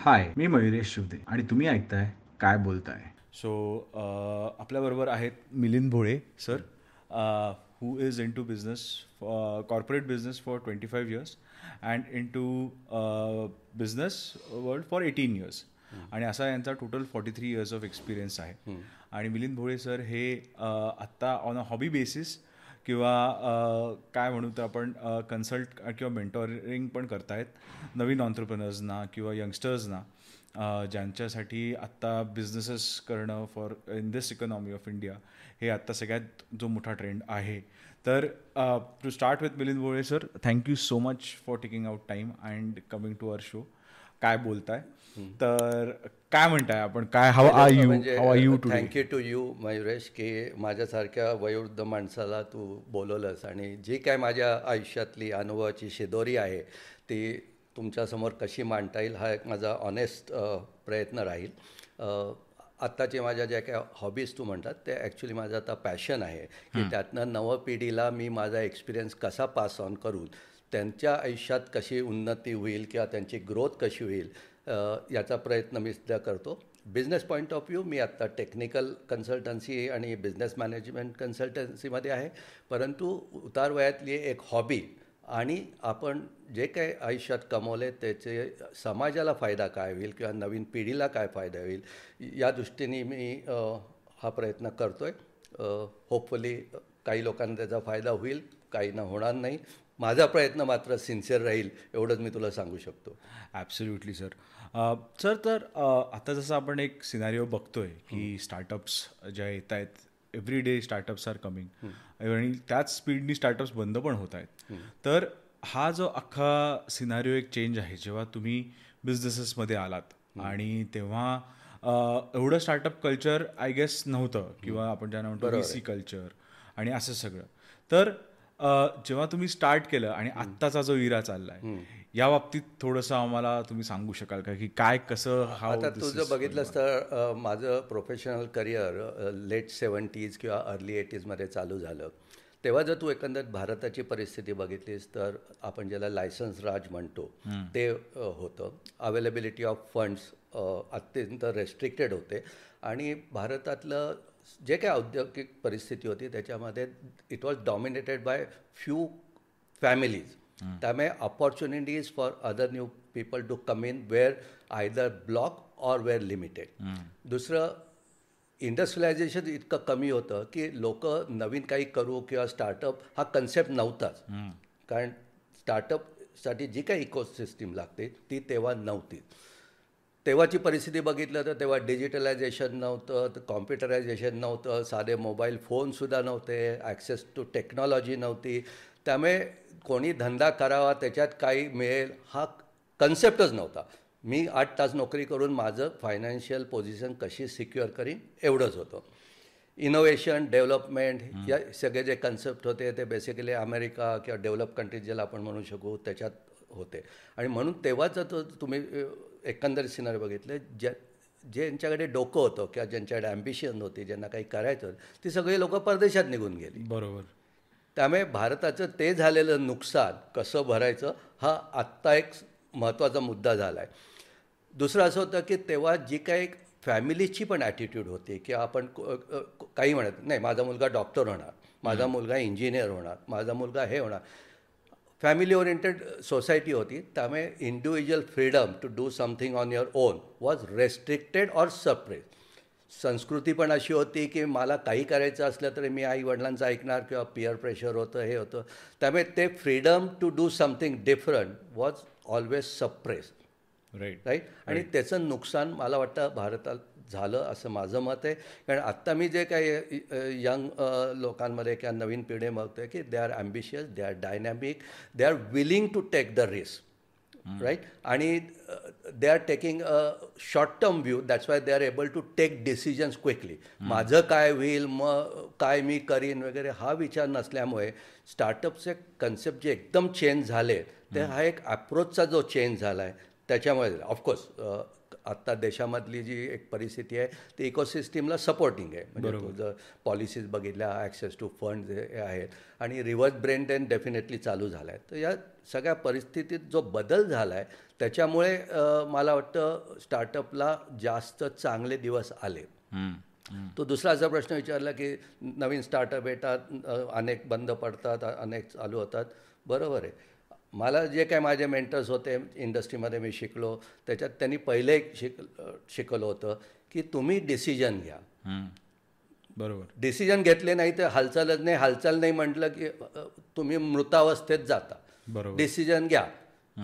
हाय मी मयुरेश शिवदे. आणि तुम्ही ऐकताय काय बोलताय? सो आपल्याबरोबर आहेत Milind Bhole sir who is into business corporate business for twenty five years and into business world for eighteen years आणि असा यांचा total forty three years of experience आहे आणि मिलिंद भोळे सर हे आत्ता ऑन अ हॉबी बेसिस किंवा काय म्हणू तर आपण कन्सल्ट किंवा मेंटॉरिंग पण करतायत नवीन ऑन्टरप्रनर्सना किंवा यंगस्टर्सना ज्यांच्यासाठी आत्ता बिझनेसेस करणं for in this economy of India हे आत्ता सगळ्यात जो मोठा ट्रेंड आहे. तर to start with Milind Bole sir thank you so much for taking out time and coming to our show काय बोलताय? तर काय म्हणताय आपण? काय how are you how are you too thank you to you Mayuresh की माझ्यासारख्या वयोवृद्ध माणसाला तू बोलवलंस आणि जी काय माझ्या आयुष्यातली अनुभवाची शिदोरी आहे ती तुमच्यासमोर कशी मांडता येईल हा एक माझा ऑनेस्ट प्रयत्न राहील. आत्ताचे माझ्या ज्या काय हॉबीज तू म्हणतात ते ॲक्च्युली माझं आता पॅशन आहे की त्यातनं नवं पिढीला मी माझा एक्सपिरियन्स कसा पास ऑन करून त्यांच्या आयुष्यात कशी उन्नती होईल किंवा त्यांची ग्रोथ कशी होईल याचा प्रयत्न मी सध्या करतो. बिझनेस पॉईंट ऑफ व्ह्यू मी आत्ता टेक्निकल कन्सल्टन्सी आणि बिझनेस मॅनेजमेंट कन्सल्टन्सीमध्ये आहे. परंतु उतार वयातली एक हॉबी आणि आपण जे काही आयुष्यात कमवले त्याचे समाजाला फायदा काय होईल किंवा नवीन पिढीला काय फायदा होईल या दृष्टीने मी हा प्रयत्न करतो आहे होपफुली काही लोकांना त्याचा फायदा होईल काही ना होणार नाही. माझा प्रयत्न मात्र सिन्सिअर राहील एवढंच मी तुला सांगू शकतो. ॲब्सोल्युटली सर सर तर आता जसं आपण एक सिनारिओ बघतोय की स्टार्टअप्स ज्या येत आहेत every day startups are coming आणि त्याच स्पीडनी स्टार्टअप्स बंद पण होत आहेत. तर हा जो अख्खा सिनारिओ एक चेंज आहे जेव्हा तुम्ही बिझनेसेसमध्ये आलात आणि तेव्हा एवढं स्टार्टअप कल्चर आय गेस नव्हतं. किंवा आपण ज्यांना म्हणतो सी कल्चर आणि असं सगळं. तर जेव्हा तुम्ही स्टार्ट केलं आणि आत्ताचा जो इरा चाललाय या बाबतीत थोडंसं आम्हाला तुम्ही सांगू शकाल का की काय कसं हा आता तू जर बघितलंस तर माझं प्रोफेशनल करिअर लेट सेवन्टीज किंवा अर्ली एटीजमध्ये चालू झालं. तेव्हा जर तू एकंदरीत भारताची परिस्थिती बघितलीस तर आपण ज्याला लायसन्स राज म्हणतो ते होतं. अवेलेबिलिटी ऑफ फंड्स अत्यंत रेस्ट्रिक्टेड होते. आणि भारतातलं जे काही औद्योगिक परिस्थिती होती त्याच्यामध्ये it was dominated by few families त्यामुळे opportunities for other new people to come in were either block or were limited दुसरं इंडस्ट्रियलायझेशन इतकं कमी होतं की लोक नवीन काही करू किंवा स्टार्टअप हा कन्सेप्ट नव्हताच. कारण स्टार्टअपसाठी जी काही इकोसिस्टीम लागते ती तेव्हा नव्हती. तेव्हाची परिस्थिती बघितलं तर तेव्हा डिजिटलायझेशन नव्हतं तर कॉम्प्युटरायझेशन नव्हतं साधे मोबाईल फोनसुद्धा नव्हते ॲक्सेस टू टेक्नॉलॉजी नव्हती. त्यामुळे कोणी धंदा करावा त्याच्यात काही मिळेल हा कन्सेप्टच नव्हता. मी आठ तास नोकरी करून माझं फायनान्शियल पोझिशन कशी सिक्युअर करीन एवढंच होतं. इनोव्हेशन डेव्हलपमेंट या सगळे जे कन्सेप्ट होते ते बेसिकली अमेरिका किंवा डेव्हलप कंट्रीज ज्याला आपण म्हणू शकू त्याच्यात होते. आणि म्हणून तेव्हाच तुम्ही एकंदरीत सिनारी बघितले ज्या ज्यांच्याकडे डोकं होतं किंवा ज्यांच्याकडे ॲम्बिशन होती ज्यांना काही करायचं होतं ती सगळी लोकं परदेशात निघून गेली. बरोबर. त्यामुळे भारताचं ते झालेलं नुकसान कसं भरायचं हा आत्ता एक महत्त्वाचा मुद्दा झाला आहे दुसरं असं होतं की तेव्हा जी काही फॅमिलीची पण ॲटिट्यूड होती की आपण काही म्हणत नाही माझा मुलगा डॉक्टर होणार माझा मुलगा इंजिनियर होणार माझा मुलगा हे होणार. फॅमिली ओरिएंटेड सोसायटी होती त्यामुळे individual freedom to do something on your own was restricted or suppress संस्कृती पण अशी होती की मला काही करायचं असलं तरी मी आई वडिलांचं ऐकणार किंवा पिअर प्रेशर होतं हे होतं. त्यामुळे ते freedom to do something different was always suppress right right आणि त्याचं नुकसान मला वाटतं भारतात झालं असं माझं मत आहे. कारण आत्ता मी जे काही यंग लोकांमध्ये किंवा नवीन पिढी बघतोय की they are ambitious they are dynamic they are willing to take the risk right आणि they are taking a short term view that's why they are able to take decisions quickly माझं काय होईल मग काय मी करीन वगैरे हा विचार नसल्यामुळे स्टार्टअपचे कन्सेप्ट जे एकदम चेंज झाले ते हा एक अप्रोचचा जो चेंज झाला आहे त्याच्यामुळे ऑफकोर्स आत्ता देशामधली जी एक परिस्थिती आहे ती इकोसिस्टीमला सपोर्टिंग आहे. म्हणजे तुझं पॉलिसीज बघितल्या ॲक्सेस टू फंड हे आहेत आणि रिव्हर्स ब्रेन डेन डेफिनेटली चालू झाला आहे तर या सगळ्या परिस्थितीत जो बदल झाला आहे त्याच्यामुळे मला वाटतं स्टार्टअपला जास्त चांगले दिवस आले. तो दुसरा असा प्रश्न विचारला की नवीन स्टार्टअप येतात अनेक बंद पडतात अनेक चालू होतात. बरोबर आहे. मला जे काय माझे मेंटर्स होते इंडस्ट्रीमध्ये मी शिकलो त्याच्यात त्यांनी पहिले एक शिक शिकवलं होतं की तुम्ही डिसिजन घ्या. बरोबर. डिसिजन घेतले नाही तर हालचालच नाही. हालचाल नाही म्हटलं की तुम्ही मृतावस्थेत जाता. बरोबर. डिसिजन घ्या.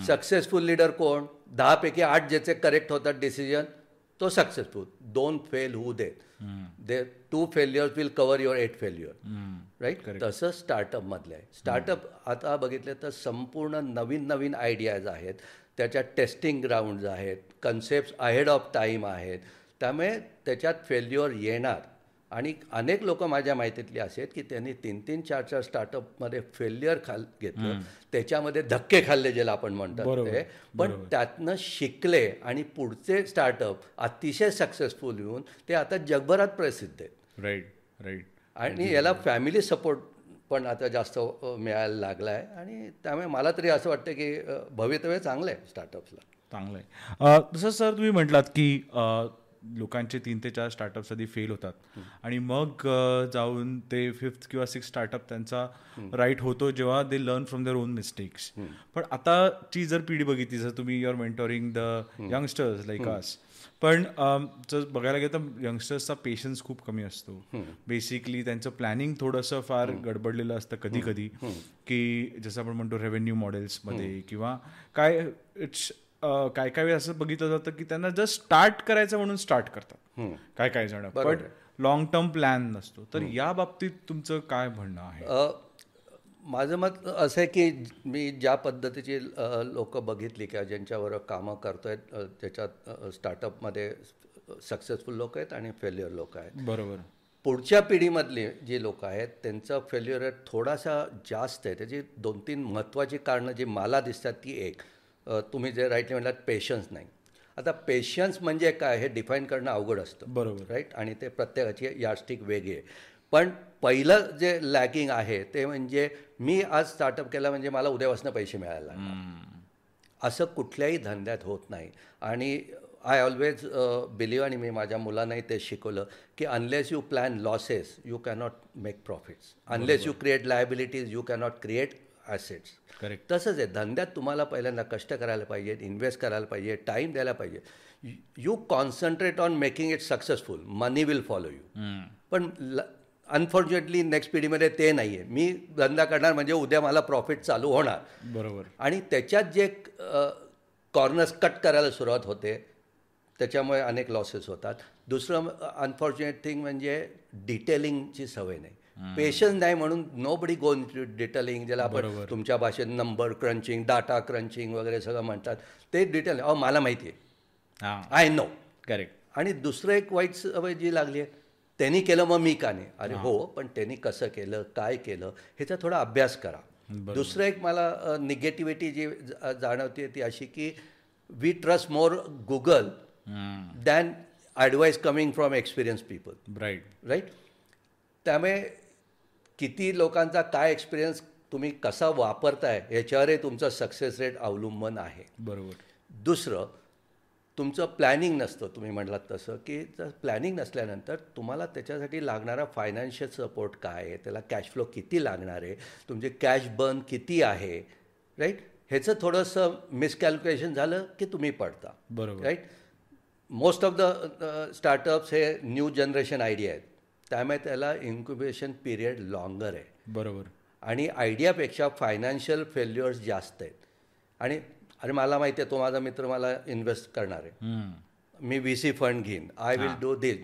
सक्सेसफुल लीडर कोण? दहापैकी आठ ज्याचे करेक्ट होतात डिसिजन तो सक्सेसफुल दोन फेल होऊ देत. The two failures will cover your eight failure right तसं स्टार्टअपमधलं आहे स्टार्टअप आता बघितलं तर संपूर्ण नवीन नवीन आयडियाज आहेत. त्याच्यात टेस्टिंग ग्राउंड्स आहेत. कन्सेप्ट अहेड ऑफ टाईम आहेत. त्यामुळे त्याच्यात फेल्युअर येणार. आणि अनेक लोक माझ्या माहितीतली असे आहेत की त्यांनी तीन तीन चार चार स्टार्टअपमध्ये फेल्युअर खाल घेतलं. त्याच्यामध्ये धक्के खाल्ले ज्याला आपण म्हणतात ते. पण त्यातनं शिकले आणि पुढचे स्टार्टअप अतिशय सक्सेसफुल येऊन ते आता जगभरात प्रसिद्ध आहेत. राईट राईट आणि याला फॅमिली सपोर्ट पण आता जास्त मिळायला लागला आहे आणि त्यामुळे मला तरी असं वाटतं की भवितव्य चांगलं आहे स्टार्टअप्सला चांगलं आहे. तसं सर तुम्ही म्हटलात की लोकांचे तीन ते चार स्टार्टअप्स आधी फेल होतात. आणि मग जाऊन ते फिफ्थ किंवा सिक्स स्टार्टअप त्यांचा राईट होतो जेव्हा they learn from their own mistakes पण आताची जर पिढी बघितली जर तुम्ही you're mentoring the youngsters like us पण जर बघायला गेलं तर यंगस्टर्सचा पेशन्स खूप कमी असतो. बेसिकली त्यांचं प्लॅनिंग थोडंसं फार गडबडलेलं असतं कधी कधी की जसं आपण म्हणतो रेव्हेन्यू मॉडेल्समध्ये किंवा काय इट्स काय काय वेळी असं बघितलं जातं की त्यांना जस्ट स्टार्ट करायचं म्हणून स्टार्ट करतात. काय काय जण. पण लॉंग टर्म प्लॅन नसतो. तर या बाबतीत तुमचं काय म्हणणं आहे? माझं मत असं आहे की मी ज्या पद्धतीची लोक बघितली किंवा ज्यांच्यावर कामं करतो आहेत त्याच्यात स्टार्टअपमध्ये सक्सेसफुल लोक आहेत आणि फेल्युअर लोक आहेत. बरोबर. पुढच्या पिढीमधली जी लोक आहेत त्यांचं फेल्युअर रेट थोडासा जास्त आहे. त्याची दोन तीन महत्त्वाची कारणं जी मला दिसतात ती एक. तुम्ही जे राईटली म्हटलात पेशन्स नाही. आता पेशन्स म्हणजे काय हे डिफाईन करणं अवघड असतं. बरोबर. राईट आणि ते प्रत्येकाची यास्टिक वेगळी आहे. पण पहिलं जे लॅगिंग आहे ते म्हणजे मी आज स्टार्टअप केला म्हणजे मला उद्यापासून पैसे मिळायला लागणार. असं कुठल्याही धंद्यात होत नाही. आणि आय ऑलवेज बिलीव आणि मी माझ्या मुलांनाही ते शिकवलं की unless you plan losses you cannot make profits unless you create liabilities you cannot create assets correct तसंच आहे धंद्यात तुम्हाला पहिल्यांदा कष्ट करायला पाहिजे इन्व्हेस्ट करायला पाहिजे टाईम द्यायला पाहिजे. You concentrate on making it successful money will follow you पण अनफॉर्च्युनेटली नेक्स्ट पिढीमध्ये ते नाही आहे मी धंदा करणार म्हणजे उद्या मला प्रॉफिट चालू होणार. बरोबर. आणि त्याच्यात जे कॉर्नर्स कट करायला सुरुवात होते त्याच्यामुळे अनेक लॉसेस होतात. दुसरं अनफॉर्च्युनेट थिंग म्हणजे डिटेलिंगची सवय नाही. पेशन्स नाही म्हणून नो बडी गोन डिटेलिंग ज्याला आपण तुमच्या भाषेत नंबर क्रंचिंग डाटा क्रंचिंग वगैरे सगळं म्हणतात. ते डिटेल अहो मला माहिती आहे आय नो करेक्ट आणि दुसरं एक वाईट सवय जी लागली आहे त्यांनी केलं मग मी का नाही? अरे हो. पण त्यांनी कसं केलं काय केलं ह्याचा थोडा अभ्यास करा. दुसरं एक मला निगेटिव्हिटी जी जा- जाणवते ती अशी की we trust more Google than advice coming from experience people right right त्यामुळे किती लोकांचा काय एक्सपिरियन्स तुम्ही कसा वापरताय ह्याच्यावरही तुमचं सक्सेस रेट अवलंबून आहे. बरोबर. दुसरं तुमचं प्लॅनिंग नसतं तुम्ही म्हटलात तसं की जर प्लॅनिंग नसल्यानंतर तुम्हाला त्याच्यासाठी लागणारा फायनान्शियल सपोर्ट काय आहे त्याला कॅश फ्लो किती लागणार आहे तुमचे कॅश बर्न किती आहे राईट ह्याचं थोडंसं मिसकॅल्क्युलेशन झालं की तुम्ही पडता बरोबर. Right most of the startups हे न्यू जनरेशन आयडिया आहेत. त्यामुळे त्याला इन्क्युबेशन पिरियड लॉंगर आहे. बरोबर. आणि आयडियापेक्षा फायनान्शियल फेल्युअर्स जास्त आहेत. आणि अरे मला माहिती आहे तो माझा मित्र मला इन्व्हेस्ट करणार आहे. मी व्ही सी फंड घेईन. आय विल डू दिस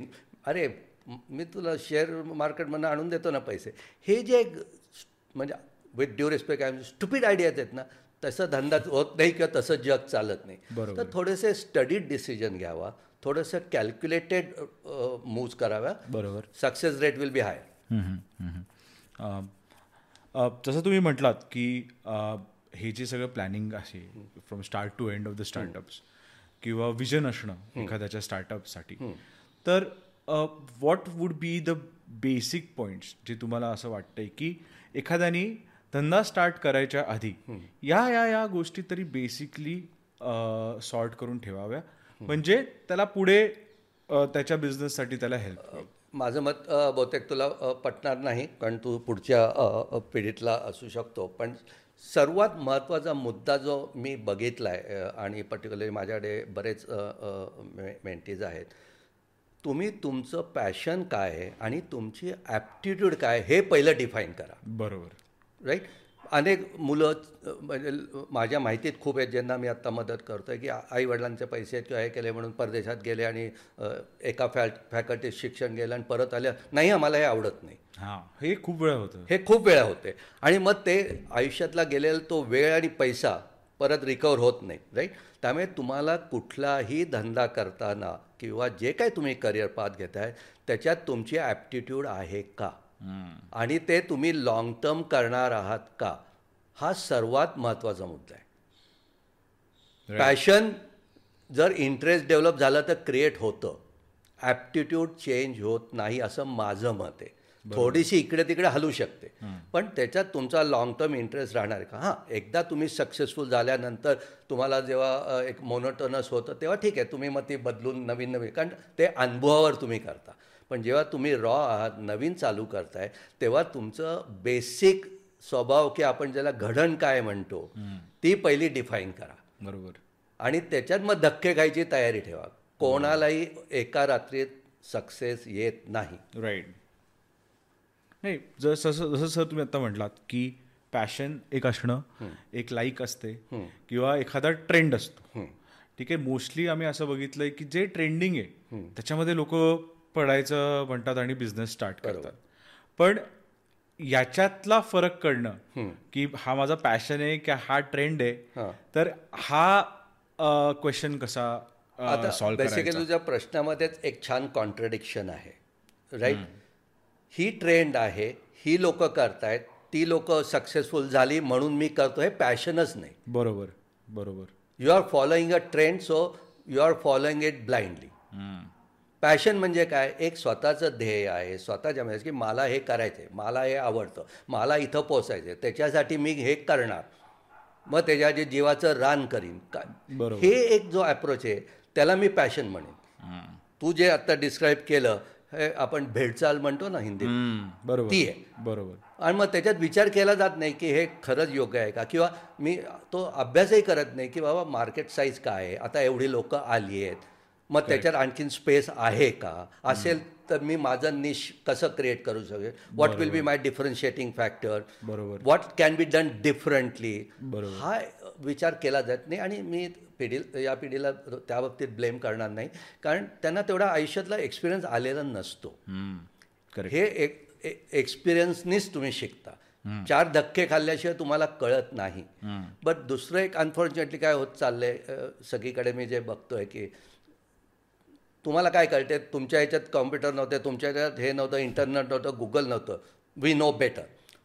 अरे म- तुला शेअर मार्केटमधनं आणून देतो ना पैसे. हे जे एक म्हणजे with due respect I stupid ideas आहेत ना तसं धंदा होत नाही किंवा तसं जग चालत नाही. तर थोडेसे स्टडीड डिसिजन घ्यावा. थोडंसं कॅल्क्युलेटेड मूव्ज कराव्या. बरोबर. Success rate will be high जसं तुम्ही म्हटलात की हे जे सगळं प्लॅनिंग आहे from start to end of the startups किंवा विजन असणं एखाद्याच्या स्टार्टअपसाठी तर what would be the basic points जे तुम्हाला असं वाटतंय की एखाद्याने धंदा स्टार्ट करायच्या आधी या या या गोष्टी तरी बेसिकली सॉर्ट करून ठेवाव्या? म्हणजे त्याला पुढे त्याच्या बिझनेससाठी त्याला हेल्प माझं मत बहुतेक तुला पटणार नाही कारण तू पुढच्या पिढीतला असू शकतो. पण सर्वात महत्त्वाचा मुद्दा जो मी बघितला आहे आणि पर्टिक्युलरली माझ्याकडे बरेच मेंटीज आहेत तुम्ही तुमचं पॅशन काय आहे आणि तुमची ॲप्टिट्यूड काय हे पहिलं डिफाईन करा. बरोबर. राईट अनेक मुलं म्हणजे माझ्या माहितीत खूप आहेत ज्यांना मी आत्ता मदत करतो आहे की आई वडिलांचे पैसे किंवा हे केले म्हणून परदेशात गेले आणि एका फॅ फॅकल्टीत शिक्षण गेलं आणि परत आल्या नाही आम्हाला हे आवडत नाही. हां हे खूप वेळा होतं. हे खूप वेळा होते. आणि मग ते आयुष्यातला गेलेला तो वेळ आणि पैसा परत रिकवर होत नाही राईट त्यामुळे तुम्हाला कुठलाही धंदा करताना किंवा जे काही तुम्ही करिअर पाथ घेताय त्याच्यात तुमची ॲप्टिट्यूड आहे का? आणि ते तुम्ही लाँग टर्म करणार आहात का? हा सर्वात महत्त्वाचा मुद्दा आहे. पॅशन जर इंटरेस्ट डेव्हलप झालं तर क्रिएट होतं. ॲप्टिट्यूड चेंज होत नाही असं माझं मत आहे. थोडीशी इकडे तिकडे हलू शकते. पण त्याच्यात तुमचा लाँग टर्म इंटरेस्ट राहणार आहे का? हां एकदा तुम्ही सक्सेसफुल झाल्यानंतर तुम्हाला जेव्हा एक मोनोटोनस होतं तेव्हा ठीक आहे तुम्ही मग ती बदलून नवीन नवीन कारण ते अनुभवावर तुम्ही करता. पण जेव्हा तुम्ही रॉ आहात नवीन चालू करताय तेव्हा तुमचं बेसिक स्वभाव की आपण ज्याला घडण काय म्हणतो ती पहिली डिफाईन करा. बरोबर. आणि त्याच्यात मग धक्के खायची तयारी ठेवा. कोणालाही एका रात्रीत सक्सेस येत नाही. राईट नाही जसं जसं सर तुम्ही आता म्हटलात की पॅशन एक असणं एक लाईक असते किंवा एखादा ट्रेंड असतो. ठीक आहे मोस्टली आम्ही असं बघितलंय की जे ट्रेंडिंग आहे त्याच्यामध्ये लोक पडायचं म्हणतात आणि बिझनेस स्टार्ट करतात. पण याच्यातला फरक कळणं की हा माझा पॅशन आहे की हा ट्रेंड आहे तर हा क्वेश्चन कसा सॉल्व्ह बेसिकली तुझ्या प्रश्नामध्येच एक छान कॉन्ट्रडिक्शन आहे. राईट ही ट्रेंड आहे ही लोक करतायत ती लोक सक्सेसफुल झाली म्हणून मी करतो हे पॅशनच नाही. बरोबर बरोबर. You are following a trend so you are following it blindly passion म्हणजे काय? एक स्वतःचं ध्येय आहे. स्वतःच्या म्हणजे की मला हे करायचं आहे मला हे आवडतं मला इथं पोचायचं आहे त्याच्यासाठी मी हे करणार. मग त्याच्या जे जीवाचं रान करीन. काय. हे एक जो अप्रोच आहे त्याला मी पॅशन म्हणेन. तू जे आता डिस्क्राईब केलं हे आपण भेडचाल म्हणतो ना हिंदीत बरोबर. ती आहे. बरोबर. आणि मग त्याच्यात विचार केला जात नाही की हे खरंच योग्य आहे का? किंवा मी तो अभ्यासही करत नाही की बाबा मार्केट साईज काय आहे? आता एवढी लोक आली आहेत. मग त्याच्यात आणखीन स्पेस आहे का? असेल तर मी माझं निश कसं क्रिएट करू शकेल what will be my differentiating factor बरोबर. What can be done differently बरोबर. हा विचार केला जात नाही आणि मी पिढी या पिढीला त्या बाबतीत ब्लेम करणार नाही. कारण त्यांना तेवढा आयुष्यातला एक्सपिरियन्स आलेला नसतो. हे एक एक्सपिरियन्सनीच तुम्ही शिकता. चार धक्के खाल्ल्याशिवाय तुम्हाला कळत नाही. बट दुसरं एक अनफॉर्च्युनेटली काय होत चाललंय सगळीकडे मी जे बघतोय की तुम्हाला काय कळते? तुमच्या ह्याच्यात कॉम्प्युटर नव्हते तुमच्या ह्याच्यात हे नव्हतं इंटरनेट नव्हतं गुगल नव्हतं. वी नो बेटर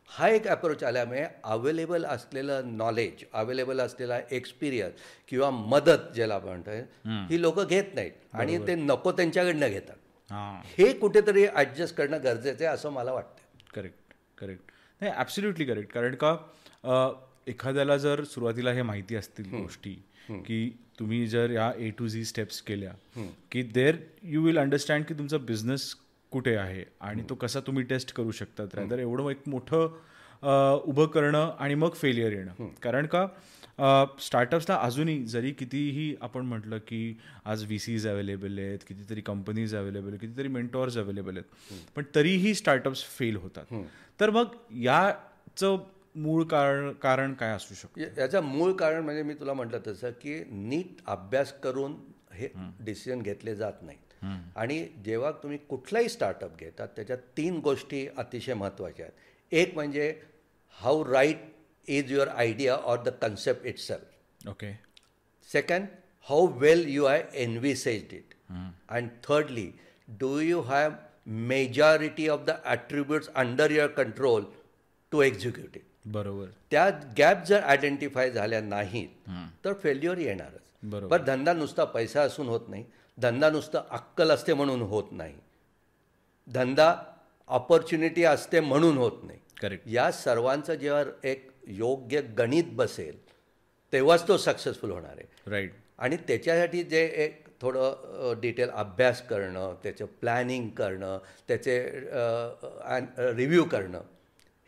हा एक अप्रोच आल्यामुळे अवेलेबल असलेलं नॉलेज अवेलेबल असलेला एक्सपिरियन्स किंवा मदत ज्याला म्हणतोय ही लोक घेत नाहीत. आणि ते नको त्यांच्याकडनं घेतात. हां. कुठेतरी ॲडजस्ट करणं गरजेचं आहे असं मला वाटतं करेक्ट करेक्ट नाही ॲब्सल्युटली करेक्ट कारण का एखाद्याला जर सुरुवातीला हे माहिती असतील गोष्टी की तुम्ही जर या ए टू झी स्टेप्स केल्या की देर यू विल अंडरस्टँड की तुमचा बिझनेस कुठे आहे आणि तो कसा तुम्ही टेस्ट करू शकतात. रादर एवढं एक मोठं उभं करणं आणि मग फेलियर येणं. कारण का स्टार्टअप्सला अजूनही जरी कितीही आपण म्हटलं की आज व्ही सीज अवेलेबल आहेत कितीतरी कंपनीज अवेलेबल आहेत कितीतरी मेंटॉर्स अवेलेबल आहेत. पण तरीही स्टार्टअप्स फेल होतात. तर मग याचं मूळ कारण कारण काय असू शकतं? या- याचं मूळ कारण म्हणजे मी तुला म्हटलं तसं की नीट अभ्यास करून हे डिसिजन घेतले जात नाहीत. आणि जेव्हा तुम्ही कुठलाही स्टार्टअप घेतात त्याच्यात तीन गोष्टी अतिशय महत्त्वाच्या आहेत. एक म्हणजे how right is your idea or the concept itself okay how well you have envisaged it. And thirdly, do you have majority of the attributes under your control to execute it? बरोबर. त्या gap जर identify झाल्या नाहीत तर failure येणारच. बरोबर. पण धंदा नुसता पैसा असून होत नाही. धंदा नुसतं अक्कल असते म्हणून होत नाही. धंदा ऑपॉर्च्युनिटी असते म्हणून होत नाही. करेक्ट या सर्वांचं जेव्हा एक योग्य गणित बसेल तेव्हाच तो सक्सेसफुल होणार आहे. राईट आणि त्याच्यासाठी जे एक थोडं डिटेल अभ्यास करणं त्याचं प्लॅनिंग करणं त्याचे रिव्ह्यू करणं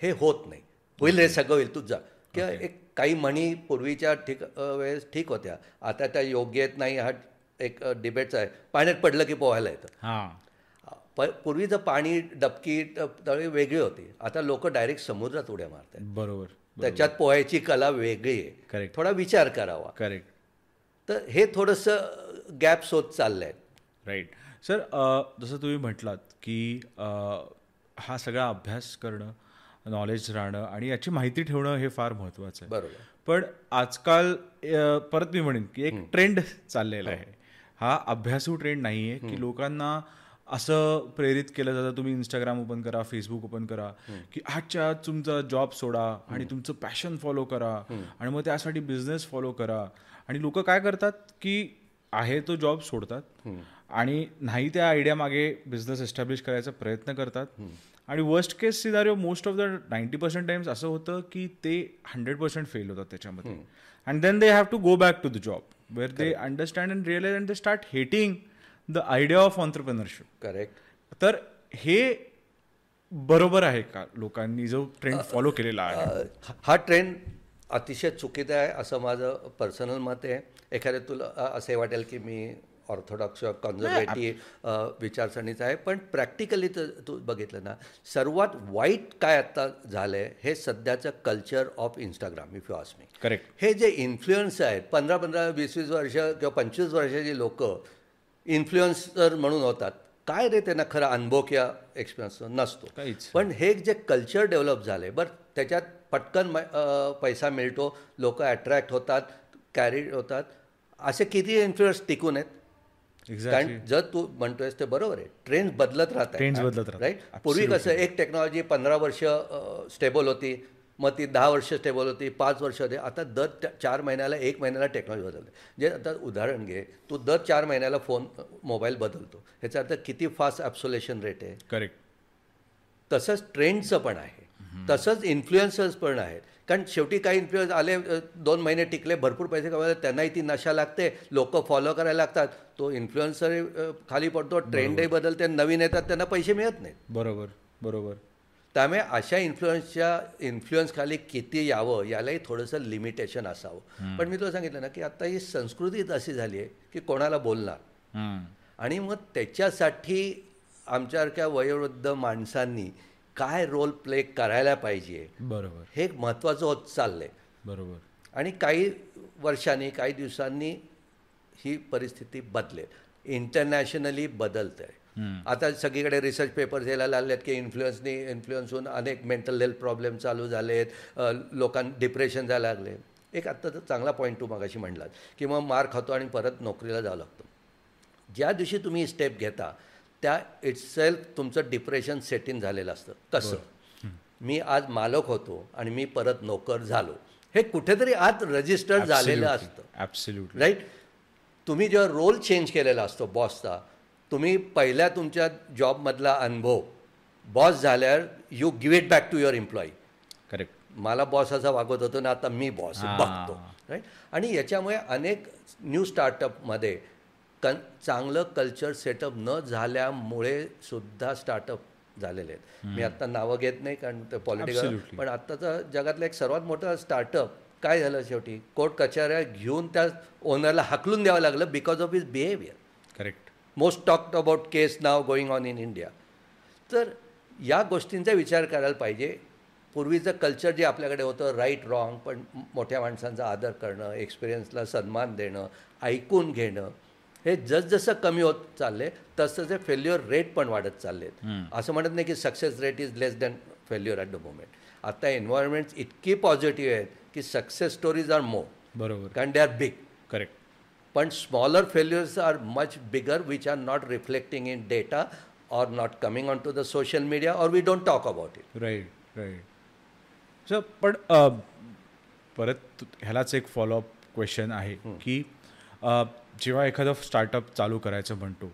हे होत नाही. होईल रे सगळं होईल तुझा किंवा एक काही म्हणी पूर्वीच्या ठीक वेळेस ठीक होत्या. आता त्या योग्य आहेत नाही हा एक डिबेटचा आहे. पाण्यात पडलं की पोहायला येतं. हां. प पूर्वीचं पाणी डबकी तळी वेगळी होती. आता लोक डायरेक्ट समुद्रात उड्या मारतात. बरोबर त्याच्यात पोहायची कला वेगळी आहे. करेक्ट थोडा विचार करावा. करेक्ट तर हे थोडंसं गॅप्स होत चाललं आहे राईट सर जसं तुम्ही म्हटलात की हा सगळा अभ्यास करणं नॉलेज राहणं आणि याची माहिती ठेवणं हे फार महत्त्वाचं आहे. बरोबर. पण आजकाल परत मी म्हणेन की एक ट्रेंड चाललेला आहे. हा अभ्यासू ट्रेंड नाही आहे की लोकांना असं प्रेरित केलं जातं तुम्ही इंस्टाग्राम ओपन करा फेसबुक ओपन करा की आजच्या आज तुमचा जॉब सोडा आणि तुमचं पॅशन फॉलो करा आणि मग त्यासाठी बिझनेस फॉलो करा. आणि लोक काय करतात की आहे तो जॉब सोडतात आणि नाही त्या आयडिया मागे बिझनेस एस्टॅब्लिश करायचा प्रयत्न करतात. आणि worst case scenario most of the ninety percent times असं होतं की ते हंड्रेड पर्सेंट फेल होतात त्याच्यामध्ये. And then they have to go back to the job where they understand and realize and they start hating the idea of entrepreneurship correct तर हे बरोबर आहे का लोकांनी जो ट्रेंड फॉलो केलेला आहे? हा ट्रेंड अतिशय चुकीचा आहे असं माझं पर्सनल मत आहे. एखाद्या तुला असे वाटेल की मी ऑर्थोडॉक्स किंवा कॉन्झर्वेटिव्ह विचारसरणीचं आहे. पण प्रॅक्टिकली तर तू बघितलं ना सर्वात वाईट काय आत्ता झालं आहे हे सध्याचं culture of Instagram if you me correct हे जे इन्फ्लुएन्स आहेत पंधरा पंधरा वीस वीस वर्ष किंवा पंचवीस वर्षाची लोक इन्फ्लुएन्सर म्हणून होतात. काय रे त्यांना खरा अनुभव किंवा एक्सपिरियन्स नसतो. काहीच. पण हे जे कल्चर डेव्हलप झाले बरं त्याच्यात पटकन पैसा मिळतो लोक अट्रॅक्ट होतात कॅरी होतात. असे किती इन्फ्लुएन्स टिकून आहेत? कारण जर तू म्हणतोयस ते बरोबर आहे. ट्रेंड बदलत राहतात बदलत. राईट पूर्वी कसं एक टेक्नॉलॉजी पंधरा वर्ष स्टेबल होती. मग ती दहा वर्ष स्टेबल होती पाच वर्ष होते. आता दर चार महिन्याला एक महिन्याला टेक्नॉलॉजी बदलते. जे आता उदाहरण घे तू दर चार महिन्याला फोन मोबाईल बदलतो. ह्याचा अर्थ किती फास्ट ॲब्सोलेशन रेट आहे? करेक्ट तसंच ट्रेंडचं पण आहे. तसंच इन्फ्लुएन्सर्स पण आहेत. कारण शेवटी काही इन्फ्लुएन्स आले दोन महिने टिकले भरपूर पैसे कमावले त्यांनाही ती नशा लागते लोक फॉलो करायला लागतात. तो इन्फ्लुएन्सर खाली पडतो ट्रेंडही बदलते नवीन येतात त्यांना पैसे मिळत नाहीत. बरोबर बरोबर. त्यामुळे अशा इन्फ्लुएन्सच्या इन्फ्लुएन्स खाली किती यावं यालाही थोडंसं लिमिटेशन असावं. पण मी तुला सांगितलं ना की आता ही संस्कृतीच अशी झाली आहे की कोणाला बोलणार. आणि मग त्याच्यासाठी आमच्यासारख्या वयोवृद्ध माणसांनी काय रोल प्ले करायला पाहिजे? बरोबर. हे एक महत्त्वाचं होत चाललं आहे बरोबर. आणि काही वर्षांनी काही दिवसांनी ही परिस्थिती बदलेल. इंटरनॅशनली बदलत आहे आता सगळीकडे रिसर्च पेपर्स यायला लागले आहेत की इन्फ्लुएन्सनी इन्फ्लुएन्स होऊन अनेक मेंटल हेल्थ प्रॉब्लेम चालू झाले आहेत लोकां डिप्रेशन जायला लागले. एक आत्ता तर चांगला पॉईंट तू मागाशी म्हणलात की मग मार खातो आणि परत नोकरीला जावं लागतं. ज्या दिवशी तुम्ही स्टेप घेता त्या इटसेल्फ तुमचं डिप्रेशन सेट इन झालेलं असतं. कसं? मी आज मालक होतो आणि मी परत नोकर झालो. हे कुठेतरी आत रजिस्टर झालेलं असतं. ॲब्सल्युटली राईट तुम्ही जेव्हा रोल चेंज केलेला असतो बॉसचा तुम्ही पहिल्या तुमच्या जॉबमधला अनुभव बॉस झाल्यावर you give it back to your employee correct मला बॉस असा वागवत होतो ना आता मी बॉस. बघतो. राईट आणि याच्यामुळे अनेक न्यू स्टार्टअपमध्ये कन चांगलं कल्चर सेटअप न झाल्यामुळे सुद्धा स्टार्टअप झालेले आहेत. मी आत्ता नावं घेत नाही कारण ते पॉलिटिकल. पण आत्ताचं जगातलं एक सर्वात मोठं स्टार्टअप काय झालं शेवटी? कोर्ट कचऱ्या घेऊन त्या ओनरला हाकलून द्यावं लागलं because of his behaviour correct most talked about case now going on in India तर या गोष्टींचा विचार करायला पाहिजे. पूर्वीचं कल्चर जे आपल्याकडे होतं राईट रॉंग पण मोठ्या माणसांचा आदर करणं एक्सपिरियन्सला सन्मान देणं ऐकून घेणं हे जसजसं कमी होत चालले तसतसे फेल्युअर रेट पण वाढत चाललेत. असं म्हणत नाही की success rate is less than failure at the moment आता एन्व्हायरमेंट्स इतकी पॉझिटिव्ह आहेत की सक्सेस स्टोरीज आर मोर बरोबर. कारण दे आर बिग करेक्ट पण smaller failures are much bigger which are not reflecting in data or not coming on to the social media or we don't talk about it right right sir पण परत ह्यालाच एक follow up question आहे की अ, जेव्हा एखादं startup चालू करायचं म्हणतो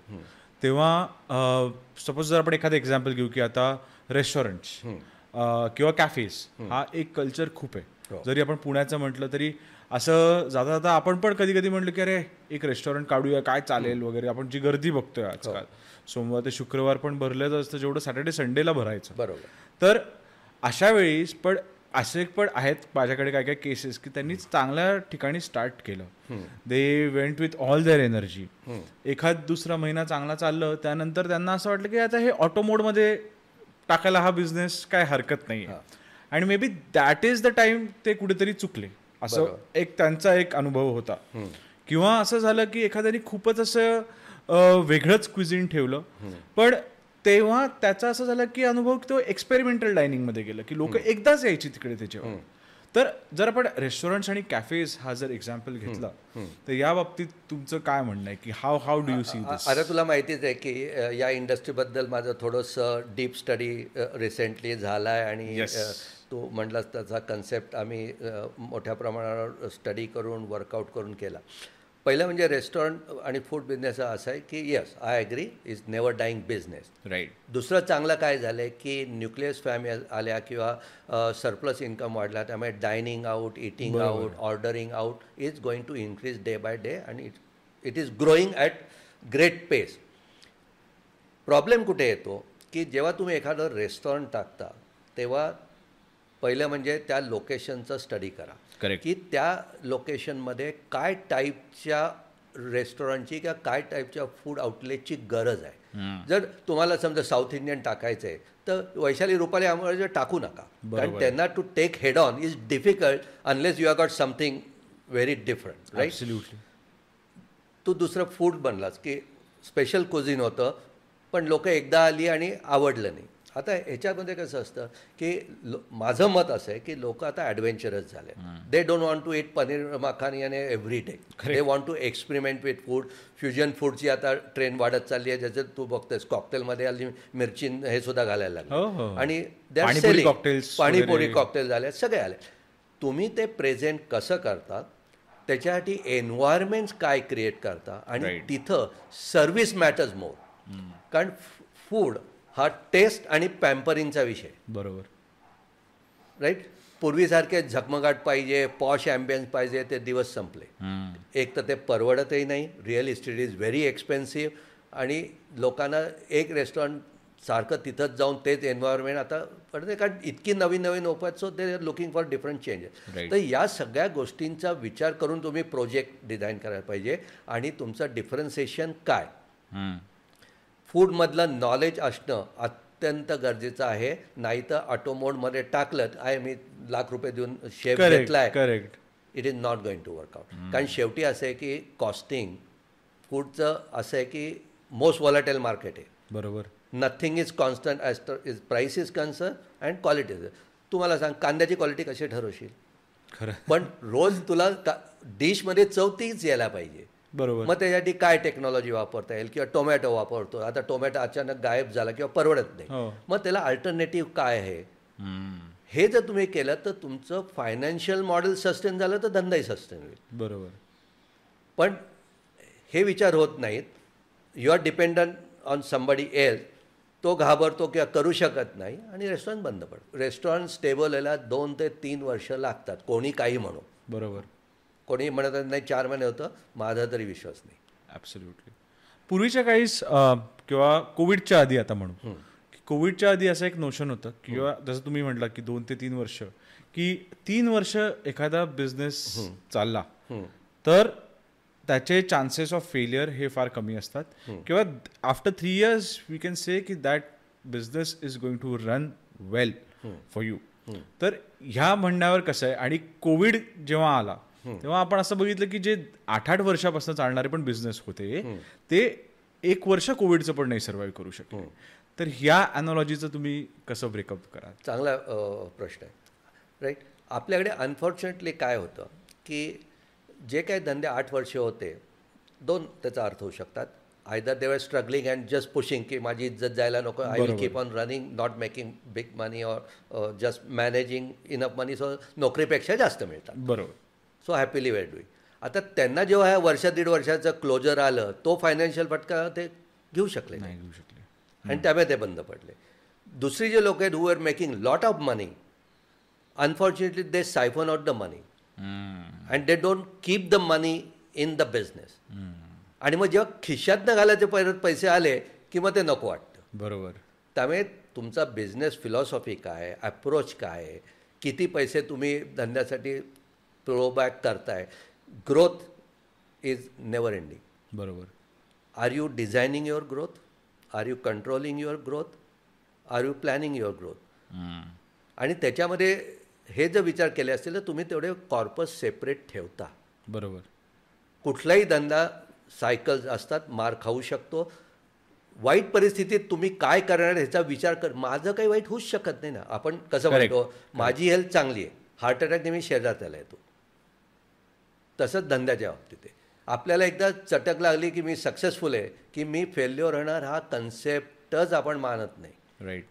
तेव्हा सपोज जर आपण एखादं एक्झाम्पल घेऊ की आता रेस्टॉरंट्स किंवा कॅफेज हा एक कल्चर खूप आहे. जरी आपण पुण्याचं म्हटलं तरी असं जाता जाता आपण पण कधी कधी म्हटलं की अरे एक रेस्टॉरंट काढूया काय चालेल? वगैरे आपण जी गर्दी बघतोय आजकाल. सोमवार ते शुक्रवार पण भरलेच असतं जेवढं सॅटर्डे संडेला भरायचं. बरोबर. तर अशा वेळी पण असे पण आहेत माझ्याकडे काय काय केसेस की त्यांनी चांगल्या ठिकाणी स्टार्ट केलं. They went with all their energy एखाद दुसरा महिना चांगला चाललं त्यानंतर त्यांना असं वाटलं की आता हे ऑटो मोडमध्ये टाकायला हा बिझनेस काय हरकत नाही आणि maybe that is the time ते कुठेतरी चुकले. असं एक त्यांचा एक अनुभव होता. किंवा असं झालं की एखाद्याने खूपच असं वेगळंच क्विझिन ठेवलं. पण तेव्हा त्याचा असं झालं की अनुभव की तो एक्सपेरिमेंटल डायनिंगमध्ये गेलं की लोक एकदाच यायची तिकडे त्याच्यावर. तर जर आपण रेस्टॉरंट्स आणि कॅफेज हा जर एक्झाम्पल घेतला तर या बाबतीत तुमचं काय म्हणणं आहे? की how how do you see this आता तुला माहितीच आहे की या इंडस्ट्रीबद्दल माझं थोडंसं डीप स्टडी रिसेंटली झाला आहे आणि तू म्हटलास त्याचा कन्सेप्ट आम्ही मोठ्या प्रमाणावर स्टडी करून वर्कआउट करून केला. पहिलं म्हणजे रेस्टॉरंट आणि फूड बिझनेस हा असा आहे की yes I agree is never dying business right दुसरं चांगलं काय झालं आहे की न्यूक्लियस फॅमिली आल्या किंवा सरप्लस इन्कम वाढला त्यामुळे dining out eating out ordering out is going to increase day by day आणि it it is growing at great pace problem कुठे येतो की जेव्हा तुम्ही एखादं रेस्टॉरंट टाकता तेव्हा पहिलं म्हणजे त्या लोकेशनचं स्टडी करा. Correct. की त्या लोकेशनमध्ये काय टाईपच्या रेस्टॉरंटची किंवा काय टाईपच्या फूड आउटलेटची गरज आहे. जर तुम्हाला समजा साऊथ इंडियन टाकायचं आहे तर वैशाली रुपाली आम्हाला टाकू नका. कारण त्यांना to take head on is difficult unless you are got something very different right तू दुसरं फूड बनलास की स्पेशल कुझिन होतं पण लोक एकदा आली आणि आवडलं नाही. आता ह्याच्यामध्ये कसं असतं की लो माझं मत असं आहे की लोक आता ॲडव्हेंचरस झाले. They don't want to eat paneer makhani आणि every day they want to experiment with food fusion फूडची आता ट्रेंड वाढत चालली आहे. ज्याच्यात तू बघतेस कॉकटेलमध्ये आली मिरची हे सुद्धा घालायला हो, हो. लागले आणि पाणीपुरी. कॉकटेल झाले सगळे आले. तुम्ही ते प्रेझेंट कसं करतात? त्याच्यासाठी एन्व्हायरमेंट्स काय क्रिएट करता? आणि. तिथं सर्व्हिस मॅटर्स मोर कारण फूड हा टेस्ट आणि पॅम्परिंगचा विषय. बरोबर. राईट? पूर्वीसारखे झगमगाट पाहिजे पॉश ॲम्बियन्स पाहिजे ते दिवस संपले. एक तर ते परवडतही नाही. Real estate is very expensive आणि लोकांना एक रेस्टॉरंट सारखं तिथंच जाऊन तेच एन्व्हायरमेंट आता पडते कारण इतकी नवीन नवीन open so they are looking for different changes. तर या सगळ्या गोष्टींचा विचार करून तुम्ही प्रोजेक्ट डिझाईन करायला पाहिजे आणि तुमचं डिफरन्सिएशन काय? फूडमधलं नॉलेज असणं अत्यंत गरजेचं आहे. नाही तर ऑटोमोडमध्ये टाकलं आहे मी लाख रुपये देऊन शेफ घेतलाय. Correct it is not going to work out कारण शेवटी असं आहे की कॉस्टिंग फूडचं असं आहे की मोस्ट वॉलेटाईल मार्केट आहे. बरोबर. नथिंग इज कॉन्स्टंट ॲज तर is price is concern and quality is तुम्हाला सांग कांद्याची क्वालिटी कशी ठरवशील? खरं. पण रोज तुला डिशमध्ये चव तीच यायला पाहिजे. बरोबर. मग त्याच्यासाठी काय टेक्नॉलॉजी वापरता येईल किंवा टोमॅटो वापरतो? आता टोमॅटो अचानक गायब झाला किंवा परवडत नाही. हो. मग त्याला अल्टरनेटिव्ह काय आहे? हे जर तुम्ही केलं तर तुमचं फायनान्शियल मॉडेल सस्टेन झालं तर धंदाही सस्टेन होईल. बरोबर. पण हे विचार होत नाहीत. You are dependent on somebody else तो घाबरतो किंवा करू शकत नाही आणि रेस्टॉरंट बंद पडतं. रेस्टॉरंट स्टेबल व्हायला दोन ते तीन वर्ष लागतात. कोणी काही म्हणू. बरोबर. कोणी म्हणत नाही चार महिने होतं. माझा तरी विश्वास नाही. ॲब्सोल्युटली पूर्वीच्या काही स- अं, किंवा कोविडच्या आधी आता म्हणू कोविडच्या आधी असं एक नोशन होतं किंवा जसं तुम्ही म्हटलं की दोन ते तीन वर्ष की तीन वर्ष एखादा बिझनेस चालला तर त्याचे चान्सेस ऑफ फेलियर हे फार कमी असतात. किंवा after three years we can say की that business is going to run well for you तर ह्या म्हणण्यावर कसं आहे आणि कोविड जेव्हा आला तेव्हा आपण असं बघितलं की जे आठ आठ वर्षापासून चालणारे पण बिझनेस होते ते एक वर्ष कोविडचं पण नाही सर्व्हाइव्ह करू शकले. तर ह्या अनॉलॉजीचं तुम्ही कसं ब्रेकअप करा चांगला प्रश्न आहे. राईट आपल्याकडे अनफॉर्च्युनेटली काय होतं की जे काही धंदे आठ वर्षे होते दोन त्याचा अर्थ होऊ शकतात. Either they're struggling and just pushing की माझी इज्जत जायला नको I will keep on running not making big money or just managing enough money so नोकरीपेक्षा जास्त मिळतात. बरोबर. सो हॅपीली वेर डुईंग आता त्यांना जेव्हा ह्या वर्ष दीड वर्षाचं क्लोजर आलं तो फायनान्शियल फटका ते घेऊ शकले नाही घेऊ शकले. आणि त्यामुळे ते बंद पडले. दुसरी जे लोक आहेत who are making lot of money unfortunately they siphon out the money and they don't keep the money in the business आणि मग जेव्हा खिशातनं घालायचे परत पैसे आले की मग ते नको वाटतं. बरोबर. त्यामुळे तुमचा बिझनेस फिलॉसॉफी काय अप्रोच काय किती पैसे तुम्ही धंद्यासाठी प्रोबॅक करताय. ग्रोथ इज नेवर एंडिंग बरोबर. Are you designing your growth are you controlling your growth are you planning your growth आणि त्याच्यामध्ये हे जर विचार केले असतील तर तुम्ही तेवढे कॉर्पस सेपरेट ठेवता. बरोबर. कुठलाही धंदा सायकल्स असतात मार खाऊ शकतो. वाईट परिस्थितीत तुम्ही काय करणार ह्याचा विचार कर. माझं काही वाईट होऊच शकत नाही ना. आपण कसं. म्हणतो माझी हेल्थ चांगली आहे. हार्ट अटॅकने मी शेजारच्याला येतो तसंच धंद्याच्या बाबतीत आपल्याला एकदा चटक लागली की मी सक्सेसफुल आहे की मी फेल्युअर होणार हा कन्सेप्टच आपण मानत नाही. राईट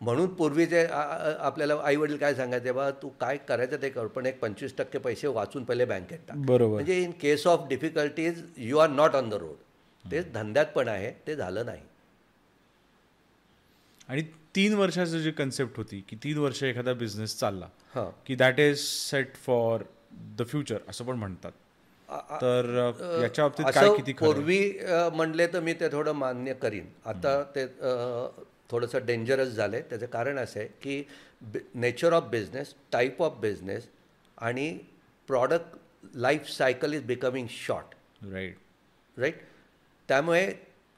म्हणून पूर्वीचे आ- आ- आपल्याला आई वडील काय सांगायचे बा तू काय करायचं ते कर पण एक पंचवीस टक्के पैसे वाचून पहिले बँकेत टाक. बरोबर. म्हणजे in case of difficulties you are not on the road तेच धंद्यात पण आहे ते झालं नाही. आणि तीन वर्षाचं जी कन्सेप्ट होती की तीन वर्ष एखादा बिझनेस चालला की that is set for the future असं पण म्हणतात. तर याच्या बाबतीत काय किती? पूर्वी म्हणले तर मी ते थोडं मान्य करीन. आता ते थोडंसं डेंजरस झालं आहे त्याचं कारण असं आहे की nature of business type of business आणि product life cycle is becoming short right right त्यामुळे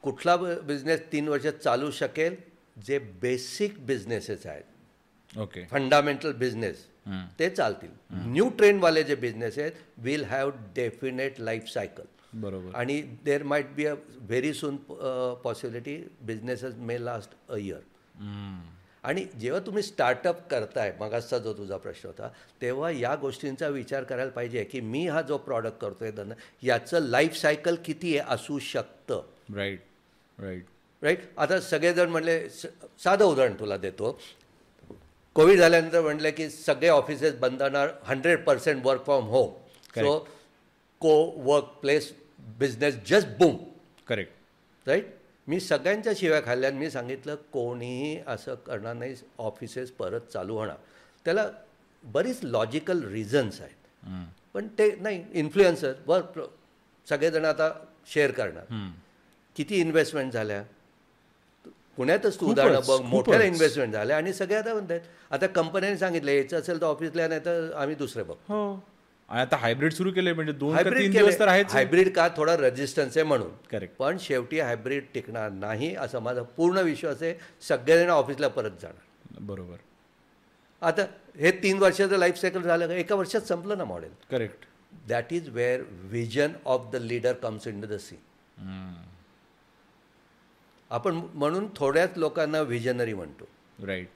कुठला बिझनेस तीन वर्षात चालू शकेल जे बेसिक बिझनेसेस आहेत. ओके फंडामेंटल बिझनेस ते चालतील. न्यू ट्रेंडवाले जे बिझनेस आहेत will have definite life cycle बरोबर. आणि there might be a very soon possibility businesses may last a year आणि जेव्हा तुम्ही स्टार्टअप करताय मगाचा जो तुझा प्रश्न होता तेव्हा या गोष्टींचा विचार करायला पाहिजे की मी हा जो प्रॉडक्ट करतोय धंदा याचं लाईफ सायकल किती आहे असू शकतं. राईट राईट राईट आता सगळेजण म्हणले साधं उदाहरण तुला देतो. कोविड झाल्यानंतर म्हणलं की सगळे ऑफिसेस बंद होणार hundred percent work from home so co work place business just boom correct right मी सगळ्यांच्या शिव्या खाल्ल्या आणि मी सांगितलं कोणीही असं करणार नाही ऑफिसेस परत चालू होणार. त्याला बरीच लॉजिकल रिझन्स आहेत. पण ते नाही इन्फ्लुएन्सर वर्क सगळेजण आता शेअर करणार. किती इन्व्हेस्टमेंट झाल्या? पुण्यातच तू उदाहरणं बघ मोठ्या खूपच. इन्व्हेस्टमेंट झाल्या आणि सगळे आता म्हणतात आता कंपन्यांनी सांगितलं यायचं असेल तर ऑफिसला नाही तर आम्ही दुसरे बघ. हो. आणि आता हायब्रिड सुरू केले म्हणजे दोन हायब्रिड दिवस तर आहेच. हायब्रिड का थोडा रेजिस्टन्स आहे म्हणून. करेक्ट पण शेवटी हायब्रिड टिकणार नाही असा माझा पूर्ण विश्वास आहे. सगळेजण ऑफिसला परत जाणार. बरोबर. आता हे तीन वर्षाचं लाईफ सायकल झालं का? एका वर्षात संपलं ना model correct that is where vision of the leader comes into the see आपण म्हणून थोड्याच लोकांना विजनरी म्हणतो. राईट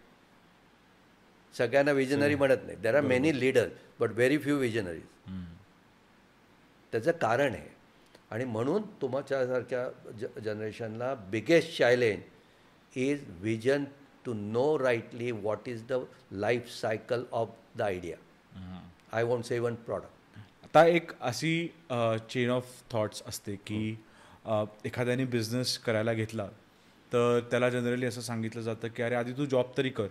सगळ्यांना विजनरी म्हणत नाही. There are many leader but very few visionaries त्याचं कारण आहे. आणि म्हणून तुमच्यासारख्या ज जनरेशनला biggest challenge is vision to know rightly what is the life cycle of the idea I want say one product आता एक अशी चेन ऑफ थॉट्स असते की एखाद्याने बिझनेस करायला घेतला तर त्याला जनरली असं सांगितलं जातं की अरे आधी तू जॉब तरी कर.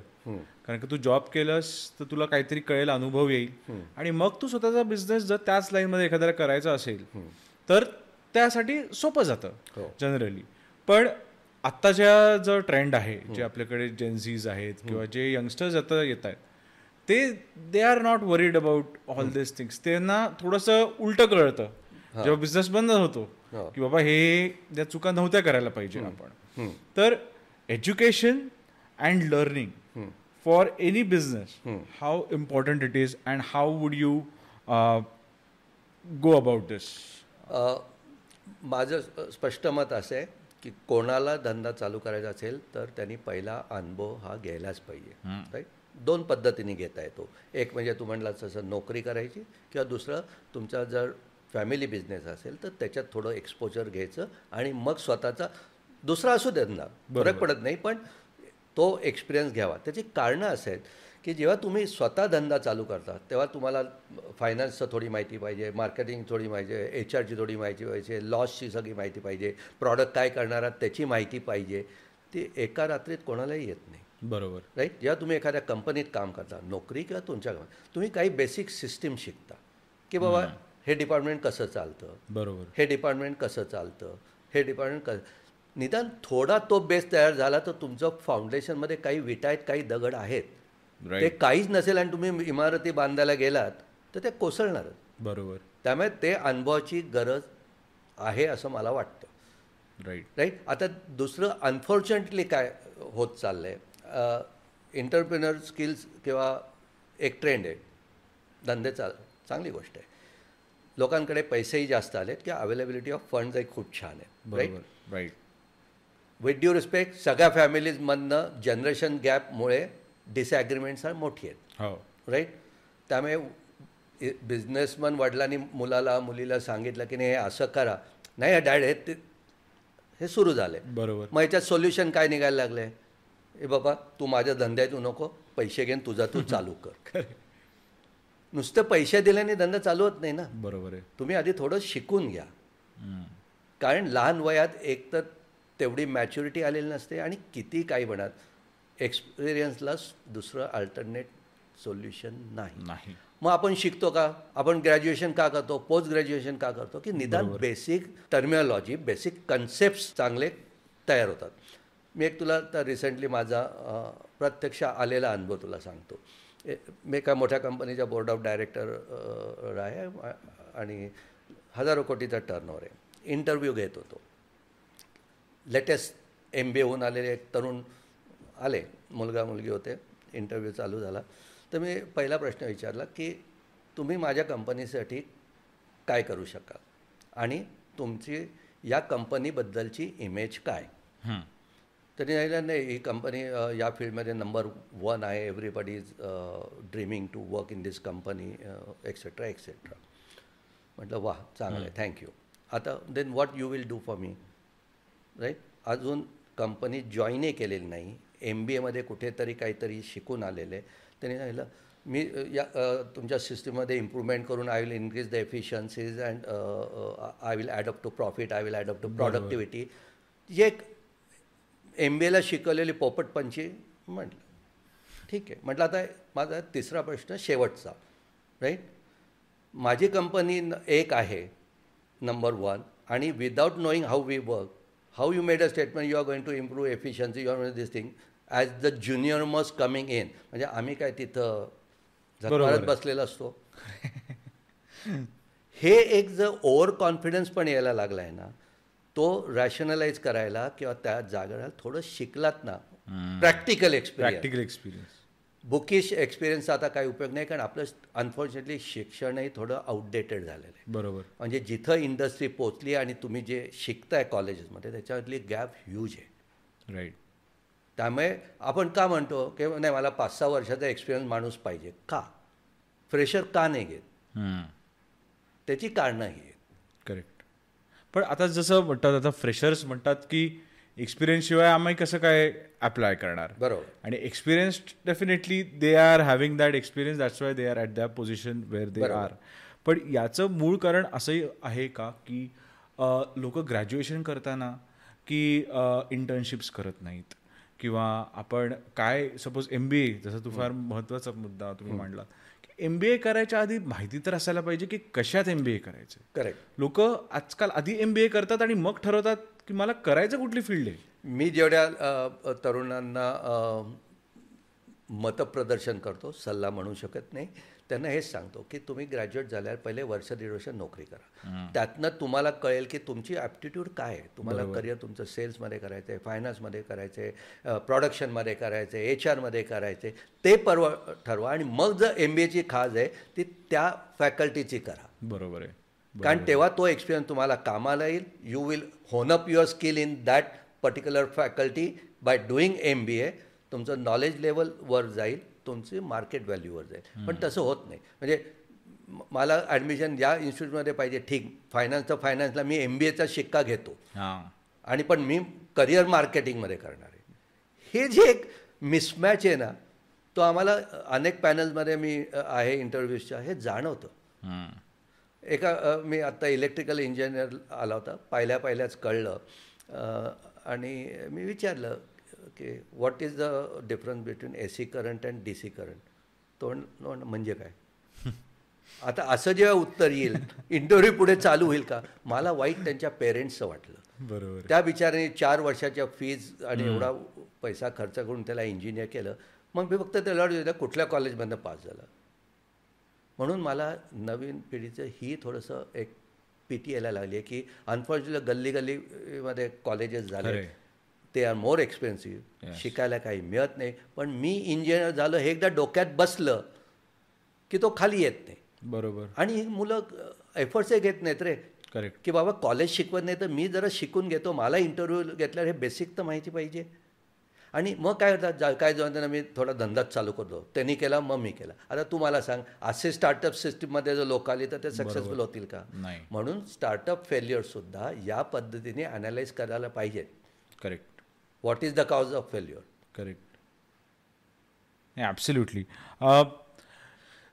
कारण की तू जॉब केलंस तर तुला काहीतरी कळेल अनुभव येईल. आणि मग तू स्वतःचा बिझनेस जर त्याच लाईनमध्ये एखाद्याला करायचा असेल तर त्यासाठी सोपं जातं हो. जनरली पण आत्ताच्या जो ट्रेंड आहे जे आपल्याकडे जेन्झीज आहेत किंवा जे यंगस्टर्स आता येत आहेत ते they are not worried about all this things त्यांना थोडंसं उलटं कळतं. जेव्हा बिझनेस बंद होतो. की बाबा हे त्या चुका नव्हत्या करायला पाहिजे आपण. तर education and learning for any business how important it is and how would you go about this माझं स्पष्ट मत असं आहे की कोणाला धंदा चालू करायचा असेल तर त्यांनी पहिला अनुभव हा घ्यायलाच पाहिजे. दोन पद्धतीने घेता येतो. एक म्हणजे तू म्हणलास तसं नोकरी करायची किंवा दुसरं तुमचा जर फॅमिली बिझनेस असेल तर त्याच्यात थोडं एक्सपोजर घ्यायचं आणि मग स्वतःचा दुसरा असू देत ना फरक पडत नाही पण तो एक्सपिरियन्स घ्यावा. त्याची कारणं असं आहेत की जेव्हा तुम्ही स्वतः धंदा चालू करता तेव्हा तुम्हाला फायनान्सचं थोडी माहिती पाहिजे मार्केटिंग थोडी माहिती एच आरची थोडी माहिती पाहिजे लॉसची सगळी माहिती पाहिजे प्रॉडक्ट काय करणार आहात त्याची माहिती पाहिजे ती एका रात्रीत कोणालाही येत नाही. बरोबर. राईट जेव्हा तुम्ही एखाद्या कंपनीत काम करता नोकरी किंवा तुमच्या कामात तुम्ही काही बेसिक सिस्टीम शिकता की बाबा हे डिपार्टमेंट कसं चालतं? बरोबर. हे डिपार्टमेंट कसं चालतं? हे डिपार्टमेंट कसं निदान थोडा तो बेस तयार झाला तर तुमचं फाउंडेशनमध्ये काही विटा आहेत काही दगड आहेत. ते काहीच नसेल आणि तुम्ही इमारती बांधायला गेलात तर ते कोसळणारच. बरोबर. त्यामुळे ते अनुभवाची गरज आहे असं मला वाटतं. राईट राईट आता दुसरं अनफॉर्च्युनेटली काय होत चाललं आहे इंटरप्रिनर स्किल्स किंवा एक ट्रेंड आहे. धंदे चाल चांगली गोष्ट आहे. लोकांकडे पैसेही जास्त आलेत किंवा अवेलेबिलिटी ऑफ फंड्सही खूप छान आहे राईट बरोबर राईट विथ ड्यू रिस्पेक्ट सगळ्या फॅमिलीजमधनं जनरेशन गॅपमुळे डिसॲग्रीमेंट्स मोठी आहेत हो. राईट त्यामुळे बिझनेसमन वडिलांनी मुलाला मुलीला सांगितलं की नाही हे असं करा. नाही डॅड हे ते हे सुरू झाले बरोबर. मग याच्यात सोल्युशन काय निघायला लागलं आहे ए बाबा तू माझ्या धंद्यात येऊ नको पैसे घेऊन तुझा तू चालू कर. नुसतं पैसे दिल्याने धंदा चालू होत नाही ना. बरोबर आहे. तुम्ही आधी थोडं शिकून घ्या. कारण लहान वयात एक तर तेवढी मॅच्युरिटी आलेली नसते आणि किती काही म्हणत एक्सपिरियन्सला दुसरं अल्टरनेट सोल्युशन नाही. नाही. मग आपण शिकतो का? आपण ग्रॅज्युएशन का करतो? पोस्ट ग्रॅज्युएशन का करतो? की निदान बेसिक टर्मिनॉलॉजी बेसिक कन्सेप्ट चांगले तयार होतात. मी एक तुला तर रिसेंटली माझा प्रत्यक्ष आलेला अनुभव तुला सांगतो. मी एका मोठ्या कंपनीच्या बोर्ड ऑफ डायरेक्टर आहे. आणि हजारो कोटीचा टर्नओव्हर आहे. इंटरव्ह्यू घेत होतो. लेटेस्ट एम बी होऊन आलेले एक तरुण आले. मुलगा मुलगी होते. इंटरव्ह्यू चालू झाला. तर मी पहिला प्रश्न विचारला की तुम्ही माझ्या कंपनीसाठी काय करू शकाल? आणि तुमची या कंपनीबद्दलची इमेज काय? तरी नाही नाही. ही कंपनी या फील्डमध्ये नंबर वन आहे. Everybody is dreaming to work in this company etcetera etcetera म्हटलं वा चांगलं आहे. थँक्यू आता then what you will do for me right अजून कंपनी जॉईनही केलेली नाही. एम बी एमध्ये कुठेतरी काहीतरी शिकून आलेले. त्यांनी सांगितलं मी या तुमच्या सिस्टीममध्ये इम्प्रूव्हमेंट करून I will increase the efficiencies and I will add up to profit I will add up to productivity जे एक एम बी एला शिकवलेली पोपटपंची म्हटलं. ठीक आहे. म्हटलं आता माझा तिसरा प्रश्न शेवटचा. राईट माझी कंपनी न- एक आहे नंबर वन आणि without knowing how we work how you made a statement you are going to improve efficiency you are this thing as the junior must coming in म्हणजे आम्ही काय तिथं आहे. बसलेलो असतो. हे एक जर ओव्हर कॉन्फिडन्स पण यायला लागला आहे ना तो रॅशनलाइज करायला किंवा त्या जागेला थोडं शिकलात ना. Practical experience practical experience bookish एक्सपिरियन्सचा आता काही उपयोग नाही कारण आपलं अनफॉर्च्युनेटली शिक्षणही थोडं आउटडेटेड झालेलं आहे. बरोबर. म्हणजे जिथं इंडस्ट्री पोचली आणि तुम्ही जे शिकताय कॉलेजेसमध्ये त्याच्यामधली गॅप ह्यूज आहे. राईट त्यामुळे आपण का म्हणतो की नाही मला पाच सहा वर्षाचा एक्सपिरियन्स माणूस पाहिजे. का? फ्रेशर का नाही घेत? त्याची कारणं ही आहेत. करेक्ट पण आता जसं म्हणतात आता फ्रेशर्स म्हणतात की एक्सपिरियन्स शिवाय आम्ही कसं काय अप्लाय करणार? बरोबर. आणि experience definitely they are having that experience that's why they are at that position where they. Are पण याचं मूळ कारण असंही आहे का की लोक ग्रॅज्युएशन करताना की इंटर्नशिप्स करत नाहीत? किंवा आपण काय सपोज एम बी ए जसं तू फार महत्त्वाचा मुद्दा तुम्ही मांडला एम बी ए करायच्या आधी माहिती तर असायला पाहिजे की कशात एम बी ए करायचं. करेक्ट लोक आजकाल आधी एम बी ए करतात आणि मग ठरवतात की मला करायचं कुठली फील्ड आहे. मी जेवढ्या तरुणांना मतप्रदर्शन करतो सल्ला म्हणू शकत नाही. त्यांना हेच सांगतो की तुम्ही ग्रॅज्युएट झाल्यावर पहिले वर्ष दीड वर्ष नोकरी करा. त्यातनं तुम्हाला कळेल की तुमची ॲप्टिट्यूड काय आहे. तुम्हाला करिअर तुमचं सेल्समध्ये करायचं आहे फायनान्समध्ये करायचं आहे प्रोडक्शनमध्ये करायचं आहे एच आरमध्ये करायचं आहे ते परव ठरवा आणि मग जर एम बी एची खाज आहे ती त्या फॅकल्टीची करा. बरोबर आहे. कारण तेव्हा तो एक्सपिरियन्स तुम्हाला कामाला येईल. You will hone up your skill in that particular faculty by doing M B A तुमचं नॉलेज लेवलवर जाईल. तुमची मार्केट व्हॅल्यूवर जाईल. पण तसं होत नाही. म्हणजे मला ॲडमिशन या इन्स्टिट्यूटमध्ये पाहिजे. ठीक फायनान्सचं फायनान्सला मी एम बी एचा शिक्का घेतो. आणि पण मी करिअर मार्केटिंगमध्ये करणार आहे. हे जे एक मिसमॅच आहे ना तो आम्हाला अनेक पॅनल्समध्ये मी आहे इंटरव्ह्यूजच्या हे जाणवतं. एका मी आत्ता इलेक्ट्रिकल इंजिनियर आला होता. पहिल्या पहिल्याच कळलं आणि मी विचारलं की what is the difference between A C current and D C current तो म्हण- तो म्हण- म्हणजे काय? आता असं जेव्हा उत्तर येईल इंटरव्ह्यू पुढे चालू होईल का? मला वाईट त्यांच्या पेरेंट्सचं वाटलं. बरोबर. त्या बिचाराने चार वर्षाच्या फीज आणि एवढा पैसा खर्च करून त्याला इंजिनियर केलं. मग मी फक्त त्याला कुठल्या कॉलेजमधनं पास झाला? म्हणून मला नवीन पिढीचं ही थोडंसं एक पी टी यायला लागली आहे की अनफॉर्च्युनेटली गल्ली गल्लीमध्ये कॉलेजेस झाले. ते आर मोर एक्सपेन्सिव्ह शिकायला काही मिळत नाही. पण मी इंजिनियर झालो हे एकदा डोक्यात बसलं की तो खाली येत नाही. बरोबर. आणि ही मुलं एफर्ट्सही घेत नाहीत रे. करेक्ट की बाबा कॉलेज शिकवत नाही तर मी जरा शिकून घेतो. मला इंटरव्ह्यू घेतल्यावर हे बेसिक तर माहिती पाहिजे. आणि मग काय होतात जा काय जेव्हा त्यांना मी थोडा धंदाच चालू करतो. त्यांनी केला मग मी केला. आता तू मला सांग असे स्टार्टअप सिस्टीममध्ये जर लोक आली तर ते सक्सेसफुल होतील का? म्हणून स्टार्टअप फेल्युअरसुद्धा या पद्धतीने अनालाइज करायला पाहिजेत. Correct what is the cause of failure correct absolutely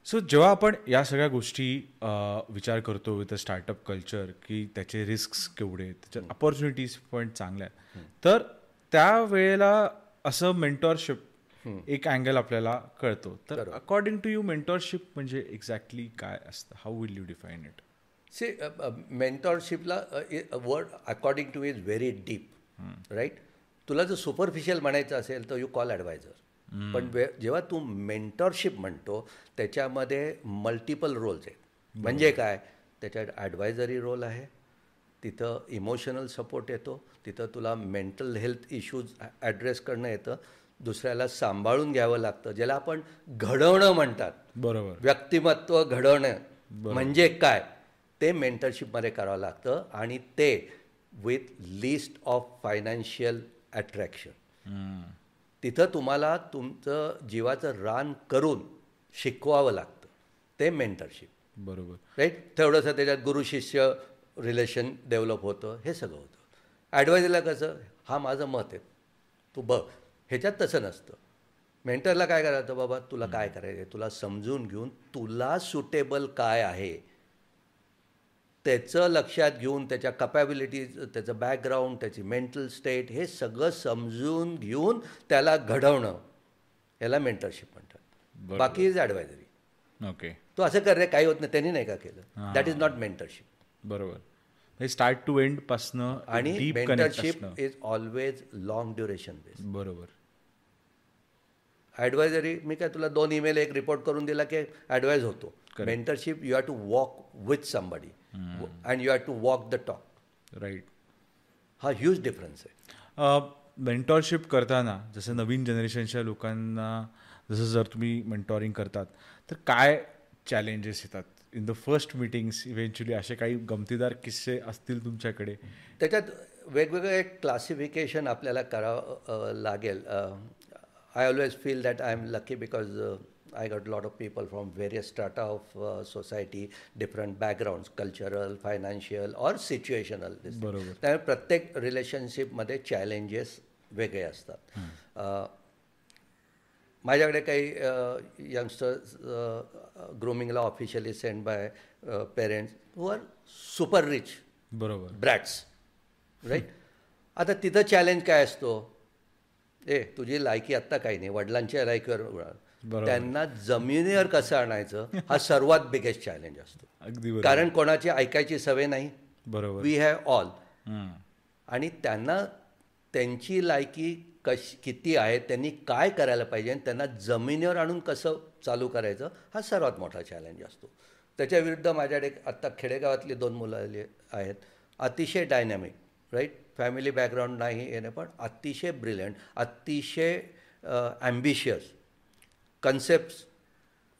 so जेव्हा आपण या सगळ्या गोष्टी अ, विचार करतो विथ अ स्टार्टअप कल्चर की त्याचे रिस्क केवढे त्याच्या अपॉर्च्युनिटीज पण चांगल्या आहेत तर त्यावेळेला असं मेंटॉरशिप एक अँगल आपल्याला कळतो. तर अकॉर्डिंग टू यू मेंटॉरशिप म्हणजे एक्झॅक्टली काय असतं? How will you define it see मेंटॉरशिपला word according to is very deep right तुला जर सुपरफिशियल म्हणायचं असेल तर यू कॉल ॲडवायझर पण वे जेव्हा तू मेंटॉरशिप म्हणतो त्याच्यामध्ये मल्टिपल रोल्स आहेत. म्हणजे काय? त्याच्यात ॲडवायझरी रोल आहे तिथं इमोशनल सपोर्ट येतो तिथं तुला मेंटल हेल्थ इश्यूज ॲड्रेस करणं येतं दुसऱ्याला सांभाळून घ्यावं लागतं ज्याला आपण घडवणं म्हणतात. बरोबर. व्यक्तिमत्व घडवणं. म्हणजे काय? ते मेंटरशिपमध्ये करावं लागतं आणि ते with list of financial attraction तिथं तुम्हाला तुमचं जीवाचं रान करून शिकवावं लागतं. ते मेंटरशिप बरोबर. राईट थोडंसं त्याच्यात गुरु शिष्य रिलेशन डेव्हलप होतं हे सगळं होतं. ॲडवायझरला कसं? हा माझं मत आहे. तू बघ ह्याच्यात तसं नसतं. मेंटरला काय करायचं बाबा? तुला काय करायचं आहे तुला समजून घेऊन तुला सुटेबल काय आहे? त्याचं लक्षात घेऊन त्याच्या कपॅबिलिटीज त्याचं बॅकग्राऊंड त्याची मेंटल स्टेट हे सगळं समजून घेऊन त्याला घडवणं. याला मेंटरशिप म्हणतात. बाकी इज ॲडवायझरी ओके तो असं कर रे काही होत नाही त्यांनी नाही का केलं? दॅट इज नॉट मेंटरशिप बरोबर. स्टार्ट टू एंड पासनं आणि mentorship is always long duration base बरोबर. ॲडवायझरी मी काय तुला दोन ईमेल एक रिपोर्ट करून दिला की ॲडवाईज होतो. Mentorship you have to walk with somebody and you have to walk the talk right हा ह्यूज डिफरन्स आहे. मेंटॉरशिप करताना जसं नवीन जनरेशनच्या लोकांना जसं जर तुम्ही मेंटॉरिंग करतात तर काय चॅलेंजेस येतात? In the first meetings eventually असे काही गमतीदार किस्से असतील तुमच्याकडे? त्याच्यात वेगवेगळे क्लासिफिकेशन आपल्याला करावं लागेल. I always feel that I am lucky because I got lot of people from various strata of society different backgrounds cultural financial or situational बरोबर. त्यामुळे प्रत्येक रिलेशनशिपमध्ये चॅलेंजेस वेगळे असतात. माझ्याकडे काही youngsters ग्रोमिंगला officially send by parents who are super rich बरोबर. Brats right आता तिथं चॅलेंज काय असतो? ए तुझी लायकी आत्ता काही नाही वडिलांच्या लायकीवर. त्यांना जमिनीवर कसं आणायचं हा सर्वात बिगेस्ट चॅलेंज असतो. अगदी कारण कोणाची ऐकायची सवय नाही. बरोबर. We have all. आणि त्यांना त्यांची लायकी कशी किती आहे त्यांनी काय करायला पाहिजे आणि त्यांना जमिनीवर आणून कसं चालू करायचं हा सर्वात मोठा चॅलेंज असतो. त्याच्या विरुद्ध माझ्याकडे आत्ता खेडेगावातली दोन मुलं आली आहेत. अतिशय डायनॅमिक राईट फॅमिली बॅकग्राऊंड नाही येणे पण अतिशय ब्रिलियंट अतिशय ambitious concept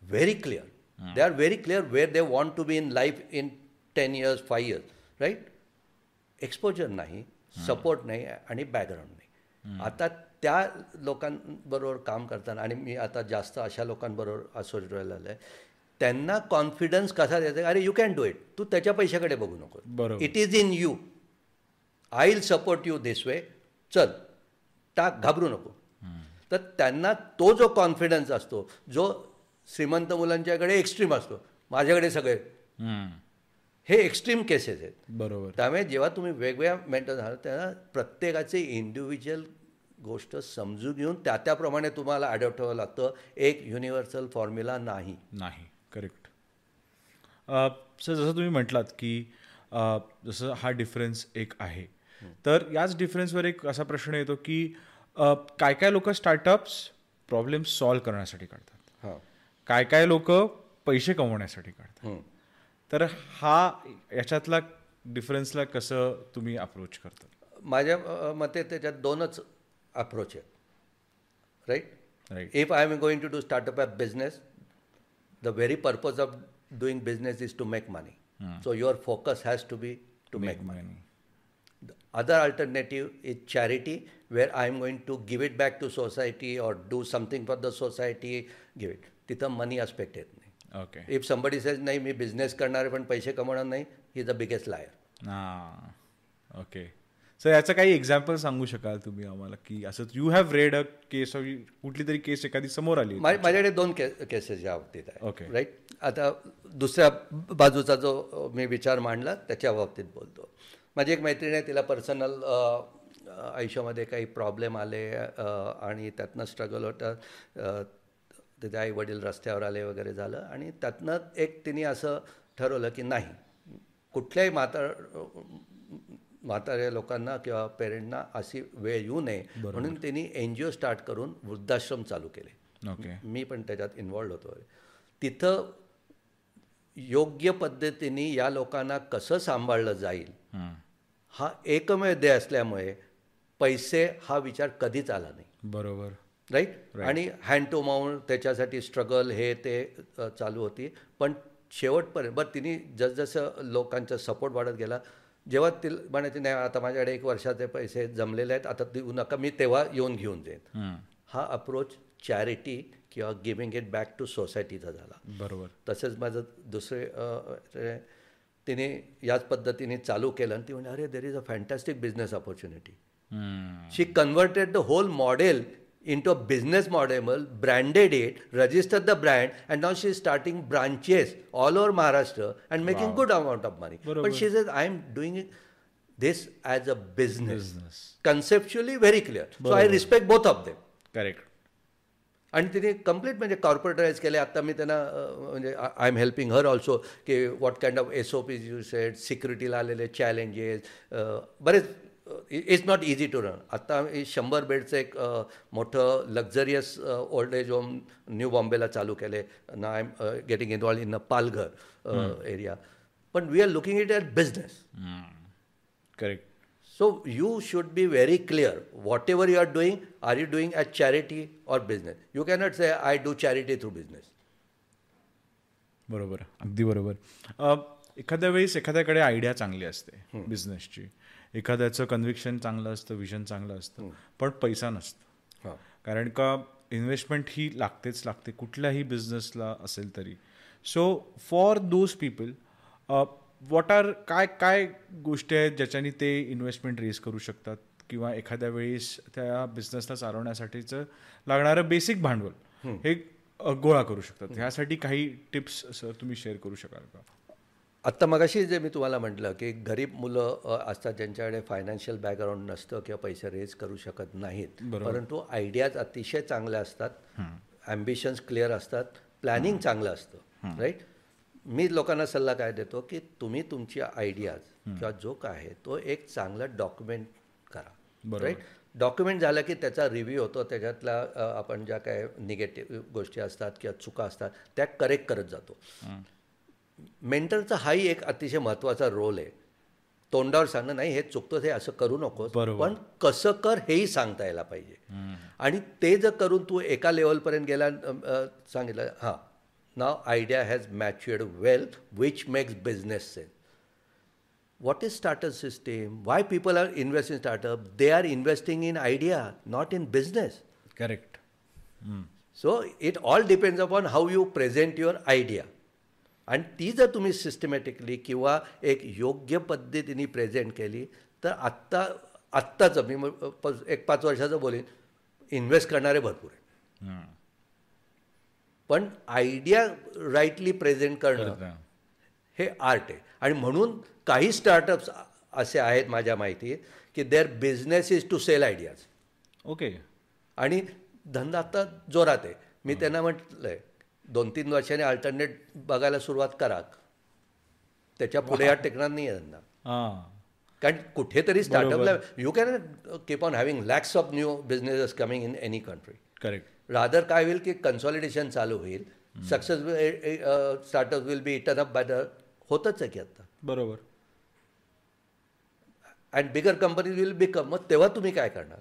very clear they are very clear where they want to be in life in ten years five years right exposure नाही सपोर्ट नाही आणि बॅकग्राऊंड नाही आता त्या लोकांबरोबर काम करताना आणि मी आता जास्त अशा लोकांबरोबर असोसिएट आलं आहे त्यांना कॉन्फिडन्स कसा द्यायचा अरे यू कॅन डू इट तू त्याच्या पैशाकडे बघू नको. It is in you I will support you this way चल. टाक घाबरू नको. तर त्यांना तो जो कॉन्फिडन्स असतो जो श्रीमंत मुलांच्याकडे एक्स्ट्रीम असतो माझ्याकडे सगळे. हे एक्स्ट्रीम केसेस आहेत. बरोबर. त्यामुळे जेव्हा तुम्ही वेगवेगळ्या मेंटल झालं तेव्हा प्रत्येकाचे इंडिव्हिज्युअल गोष्ट समजून घेऊन त्या त्याप्रमाणे तुम्हाला अडॉप्ट व्हावं लागतं. एक युनिव्हर्सल फॉर्म्युला नाही. नाही. करेक्ट सर जसं तुम्ही म्हटलात की जसं हा डिफरन्स एक आहे. तर याच डिफरन्सवर एक असा प्रश्न येतो की काय काय लोक स्टार्टअप्स प्रॉब्लेम सॉल्व्ह करण्यासाठी काढतात हां. काय काय लोक पैसे कमवण्यासाठी काढतात हं. तर हा याच्यातला डिफरन्सला कसं तुम्ही अप्रोच करता? माझ्या मते त्याच्यात दोनच अप्रोच आहेत. Right right if I am going to do startup a business the very purpose of doing business is to make money so your focus has to be to make money The other alternative is charity, where I am going to give it back to society or do something for the society, give it. तिथं मनी aspect येत नाही. Okay if somebody says नाही मी business करणार पण पैसे कमवणार नाही ही द बिगेस्ट लायर हां ओके सर याचं काही एक्झाम्पल सांगू शकाल तुम्ही आम्हाला? की असं you have read a case of कुठली तरी केस एखादी समोर आली माझ्याकडे दोन के केसेस या बाबतीत Okay. आहे राईट आता दुसऱ्या बाजूचा जो मी विचार मांडला त्याच्या बाबतीत बोलतो. माझी एक मैत्रीण आहे तिला पर्सनल आयुष्यामध्ये काही प्रॉब्लेम आले आणि त्यातनं स्ट्रगल होतं. तिथे आई वडील रस्त्यावर आले वगैरे झालं आणि त्यातनं एक तिने असं ठरवलं की नाही कुठल्याही म्हातार म्हाताऱ्या लोकांना किंवा पेरेंटना अशी वेळ येऊ नये. म्हणून त्यांनी एन जी ओ स्टार्ट करून वृद्धाश्रम चालू केले. ओके. मी पण त्याच्यात इन्वॉल्ड होतो. तिथं योग्य पद्धतीने या लोकांना कसं सांभाळलं जाईल हा एकमेव ध्येय असल्यामुळे पैसे हा विचार कधीच आला नाही. बरोबर. राईट आणि हँड टू माउंट त्याच्यासाठी स्ट्रगल हे ते चालू होती. पण शेवटपर्यंत बरं तिने जसजसं लोकांचा सपोर्ट वाढत गेला जेव्हा ती म्हणायची नाही आता माझ्याकडे एक वर्षाचे पैसे जमलेले आहेत आता देऊ नका मी तेव्हा येऊन घेऊन जाईन. हा अप्रोच चॅरिटी किंवा गिविंग इट बॅक टू सोसायटीचा झाला. बरोबर. तसेच माझं दुसरे तिने याच पद्धतीने चालू केलं आणि ती म्हणजे अरे there is a fantastic business opportunity she converted the whole model into a business model branded it register the brand and not she starting branches all over Maharashtra and making good amount of money but she is I am doing this as a business conceptually very clear so I respect both of them correct आणि तिने complete म्हणजे कॉर्पोरेटाईज केले आता मी त्यांना म्हणजे I am helping her also की what kind of S O Ps you set सिक्युरिटीला आलेले चॅलेंजेस बरेच it's not easy to run आत्ता आम्ही शंभर बेडचं एक मोठं luxurious old age home new बॉम्बेला चालू केले ना I am getting involved in a Palghar area पण we are looking it at business correct So you should be very clear. Whatever you are doing, are you doing as charity or business? You cannot say I do charity through business. बरोबर. अगदी बरोबर. एखाद्या वेळेस एखाद्याकडे idea चांगली असते बिझनेसची एखाद्याचं कन्व्हिक्शन चांगलं असतं विजन चांगलं असतं पण पैसा नसतो. कारण का इन्व्हेस्टमेंट ही लागतेच लागते कुठल्याही बिझनेसला असेल तरी. So for those people what are काय काय गोष्टी आहेत ज्याच्यानी ते इन्व्हेस्टमेंट रेज करू शकतात? किंवा एखाद्या वेळेस त्या बिझनेसला चालवण्यासाठीचं लागणारं बेसिक भांडवल हे गोळा करू शकतात. ह्यासाठी काही टिप्स सर तुम्ही शेअर करू शकाल का? आत्ता मगाशी जे मी तुम्हाला म्हटलं की गरीब मुलं असतात ज्यांच्याकडे फायनान्शियल बॅकग्राऊंड नसतं किंवा पैसे रेज करू शकत नाहीत. परंतु आयडियाज अतिशय चांगल्या असतात. ॲम्बिशन्स क्लिअर असतात. प्लॅनिंग चांगलं असतं. राईट मी लोकांना सल्ला काय देतो की तुम्ही तुमची आयडियाज किंवा जो काय आहे तो एक चांगला डॉक्युमेंट करा. राईट डॉक्युमेंट झालं की त्याचा रिव्ह्यू होतो त्याच्यातल्या आपण ज्या काय निगेटिव्ह गोष्टी असतात किंवा चुका असतात त्या करेक्ट करत जातो. मेंटरचा हाही एक अतिशय महत्त्वाचा रोल आहे. तोंडावर सांगणं नाही हे चुकतं हे असं करू नकोस. पण कसं कर हेही सांगता यायला पाहिजे. आणि ते जर करून तू एका लेवलपर्यंत गेला सांगितलं हां नाव idea has matured well which makes business sense what is startup system why people are investing in startup they are investing in idea not in business correct so it all depends upon how you present your idea आणि ती जर तुम्ही systematically किंवा एक योग्य पद्धतीने present केली तर आत्ता आत्ताचं मी एक पाच वर्षाचं बोलीन इन्व्हेस्ट करणारे भरपूर आहेत हां. पण आयडिया राईटली प्रेझेंट करणं. हे आर्ट आहे. आणि म्हणून काही स्टार्टअप्स असे आहेत माझ्या माहितीत की their business is to sell ideas okay आणि धंदा आता जोरात आहे. मी त्यांना म्हटलं आहे दोन तीन वर्षांनी अल्टरनेट बघायला सुरुवात करा. त्याच्या पुढे हा टेकणार नाही आहे धंदा. हां. कारण कुठेतरी स्टार्टअपला you can keep on having lakhs of new businesses coming in any country correct rather काय होईल की कन्सॉलिडेशन चालू होईल. Success startup will be eaten up by the होतच आहे की आता. बरोबर. And bigger companies will become मग तेव्हा तुम्ही काय करणार?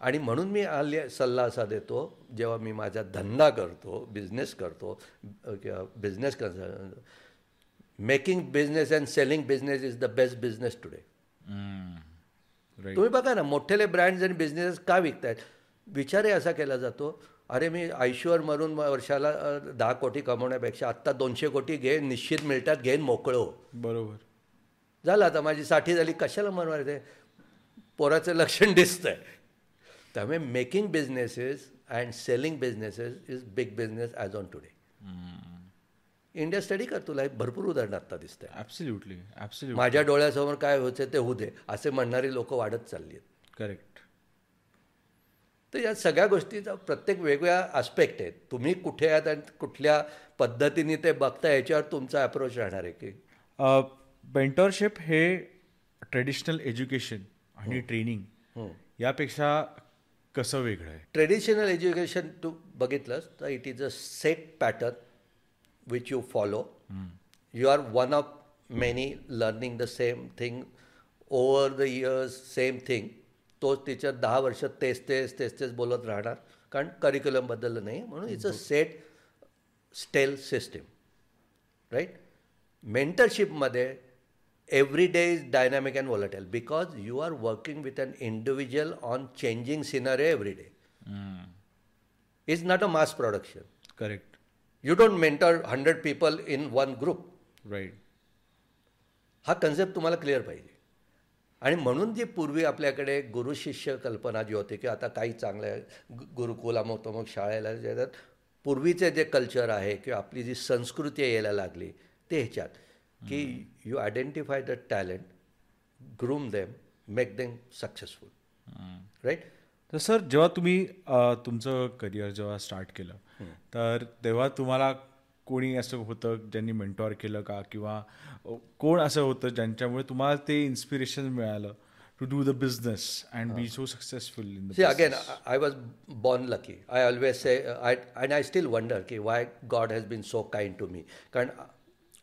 आणि म्हणून मी हल्ली सल्ला असा देतो जेव्हा मी माझा धंदा करतो बिझनेस करतो business making business and selling business is the best business today तुम्ही बघा ना मोठेले ब्रँड्स आणि बिझनेस का विकतायत? विचारही असा केला जातो अरे मी आयुष्यवर मरून वर्षाला दहा कोटी कमवण्यापेक्षा आत्ता दोनशे कोटी घे निश्चित मिळतात घेईन मोकळं हो. बरोबर. झालं आता माझी साठी झाली कशाला म्हणवायचं पोराचं लक्षण दिसतंय. त्यामुळे making businesses and selling businesses is big business as on today India study कर तुला एक भरपूर उदाहरणं आत्ता दिसतंय. ॲब्सल्युटली ॲब्सल्युटली माझ्या डोळ्यासमोर काय व्हायचं ते होऊ दे असे म्हणणारी लोक वाढत चालली आहेत. करेक्ट तर या सगळ्या गोष्टीचा प्रत्येक वेगवेगळ्या आस्पेक्ट आहेत. तुम्ही कुठे आहात आणि कुठल्या पद्धतीने ते बघता याच्यावर तुमचा अप्रोच राहणार आहे की? मेंटरशिप हे ट्रेडिशनल एज्युकेशन आणि ट्रेनिंग यापेक्षा कसं वेगळं आहे? ट्रेडिशनल एज्युकेशन तू बघितलंस तर it is a set pattern which you follow you are one of many learning the same thing over the years same thing तोच टीचर दहा वर्ष तेच तेच तेच तेच बोलत राहणार. कारण करिक्युलम बदललं नाही. म्हणून it's a set stale system right मेंटरशिपमध्ये every day is dynamic and volatile because you are working with an individual on changing scenery every day is not a mass production correct you don't mentor hundred people in one group right हा concept तुम्हाला clear पाहिजे. आणि म्हणून जी पूर्वी आपल्याकडे गुरु शिष्य कल्पना जी होती की आता काही चांगल्या गुरुकुल तमुक शाळेला जे पूर्वीचे जे कल्चर आहे किंवा आपली जी संस्कृती यायला लागली ते ह्याच्यात. की you identify the talent groom them make them successful right तर सर जेव्हा तुम्ही तुमचं करिअर जेव्हा स्टार्ट केलं तर तेव्हा तुम्हाला कोणी असं होतं ज्यांनी मेंटॉर केलं का किंवा अ, कोण असं होतं ज्यांच्यामुळे तुम्हाला ते इन्स्पिरेशन मिळालं to do the business and be so successful in the See, again, I, I was born lucky. I always say, uh, I, and I still wonder ki why God has been so kind to me. कारण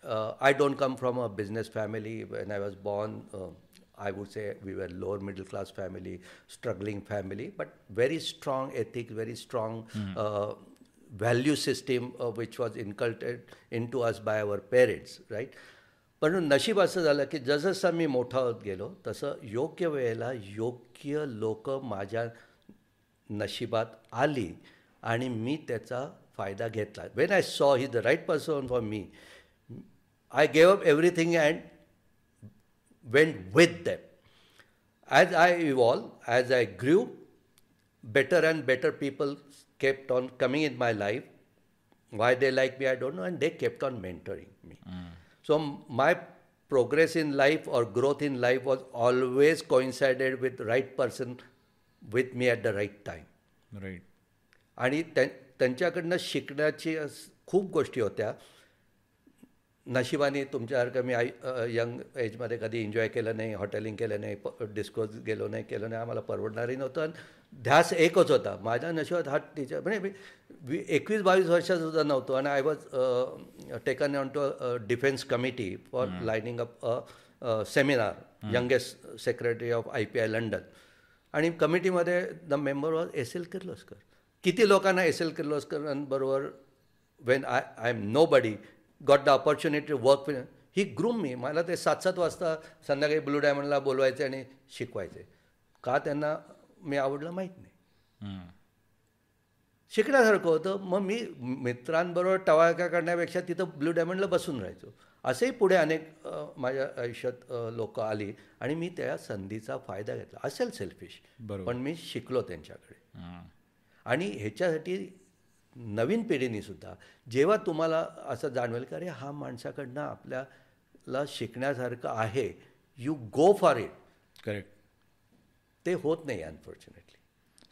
uh, I don't come from a business family. When I was born, uh, I would say we were lower middle class family, struggling family, but very strong ethics, very strong uh, value system uh, which was inculcated into us by our parents, right? पण नशीब असं झालं की जसजसं मी मोठा होत गेलो तसं योग्य वेळेला योग्य लोक माझ्या नशिबात आली आणि मी त्याचा फायदा घेतला when I saw he the right person for me I gave up everything and went with them. As I evolved, as I grew, better and better people kept on coming in my life. Why they like me, I don't know, and they kept on mentoring me. So m- my progress in life or growth in life was always coincided with right person with me at the right time. Right आणि त्यां त्यांच्याकडनं शिकण्याची अस- खूप गोष्टी होत्या नशिबाने तुमच्यासारखं मी आई young एजमध्ये कधी एन्जॉय केलं नाही हॉटेलिंग केलं नाही प डिस्कोज गेलो नाही केलं नाही आम्हाला परवडणारही नव्हतं आणि ध्यास एकच होता. माझ्या नशिबात हा टीचर म्हणजे मी वी एकवीस बावीस वर्षाचा सुद्धा नव्हतो आणि I was taken on to defence committee for lining up a seminar youngest secretary of I P I London आणि कमिटीमध्ये the member was S L Kirloskar किती लोकांना S L किर्लोस्करांबरोबर when I I am nobody got the opportunity work with he groom me मला ते सात सात वाजता संध्याकाळी blue डायमंडला बोलवायचे आणि शिकवायचे. का त्यांना मी आवडलं माहीत नाही. शिकण्यासारखं होतं. मग मी मित्रांबरोबर टवाळका करण्यापेक्षा तिथं ब्लू डायमंडला बसून राहायचो. असंही पुढे अनेक माझ्या आयुष्यात लोक आली आणि मी त्या संधीचा फायदा घेतला. असेल सेल्फिश. पण मी शिकलो त्यांच्याकडे. आणि ह्याच्यासाठी नवीन पिढीने सुद्धा जेव्हा तुम्हाला असं जाणवेल की अरे हा माणसाकडनं आपल्याला शिकण्यासारखं आहे you go for it correct ते होत नाही अनफॉर्च्युनेटली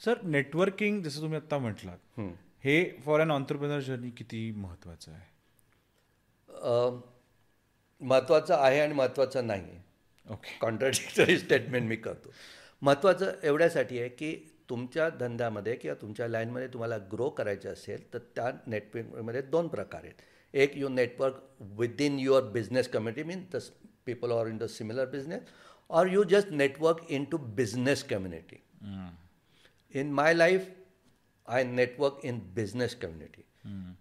सर नेटवर्किंग जसं तुम्ही आता म्हटलात हे फॉर अन ऑन्टरप्रिनर जर्नी किती महत्वाचं आहे? महत्त्वाचं आहे आणि महत्त्वाचं नाही. आहे ओके कॉन्ट्राडिक्टरी स्टेटमेंट मी करतो. महत्त्वाचं एवढ्यासाठी आहे की तुमच्या धंद्यामध्ये किंवा तुमच्या लाईनमध्ये तुम्हाला ग्रो करायचं असेल तर त्या नेटवर्कमध्ये दोन प्रकार आहेत. एक you network within your business community mean the people are in the similar business or you just network into business community in my life I network in business community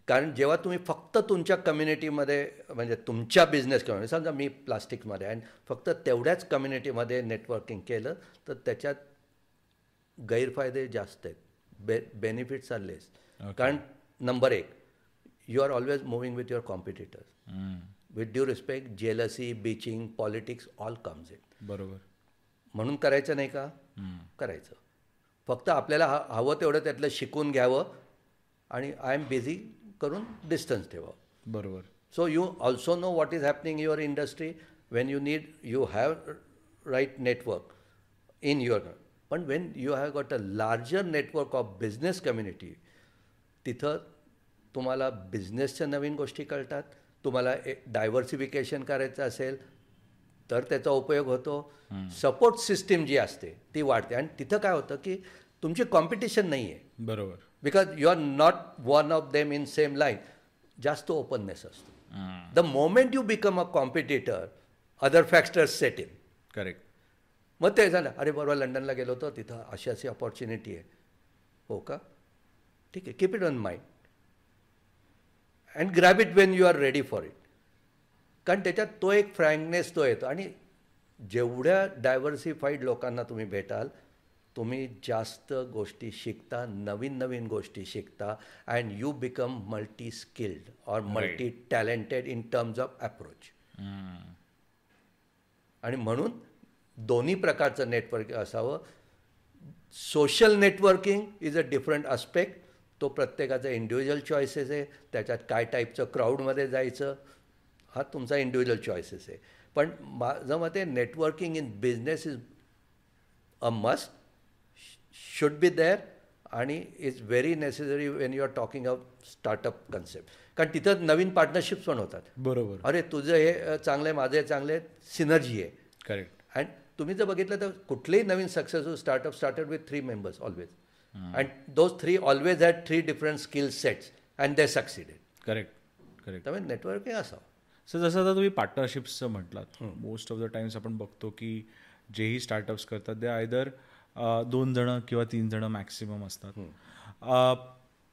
कारण जेव्हा तुम्ही फक्त तुमच्या कम्युनिटीमध्ये म्हणजे तुमच्या बिझनेस कम्युनिटी समजा मी प्लास्टिक्समध्ये आहे आणि फक्त तेवढ्याच कम्युनिटीमध्ये नेटवर्किंग केलं तर त्याच्यात गैरफायदे जास्त आहेत. बे बेनिफिट्स आर लेस कारण नंबर एक you are always moving with your competitors with due respect jealousy bitching politics all comes it बरोबर. म्हणून करायचं नाही का? करायचं. फक्त आपल्याला हा हवं तेवढं त्यातलं शिकून घ्यावं आणि आय एम बिझी करून डिस्टन्स ठेवावं. बरोबर. So you also know what is happening your industry when you need you have right network in your पण when you have got a larger network of business community तिथं तुम्हाला बिझनेसच्या नवीन गोष्टी कळतात तुम्हाला डायव्हर्सिफिकेशन करायचं असेल तर त्याचा उपयोग होतो. सपोर्ट सिस्टीम जी असते ती वाढते. आणि तिथं काय होतं की तुमची कॉम्पिटिशन नाही आहे बरोबर. Because you are not one of them in same line जास्त ओपननेस असतो. The moment you become a competitor other factors set in correct मग ते झालं. अरे बरोबर लंडनला गेलो होतो. तिथं अशी अशी अपॉर्च्युनिटी आहे. हो का? ठीक आहे. Keep it on mind and grab it when you are ready for it कारण त्याच्यात तो एक फ्रँकनेस तो येतो. आणि जेवढ्या डायव्हर्सिफाईड लोकांना तुम्ही भेटाल तुम्ही जास्त गोष्टी शिकता नवीन नवीन गोष्टी शिकता and you become multi skilled or multi talented in terms of approach आणि म्हणून दोन्ही प्रकारचं नेटवर्क असावं. Social networking is a different aspect तो प्रत्येकाचा इंडिव्हिज्युअल चॉईसेस आहे. त्याच्यात काय टाईपचं क्राऊडमध्ये जायचं हा तुमचा इंडिव्हिज्युअल चॉईसेस आहे. पण माझं मते networking in business is a must should be there आणि is very necessary when you are talking of startup concept कारण तिथं नवीन पार्टनरशिप्स पण होतात. बरोबर. अरे तुझं हे अ, चांगलं आहे माझं हे चांगलं आहे सिनर्जी आहे. करेक्ट अँड तुम्ही जर बघितलं तर कुठलेही नवीन successful startup started with three members always and those three always had three different skill sets and they succeeded correct correct त्यामुळे नेटवर्किंग असावं. सर जसं आता तुम्ही पार्टनरशिप्सचं म्हटलात मोस्ट ऑफ द टाइम्स आपण बघतो की जेही स्टार्टअप्स करतात ते आयदर दोन जणं किंवा तीन जणं मॅक्सिमम असतात.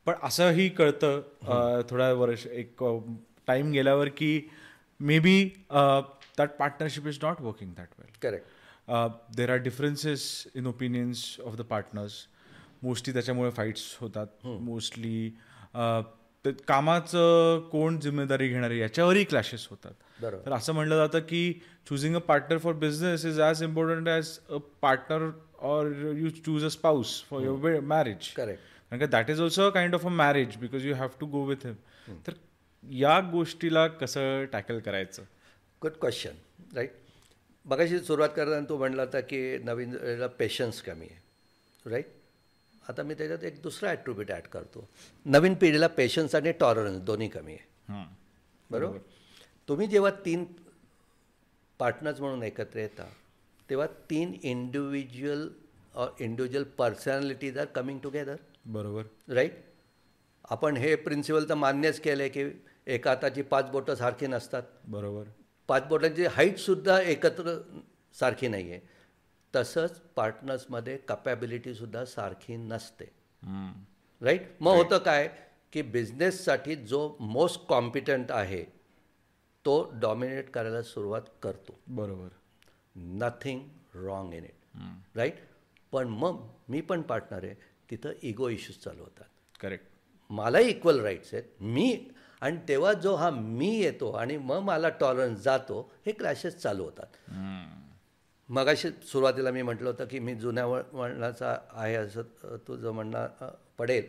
पण असंही कळतं अ, थोड्या वर्ष एक टाइम गेल्यावर की maybe that partnership is not working that well correct there are differences in opinions of the partners mostly त्याच्यामुळे फाईट्स होतात. मोस्टली कामाचं कोण जिम्मेदारी घेणार याच्यावरही क्लॅशेस होतात. तर असं म्हणलं जातं की choosing a partner for business is as important as a partner or you choose a spouse for your marriage correct कारण का that is also a kind of a marriage because you have to go with him तर या गोष्टीला कसं tackle करायचं? Good question write बघाशी सुरुवात करताना तू म्हणला होता की नवीन पेशन्स कमी आहे राईट आता मी त्याच्यात एक दुसरा ॲट्रिब्यूट ॲड करतो. नवीन पिढीला पेशन्स आणि टॉलरन्स दोन्ही कमी आहे. बरोबर? तुम्ही जेव्हा तीन पार्टनर्स म्हणून एकत्र येता तेव्हा तीन individual individual personalities are coming together बरोबर. राईट आपण हे प्रिन्सिपल तर मान्यच केलं आहे की एका हाताची पाच बोटं सारखी नसतात. बरोबर. पाच बोटांची हाईटसुद्धा एकत्र सारखी नाही आहे तसंच पार्टनर्समध्ये कपॅबिलिटीसुद्धा सारखी नसते. राईट मग होतं काय की बिझनेससाठी जो मोस्ट कॉम्पिटंट आहे तो डॉमिनेट करायला सुरुवात करतो. बरोबर. Nothing wrong in it right पण मग मी पण पार्टनर आहे तिथं इगो इश्यूज चालू होतात. करेक्ट मलाही इक्वल राईट्स आहेत. मी आणि तेव्हा जो हा मी येतो आणि मग मला टॉलरन्स जातो हे क्लॅशेस चालू होतात. मगाशी सुरुवातीला मी म्हटलं होतं की मी जुन्या वळ वळणाचा आहे असं तुझं म्हणणं पडेल.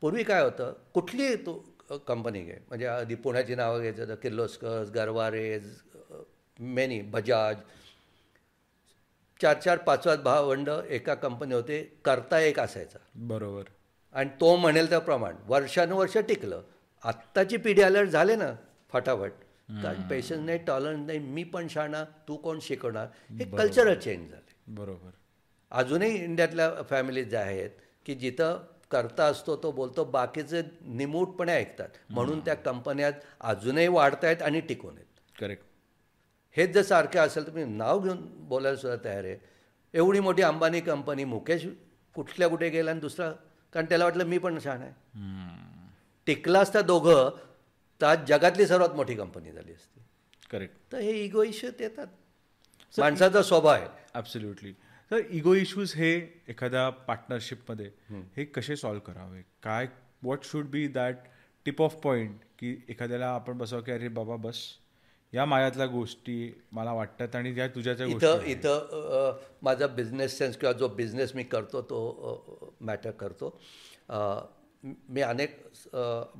पूर्वी काय होतं कुठलीही तू कंपनी घे? म्हणजे आधी पुण्याची नावं घ्यायचं तर किर्लोस्कर गरवारेज मेनी बजाज. चार चार पाच पाच भावंड एका कंपनी होते करता एक असायचा. बरोबर. आणि तो म्हणेल त्याप्रमाणे वर्षानुवर्ष टिकलं. आत्ताची पिढी अलर्ट झाले ना फटाफट. कारण पेशन्स नाही टॉलरन्स नाही मी पण शाणा तू कोण शिकवणार? हे कल्चरच चेंज झाले. बरोबर. अजूनही इंडियातल्या फॅमिलीज ज्या आहेत की जिथं करता असतो तो बोलतो बाकीचे निमूटपणे ऐकतात. म्हणून त्या कंपन्या अजूनही वाढत आहेत आणि टिकून आहेत. करेक्ट हेच जर सारखं असेल तर मी नाव घेऊन बोलायला सुद्धा तयार आहे. एवढी मोठी अंबानी कंपनी मुकेश कुठल्या कुठे गेला आणि दुसरा? कारण त्याला वाटलं मी पण छान आहे. टिकला असता दोघं तर आज जगातली सर्वात मोठी कंपनी झाली असती. करेक्ट तर हे इगो इश्यूत येतात. माणसाचा स्वभाव आहे. ॲब्सोल्युटली तर इगो इश्यूज हे एखाद्या पार्टनरशिपमध्ये हे कसे सॉल्व्ह करावे? काय what should be that tip of point की एखाद्याला आपण बसावं की अरे बाबा बस. या मायातल्या गोष्टी मला वाटतात आणि ज्या तुझ्या त्या गोष्टी इथं इथं माझा बिझनेस सेन्स किंवा जो बिझनेस मी करतो तो मॅटर करतो. मी अनेक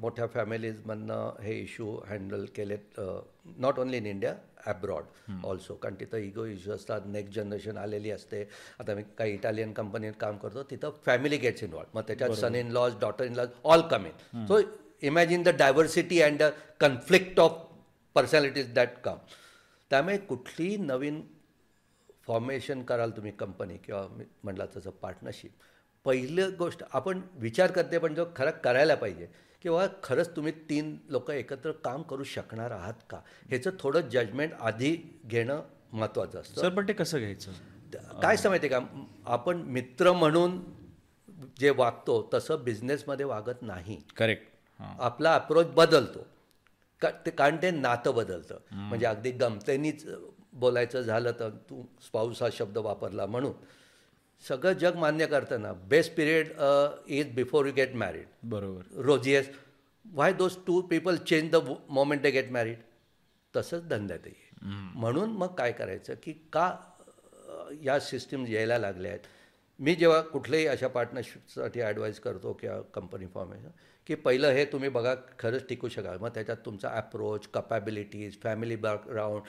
मोठ्या फॅमिलीजमधनं हे इश्यू हँडल केलेत not only in India abroad also कारण तिथं इगो इश्यू असतात नेक्स्ट जनरेशन आलेली असते. आता मी काही इटालियन कंपनीत काम करतो तिथं फॅमिली गेट्स इन्वॉल्ड मग त्याच्यात son in laws daughter in laws all come in so imagine the diversity and the conflict of personalities that come त्यामुळे कुठलीही नवीन फॉर्मेशन कराल तुम्ही कंपनी किंवा मी म्हटलं तसं पार्टनरशिप पहिलं गोष्ट आपण विचार करते पण जो खरं करायला पाहिजे किंवा खरंच तुम्ही तीन लोक एकत्र काम करू शकणार आहात का? ह्याचं थोडं जजमेंट आधी घेणं महत्त्वाचं असतं. सर पण ते कसं घ्यायचं? काय समजते का? आपण मित्र म्हणून जे वागतो तसं बिझनेसमध्ये वागत नाही. करेक्ट आपला अप्रोच बदलतो. का ते कारण ते नातं बदलतं. म्हणजे अगदी गमतेनीच बोलायचं झालं तर तू स्पाऊस हा शब्द वापरला म्हणून. सगळं जग मान्य करतं ना. Best period is before you get married बरोबर. रोजियस why those two people change the moment they get married तसंच धंद्यातही आहे. म्हणून मग काय करायचं की का या सिस्टीम यायला लागल्या आहेत? मी जेव्हा कुठल्याही अशा पार्टनरशिपसाठी ॲडवाईस करतो किंवा कंपनी फॉर्मेशन की पहिलं हे तुम्ही बघा खरंच टिकू शकाल. मग त्याच्यात तुमचा approach capabilities family background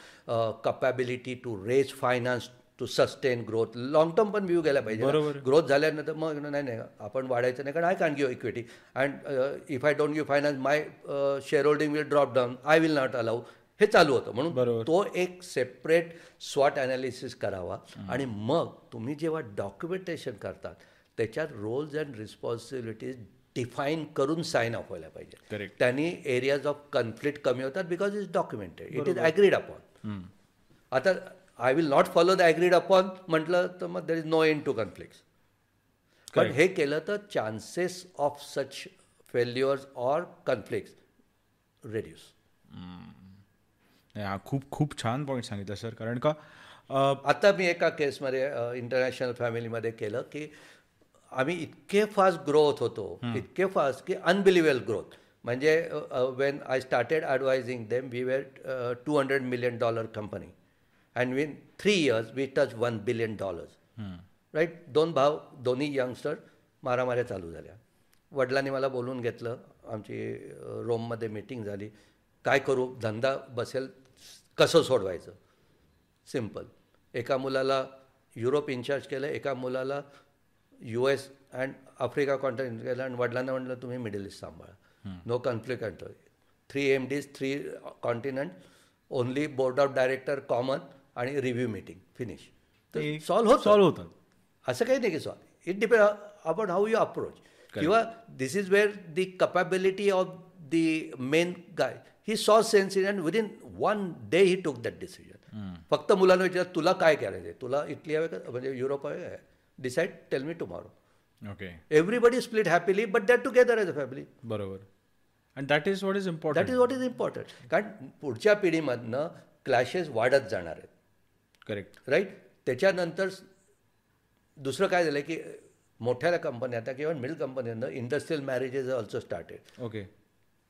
capability to raise finance to sustain growth long term पण व्ह्यू गेला पाहिजे. ग्रोथ झाल्यानंतर मग नाही नाही आपण वाढायचं नाही. कारण I can give equity and if I don't give finance my share holding will drop down I will not allow हे चालू होतं. म्हणून. तो एक सेपरेट स्वॉट ॲनालिसिस करावा. आणि मग तुम्ही जेव्हा डॉक्युमेंटेशन करतात त्याच्यात रोल्स अँड रिस्पॉन्सिबिलिटीज डिफाईन करून साईन ऑफ व्हायला पाहिजे. त्यांनी एरियाज ऑफ कन्फ्लिक्ट कमी होतात because is documented it is agreed upon आता I will not follow the agreed upon म्हटलं तर मग there is no end to conflict पण. हे केलं तर chances of such failures or conflict reduce हा खूप खूप छान पॉईंट सांगितलं सर कारण का आता मी एका केसमध्ये इंटरनॅशनल फॅमिलीमध्ये केलं की आम्ही इतके फास्ट ग्रो होत इतके फास्ट की अनबिलिवेबल ग्रोथ म्हणजे when I started advising them we were two hundred million dollar company and within three years we touch one billion dollars right दोन भाव दोन्ही यंगस्टर मारामाऱ्या चालू झाल्या. वडिलांनी मला बोलून घेतलं आमची रोममध्ये मीटिंग झाली. काय करू? धंदा बसेल कसं सोडवायचं? सिंपल एका मुलाला युरोप इन्चार्ज केलं एका मुलाला U S and Africa continent केलं आणि वडिलांना म्हटलं तुम्ही मिडल ईस्ट सांभाळा. No conflict three M Ds three continent only board of directors common आणि रिव्ह्यू मीटिंग फिनिश तर सॉल्व्ह होत. सॉल्व्ह होतात असं काही नाही की solve it depend upon how you approach किंवा this is where the capability of the main guy he saw sense in and within one day he took that decision फक्त मुलांना विचार तुला काय करायचं आहे तुला इटली हवे का? म्हणजे युरोप हवे आहे decide tell me tomorrow okay everybody split happily but that together as a family बरोबर. And that is what is that important is what is important कारण पुढच्या पिढीमधनं क्लॅशेस वाढत जाणार आहेत. करेक्ट राईट त्याच्यानंतर दुसरं काय झालं की मोठ्या कंपन्या आता किंवा मिल कंपन्यांना industrial marriages also started okay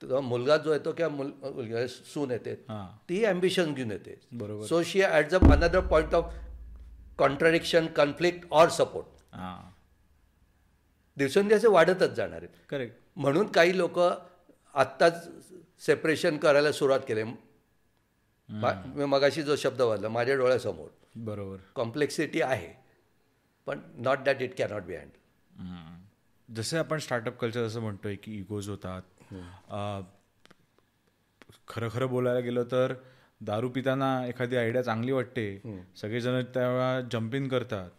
तो मुलगा जो येतो किंवा मुल मुलगा सून येते हां. ती ॲम्बिशन घेऊन येते. बरोबर. So she adds up another point of contradiction conflict or support हां. दिवसेंदिवस वाढतच जाणार आहेत. करेक्ट म्हणून काही लोक आत्ताच सेपरेशन करायला सुरुवात केली. मा- मगाशी जो शब्द वाजला माझ्या डोळ्यासमोर. बरोबर. कॉम्प्लेक्सिटी आहे पण not that it cannot be hand. जसे आपण स्टार्टअप कल्चर असं म्हणतोय की इगोज होतात. खरं खरं बोलायला गेलं तर दारू पिताना एखादी आयडिया चांगली वाटते. सगळेजण तेव्हा जम्प इन करतात.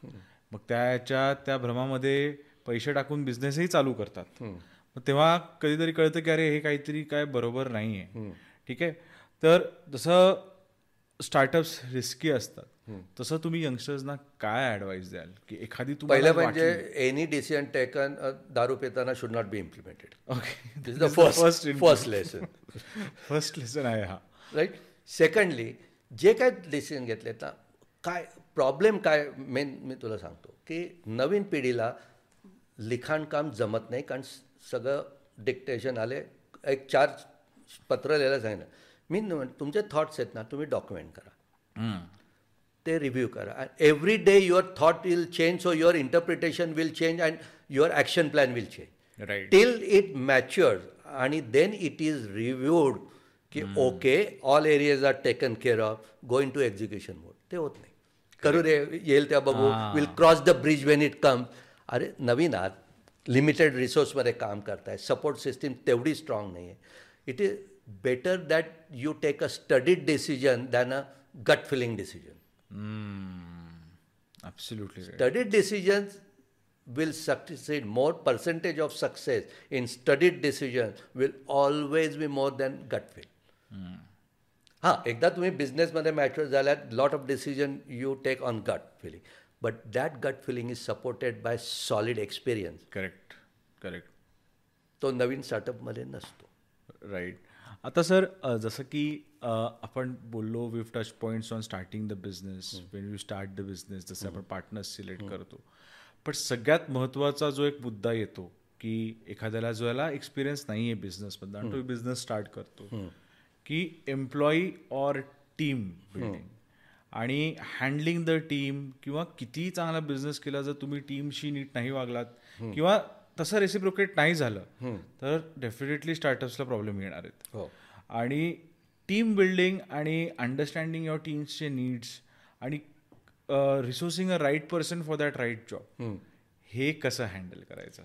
मग त्याच्या त्या भ्रमामध्ये पैसे टाकून बिझनेसही चालू करतात. मग तेव्हा कधीतरी कळतं की अरे हे काहीतरी काय बरोबर नाही आहे ठीक आहे? तर जसं स्टार्टअप्स रिस्की असतात तसं तुम्ही यंगस्टर्सना काय ॲडवाईस द्याल? की एखादी पहिलं म्हणजे एनी डिसिजन टेकन दारू पिताना should not be implemented okay the first first lesson first lesson आहे हा. राईट सेकंडली जे काय डिसिजन घेतलेत ना काय प्रॉब्लेम काय? मेन मी तुला सांगतो की नवीन पिढीला लिखाणकाम जमत नाही कारण सगळं डिक्टेशन आले एक चार पत्र लिहायला सांगितलं मी तुमचे थॉट्स आहेत ना तुम्ही डॉक्युमेंट करा. ते रिव्ह्यू करा. Every day your thought will change so your interpretation will change and your action plan will change right till it mature आणि देन इट इज रिव्ह्यूड की okay all areas are taken care of going to execution mode ते होत नाही. करू रे येईल त्या बघू will cross the bridge when it come अरे नवीन आहात. लिमिटेड रिसोर्समध्ये काम करताय. सपोर्ट सिस्टीम तेवढी स्ट्रॉंग नाही आहे it is better that you take a studied decision than a gut feeling decision absolutely studied decisions will succeed more percentage of success in studied decisions will always be more than gut feel हां एकदा तुम्ही बिझनेसमध्ये mature झाल्यात lot of decision you take on gut feeling but that gut feeling is supported by solid experience correct correct तो नवीन स्टार्टअपमध्ये नसतो right आता sir जसं की आपण बोललो with touch points on starting the business when you start the business जसे आपण पार्टनर्स सिलेक्ट करतो. पण सगळ्यात महत्त्वाचा जो एक मुद्दा येतो की एखाद्याला जो याला एक्सपिरियन्स नाही आहे बिझनेसमधला आणि तो बिझनेस स्टार्ट करतो की एम्प्लॉई ऑर टीम बिल्डिंग आणि हँडलिंग द टीम किंवा कितीही चांगला बिझनेस केला जर तुम्ही टीमशी नीट नाही वागलात किंवा तसं रेसिप्रोकेट नाही झालं तर डेफिनेटली स्टार्टअप्सला प्रॉब्लेम येणार आहेत. हो. आणि टीम बिल्डिंग आणि अंडरस्टँडिंग युअर टीम्सचे नीड्स आणि resourcing a right person for that right job हे. कसं हँडल करायचं?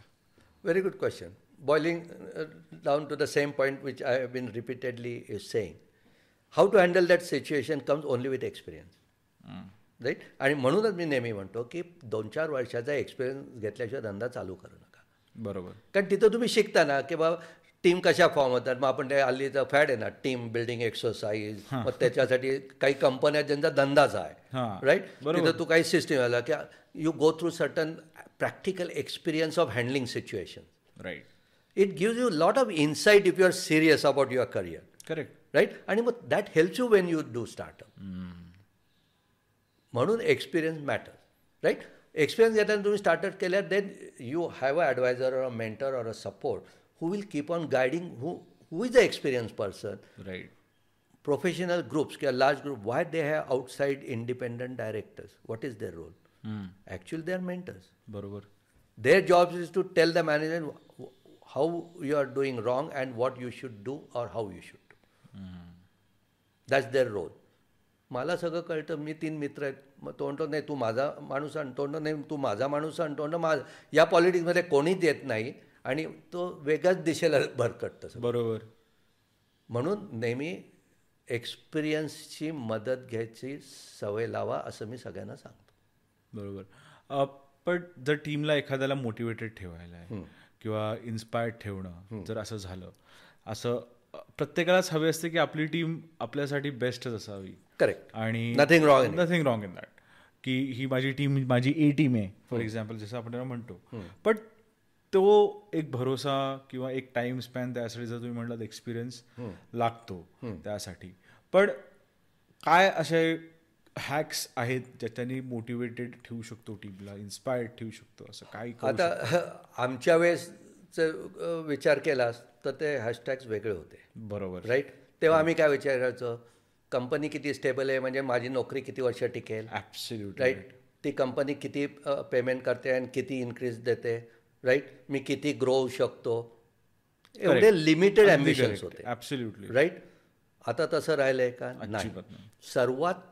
Good question. Boiling uh, down to the same point which I have been repeatedly uh, saying. How to handle that situation comes only with experience. Right आणि म्हणूनच मी नेहमी म्हणतो की दोन चार वर्षाचा एक्सपिरियन्स घेतल्याशिवाय धंदा चालू करू नका. बरोबर. कारण तिथं तुम्ही शिकता ना की बाबा टीम कशा फॉर्म होतात? मग आपण ते हल्लीचं फॅड आहे ना टीम बिल्डिंग एक्सरसाइज मग त्याच्यासाठी काही कंपन्या ज्यांचा धंदाच आहे. राईट. तिथं तू काही सिस्टीम आला की you go through certain practical experience of handling situation right it gives you lot of insight if you are serious about your career correct right आणि मग that helps you when you do startup म्हणून experience matter right experience घेताना तुम्ही startup केल्यार then you have a adviser or a mentor or a support who will keep on guiding who who is a experience person right professional groups किंवा large group why they have outside independent directors what is their role actually they are mentors बरोबर job is to tell the management wh- how you are doing wrong and what you should do or how you should do. That's their role. मला सगळं कळतं. मी तीन मित्र आहेत. मग तो म्हणतो नाही तू माझा माणूस आण तो म्हणतो नाही तू माझा माणूस आण तो म्हणतो माझा या पॉलिटिक्समध्ये कोणीच येत नाही आणि तो वेगळ्याच दिशेला भरकटतं. बरोबर. म्हणून नेहमी एक्सपिरियन्सची मदत घ्यायची सवय लावा असं मी सगळ्यांना सांगतो. बरोबर. पण जर टीमला एखाद्याला मोटिवेटेड ठेवायला आहे किंवा इन्स्पायर्ड ठेवणं जर असं झालं असं प्रत्येकालाच हवे असते की आपली टीम आपल्यासाठी बेस्टच असावी. करेक्ट आणि in it. Nothing wrong in that की ही माझी टीम माझी ए टीम आहे फॉर एक्झाम्पल जसं आपण म्हणतो. पण तो एक भरोसा किंवा एक टाइम स्पॅन त्यासाठी जर तुम्ही म्हणलात एक्सपिरियन्स लागतो त्यासाठी. पण काय असे हॅक्स आहेत ज्याच्यानी मोटिवेटेड ठेवू शकतो टीमला इन्स्पायर्ड ठेवू शकतो असं काय करू आता आमच्या वेळेसचं विचार केलास तर ते हॅशटॅग्स वेगळे होते? बरोबर. राईट तेव्हा आम्ही काय विचार करायचो कंपनी किती स्टेबल आहे म्हणजे माझी नोकरी किती वर्ष टिकेल? ऍब्सल्यूट राईट ती कंपनी किती पेमेंट करते आणि किती इन्क्रीज देते? राईट मी किती ग्रो होऊ शकतो? एवढे लिमिटेड ॲम्बिशन्स होते. ऍब्सोल्युटली राईट आता तसं राहिलंय का? नाही. सर्वात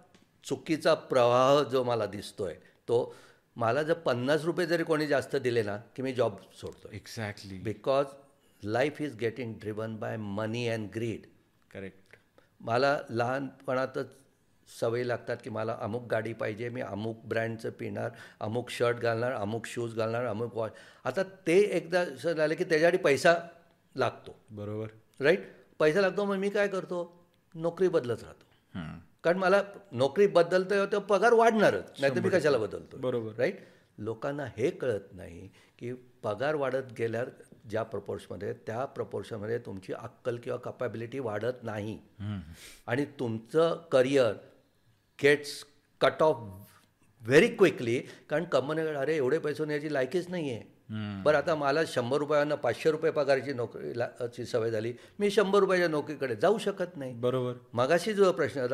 चुकीचा प्रवाह जो मला दिसतोय तो मला जर पन्नास रुपये जरी कोणी जास्त दिले ना की मी जॉब सोडतो exactly because life is getting driven by money and greed correct मला लहानपणातच सवयी लागतात की मला अमुक गाडी पाहिजे मी अमुक ब्रँडचं पिणार अमुक शर्ट घालणार अमुक शूज घालणार अमुक वॉच आता ते एकदा असं झालं की त्याच्यासाठी पैसा लागतो. बरोबर. राईट पैसा लागतो मग मी काय करतो? नोकरी बदलत राहतो. कारण मला नोकरी बदलतं तर पगार वाढणारच नाही तर मी कशाला बदलतो बरोबर. राईट लोकांना हे कळत नाही की पगार वाढत गेल्यावर ज्या प्रपोर्शमध्ये त्या प्रपोर्शनमध्ये तुमची अक्कल किंवा कपॅबिलिटी वाढत नाही. आणि तुमचं career gets cut off very quickly कारण कंपनीकडे अरे एवढे पैसे होण्याची लायकीच नाही आहे बरं आता मला शंभर रुपयांना पाचशे रुपये पगाराची नोकरीला ची सवय झाली मी शंभर रुपयाच्या नोकरीकडे जाऊ शकत नाही. बरोबर. मगाशी जो प्रश्न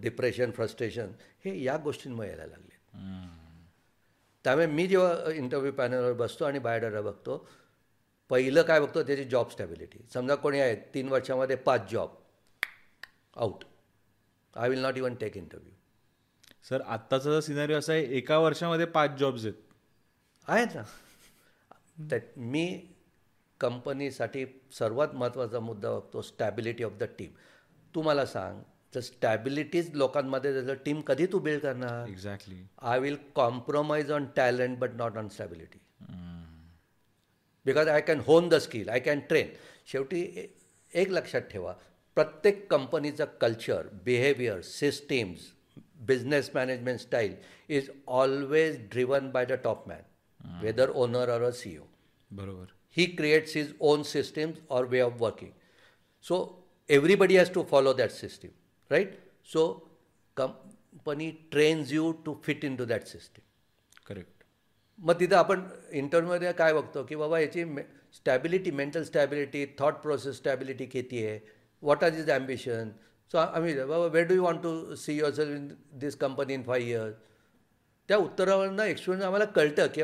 डिप्रेशन फ्रस्ट्रेशन हे या गोष्टींमुळे यायला लागले त्यामुळे मी जेव्हा इंटरव्ह्यू पॅनलवर बसतो आणि बायोडाटा बघतो पहिलं काय बघतो त्याची जॉब स्टॅबिलिटी समजा कोणी आहे तीन वर्षामध्ये पाच job out I will not even take interview sir आत्ताचा सिनारिओ असा आहे एका वर्षामध्ये पाच जॉब्स आहेत. आहेत ना. त्या मी कंपनीसाठी सर्वात महत्त्वाचा मुद्दा बघतो स्टॅबिलिटी ऑफ द टीम तू मला सांग तर स्टॅबिलिटीज लोकांमध्ये त्याचं टीम कधी तू बिल्ड करणार exactly I will compromise on talent but not on stability because I can hone the skill I can train शेवटी ए- एक लक्षात ठेवा प्रत्येक कंपनीचं culture behaviour systems business management style is always driven by the top man whether owner or a C O बरोबर he creates his own systems or way of working. So everybody has to follow that system, right? So company trains you to fit into that system. Correct मग तिथं आपण इंटरव्ह्यूमध्ये काय बघतो की बाबा याची stability mental stability thought process stability किती आहे? What are is ambition so आम्ही बाबा where do you want to see yourself in this company in five years त्या उत्तरावरनं एक्सपिरियन्स आम्हाला कळतं की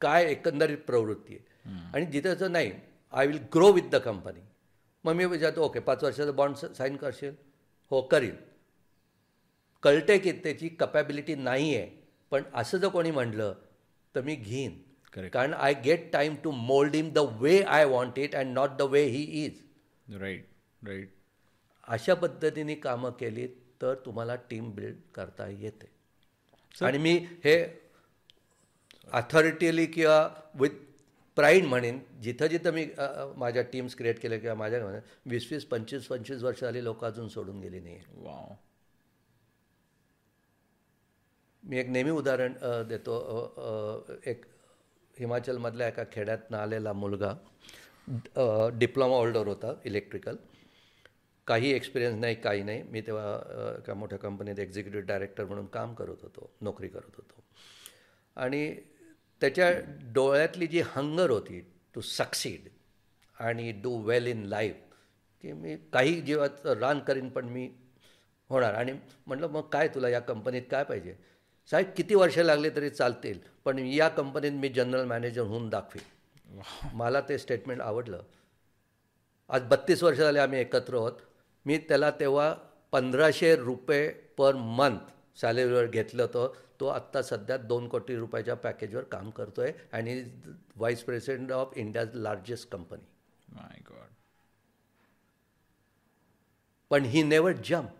काय एकंदरीत प्रवृत्ती आहे. आणि जिथे असं नाही I will grow with the company मग मी विचारतो ओके पाच वर्षाचा बॉन्ड साईन करशील? हो करीन कळते की त्याची कपॅबिलिटी नाही आहे पण असं जर कोणी म्हटलं तर मी घेईन. कारण I get time to mould him the way I want it and not the way he is right right अशा पद्धतीने कामं केली तर तुम्हाला टीम बिल्ड करता येते. आणि मी हे अथॉरिटीली किंवा विथ प्राईड म्हणेन जिथं जिथं मी माझ्या टीम्स क्रिएट केल्या किंवा माझ्या वीस वीस पंचवीस पंचवीस वर्ष झाली लोक अजून सोडून गेली नाही मी एक नेहमी उदाहरण देतो. एक हिमाचलमधल्या एका खेड्यातनं आलेला मुलगा डिप्लोमा होल्डर होता इलेक्ट्रिकल. काही एक्सपिरियन्स नाही काही नाही. मी तेव्हा एका मोठ्या कंपनीत एक्झिक्युटिव्ह डायरेक्टर म्हणून काम करत होतो नोकरी करत होतो. आणि त्याच्या डोळ्यातली जी हंगर होती टू सक्सीड आणि डू वेल इन लाईफ की मी काही जीवात रान करीन पण मी होणार. आणि म्हटलं मग काय तुला या कंपनीत काय पाहिजे? साहेब किती वर्ष लागले तरी चालतील पण या कंपनीत मी जनरल मॅनेजर होऊन दाखवेन. मला ते स्टेटमेंट आवडलं. आज बत्तीस वर्ष झाले आम्ही एकत्र आहोत मी त्याला तेव्हा पंधराशे रुपये पर मंथ सॅलरीवर घेतलं होतं. तो आत्ता सध्या दोन कोटी रुपयाच्या पॅकेजवर काम करतो आहे आणि is vice president of India's largest company. My God. पण he never jump.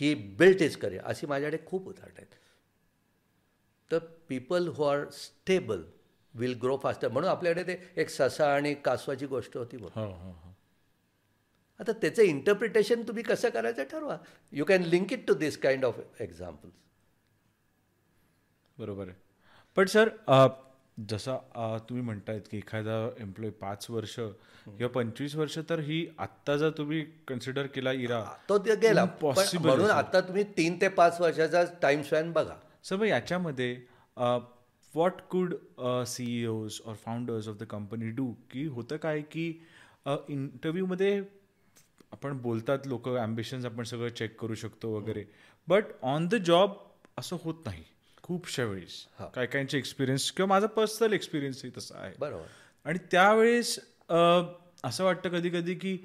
He built is career अशी माझ्याकडे खूप उदाहरणं आहेत. तर people who are stable will grow faster म्हणून आपल्याकडे ते एक ससा आणि कासवाची गोष्ट होती बघ हो हो हो. आता त्याचं इंटरप्रिटेशन तुम्ही कसं करायचं ठरवा. You can link it to this kind of examples बरोबर आहे. पण सर जसं तुम्ही म्हणतायत की एखादा एम्प्लॉय पाच वर्ष किंवा पंचवीस वर्ष तर ही आत्ता जर तुम्ही कन्सिडर केला इरा तो ते गेला. म्हणून आहे, आता तुम्ही तीन ते पाच वर्षाचा टाइम स्पॅन बघा. सर मग याच्यामध्ये what could CEOs or founders of the company do की होतं काय की इंटरव्ह्यूमध्ये आपण बोलतात लोक ॲम्बिशन्स आपण सगळं चेक करू शकतो वगैरे. बट ऑन द जॉब असं होत नाही. खूपशा वेळेस. काय काहींचे एक्सपिरियन्स किंवा माझा पर्सनल एक्सपिरियन्सही तसा आहे. बरोबर. आणि त्यावेळेस असं वाटतं कधी कधी की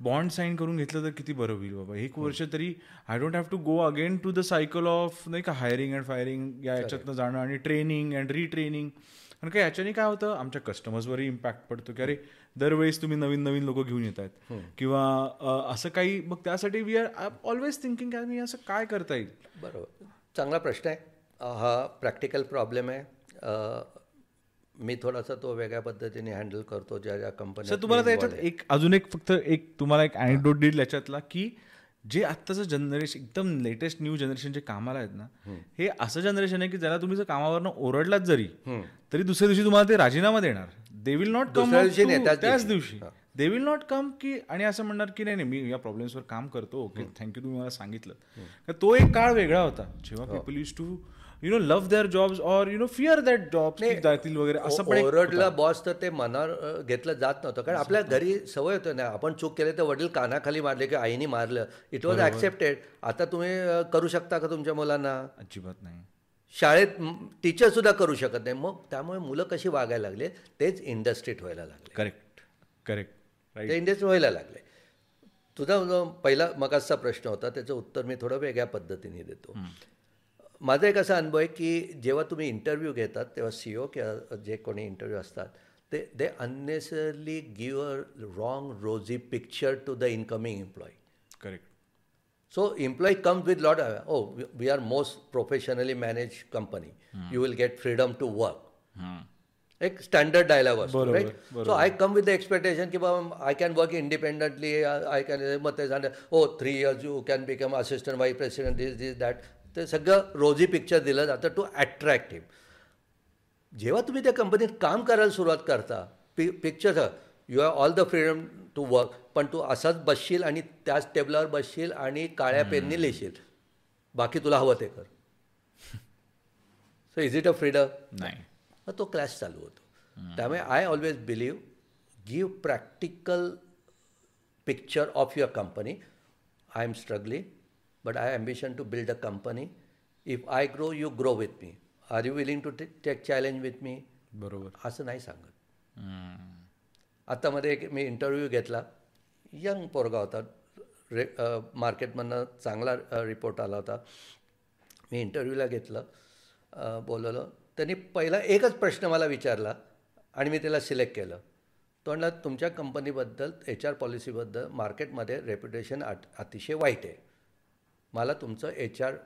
बॉन्ड साईन करून घेतलं तर किती बरं होईल बाबा. एक वर्ष तरी I don't have to go again to the cycle of नाही का हायरिंग अँड फायरिंग या याच्यातनं जाणं आणि ट्रेनिंग अँड रिट्रेनिंग कारण का याच्याने काय होतं आमच्या कस्टमर्सवरही इम्पॅक्ट पडतो की अरे दरवेळेस तुम्ही नवीन नवीन लोक घेऊन येत आहेत. किंवा अ, असं काही मग त्यासाठी वी आर ऑलवेज थिंकिंग मी असं काय करता येईल? बरोबर. चांगला प्रश्न आहे. हा प्रॅक्टिकल प्रॉब्लेम आहे. मी थोडासा तो वेगळ्या पद्धतीने हँडल करतो ज्या ज्या सर कंपन्या तुम्हाला त्याच्यात एक अजून एक फक्त एक तुम्हाला एक अॅनेक्डोट देईल याच्यातला की जे आत्ताचं जनरेशन एकदम लेटेस्ट न्यू जनरेशन जे कामाला आहेत ना हे असं जनरेशन आहे की ज्याला तुम्ही जर कामावरनं ओरडलात जरी तरी दुसऱ्या दिवशी तुम्हाला ते राजीनामा देणार. दे विल नॉट कम त्याच दिवशी. दे विल नॉट कम की आणि असं म्हणणार की नाही नाही मी या प्रॉब्लेम्सवर काम करतो ओके थँक्यू तुम्ही मला सांगितलं. तो एक काळ वेगळा होता. जेव्हा people use to you know love their jobs or you know fear that jobs जातील वगैरे असं पण ओरडला बॉस तर ते मनावर घेतलं जात नव्हतं. कारण आपल्या घरी सवय होतं ना आपण चूक केले तर वडील कानाखाली मारले किंवा आईने मारलं. इट वॉज ॲक्सेप्टेड आता तुम्ही करू शकता का तुमच्या मुलांना? अजिबात नाही. शाळेत टीचर सुद्धा करू शकत नाही. मग त्यामुळे मुलं कशी वागायला लागले? तेच इंडस्ट्रीत व्हायला लागले. करेक्ट करेक्ट ते इंडस्ट्री व्हायला लागले. तुझा पहिला मगाचा प्रश्न होता. त्याचं उत्तर मी थोडं वेगळ्या पद्धतीने देतो. माझा एक असा अनुभव आहे की जेव्हा तुम्ही इंटरव्ह्यू घेतात तेव्हा सी ओ किंवा जे कोणी इंटरव्ह्यू असतात ते they unnecessarily give a wrong rosy picture to the incoming employee correct comes with lot of, oh, we- we are most professionally managed company. You will get freedom to work. एक standard dialogue असतो right so I come with the expectation की बाबा I can work independently I can मग ते सांगते ओ three years you can become assistant vice president this this that ते सगळं रोजी पिक्चर दिलं जातं टू अट्रॅक्ट हिम जेव्हा तुम्ही त्या कंपनीत काम करायला सुरुवात करता पि picture you have all the freedom to work पण तू असाच बसशील आणि त्याच टेबलावर बसशील आणि काळ्या पेनने लिहिशील. बाकी तुला हवं ते कर. So is it a freedom नाही. मग तो क्लॅश चालू होतो. त्यामुळे I always believe give practical picture of your company I am struggling but I ambition to build a company if I grow you grow with me are you willing to take challenge with me बरोबर. असं नाही सांगत. आता मध्ये एक मी interview घेतला. Young पोरगा होता. रे मार्केटमधनं चांगला रिपोर्ट आला होता. मी इंटरव्ह्यूला घेतलं. बोलवलं त्यांनी पहिला एकच प्रश्न मला विचारला आणि मी त्याला सिलेक्ट केलं. तो म्हणला तुमच्या कंपनीबद्दल एच आर पॉलिसीबद्दल मार्केटमध्ये रेप्युटेशन अतिशय वाईट आहे. मला तुमचं एच आर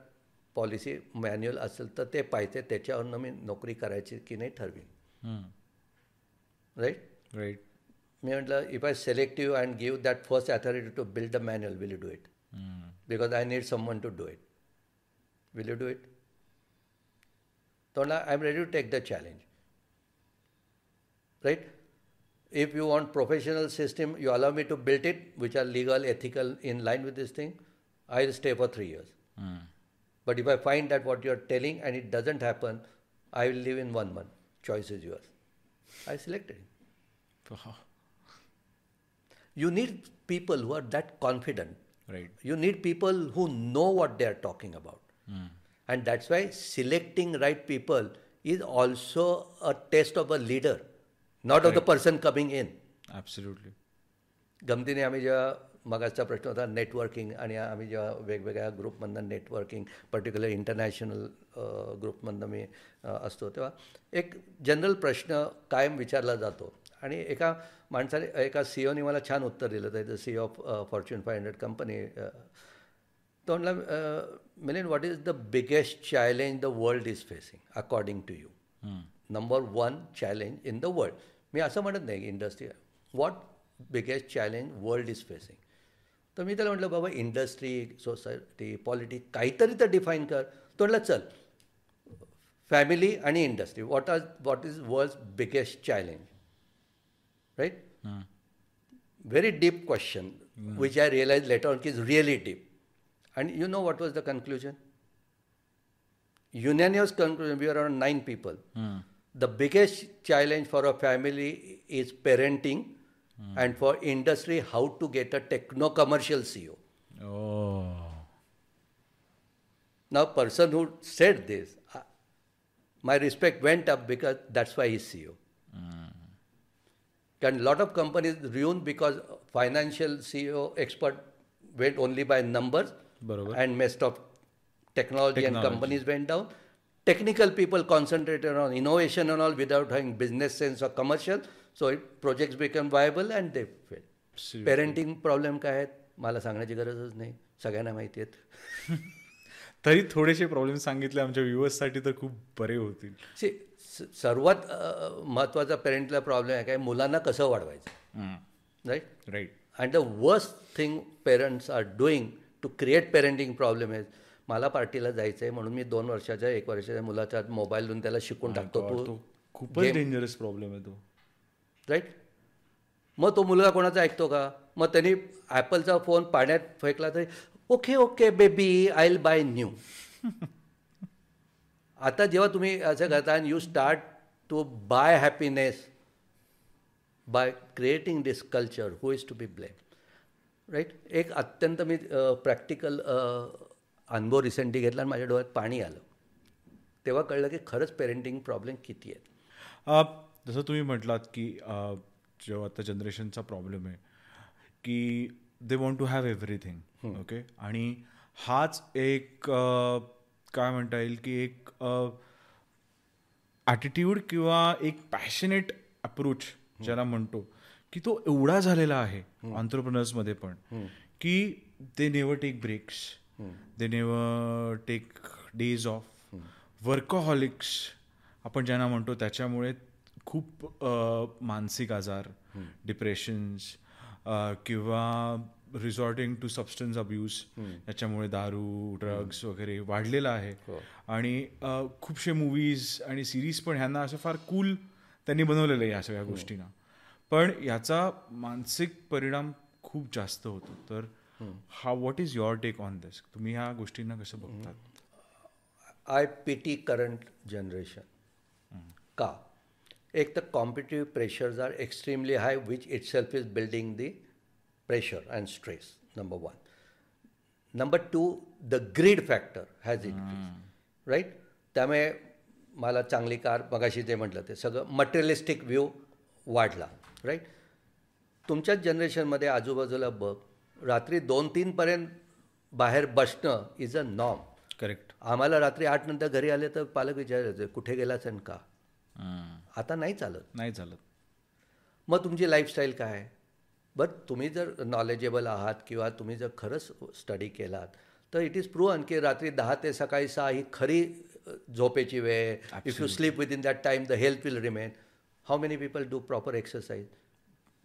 पॉलिसी मॅन्युअल असेल तर ते पाहिजे त्याच्यावरनं मी नोकरी करायची की नाही ठरवीन. राईट राईट मी म्हटलं if I select you and give that first authority to build a manual will you do it because I need someone to do it will you do it तो I am ready to take the challenge right if you want professional system you allow me to build it which are legal ethical in line with this thing I will stay for three years But if I find that what you're telling and it doesn't happen, I will leave in one month. Choice is yours. I selected him. You need people who are that confident. Right You need people who know what they are talking about. And that's why selecting right people is also a test of a leader, not of the person coming in. Absolutely गमतीने आम्ही जेव्हा मगाचा प्रश्न होता networking आणि आम्ही जेव्हा वेगवेगळ्या ग्रुपमधनं नेटवर्किंग पर्टिक्युलर इंटरनॅशनल ग्रुपमधनं मी असतो तेव्हा एक जनरल प्रश्न कायम विचारला जातो. आणि एका माणसाने एका सी ओने मला छान उत्तर दिलं तर CEO of Fortune five hundred company तो म्हणला Milind what is the biggest challenge the world is facing according to you number one challenge in the world मी असं म्हणत नाही industry what biggest challenge world is facing तर मी त्याला म्हटलं बाबा इंडस्ट्री सोसायटी पॉलिटिक्स काहीतरी तर डिफाईन कर तो म्हटलं चल फॅमिली आणि industry what are what is world biggest challenge right very deep question, which I realized later on is really deep. And you know what was the conclusion? Unanimous conclusion, we were around nine people. The biggest challenge for a family is mm. and for industry how to get a techno commercial CEO? Oh. Now, person who said this, uh, my respect went up because that's why he's CEO. Mm. And a lot of companies ruined because financial CEO expert went only by numbers and messed up technology, technology and companies went down. Technical people concentrated on innovation and all without having business sense or commercial. So it, projects become viable and they fail. Absolutely. Parenting problem काय आहेत? मला सांगण्याची गरजच नाही. सगळ्यांना माहिती आहेत. तरी थोडेसे प्रॉब्लेम सांगितले आमच्या व्ह्युअर्ससाठी तर खूप बरे होतील. स- सर्वात महत्त्वाचा पेरेंटला प्रॉब्लेम आहे काय? मुलांना कसं वाढवायचं? Right right and the worst thing parents are doing to create parenting problem आहे मला पार्टीला जायचं आहे म्हणून मी दोन वर्षाच्या एक वर्षाच्या मुलाच्या मोबाईल देऊन त्याला शिकून टाकतो. तो तू खूपच डेंजरस प्रॉब्लेम आहे तो. राईट मग तो मुलगा कोणाचा ऐकतो का? मग त्यांनी ॲपलचा फोन पाण्यात फेकला तरी okay okay baby I will buy new आता जेव्हा तुम्ही असं करता आणि you start to buy happiness by creating this culture who is to be blame right एक अत्यंत मी प्रॅक्टिकल अनुभव रिसेंटली घेतला आणि माझ्या डोळ्यात पाणी आलं. तेव्हा कळलं की खरंच पेरेंटिंग प्रॉब्लेम किती आहेत. जसं तुम्ही म्हटलात की जो आता जनरेशनचा प्रॉब्लेम आहे की they want to have everything okay आणि हाच एक काय म्हणता येईल की एक ॲटिट्यूड किंवा एक पॅशनेट अप्रोच ज्याला म्हणतो की तो एवढा झालेला आहे ऑन्टरप्रनर्समध्ये पण की they never take breaks they never take days off workaholics आपण ज्यांना म्हणतो त्याच्यामुळे खूप मानसिक आजार डिप्रेशन्स किंवा रिसॉर्टिंग टू सबस्टन्स अब्यूज त्याच्यामुळे दारू ड्रग्स वगैरे वाढलेलं आहे. आणि अ, खूपशे मूवीज आणि सिरीज पण ह्यांना असं फार कूल त्यांनी बनवलेलं आहे या सगळ्या गोष्टींना. पण याचा मानसिक परिणाम खूप जास्त होतो. तर हा what is your take on this तुम्ही ह्या गोष्टींना कसं बघतात? आय पीटी करंट जनरेशन का? एक तर competitive pressures are extremely high which itself is building the pressure and stress number one number two the greed factor has increase right त्यामुळे मला चांगली कार मगाशी जे म्हटलं ते सगळं मटेरियलिस्टिक व्ह्यू वाढला राईट तुमच्याच जनरेशनमध्ये आजूबाजूला बघ रात्री दोन तीनपर्यंत बाहेर बसणं इज अ नॉर्म करेक्ट आम्हाला रात्री आठ नंतर घरी आले तर पालक विचारायचे कुठे गेलाच आणि का? आता नाही चालत. नाही चालत. मग तुमची लाईफस्टाईल काय? बट तुम्ही जर नॉलेजेबल आहात किंवा तुम्ही जर खरंच स्टडी केलात तर इट इज प्रूव्हन की रात्री दहा ते सकाळी सहा ही खरी झोपेची वेळ. If you sleep with in that time the health will remain how many people do proper exercise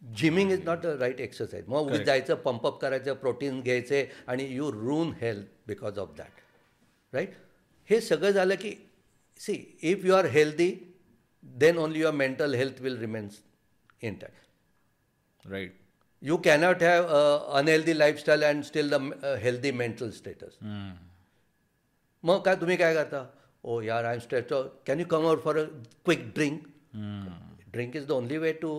gymming is not a right exercise मग उगीच जायचं पंपअप करायचं प्रोटीन घ्यायचे आणि you ruin health because of that right हे सगळं झालं की see if you are healthy then only your mental health will remains intact. राईट You cannot have uh, unhealthy lifestyle and still the uh, healthy mental status. मग काय तुम्ही काय करता? ओ यार I am stress can you come out for a quick drink drink is the only way to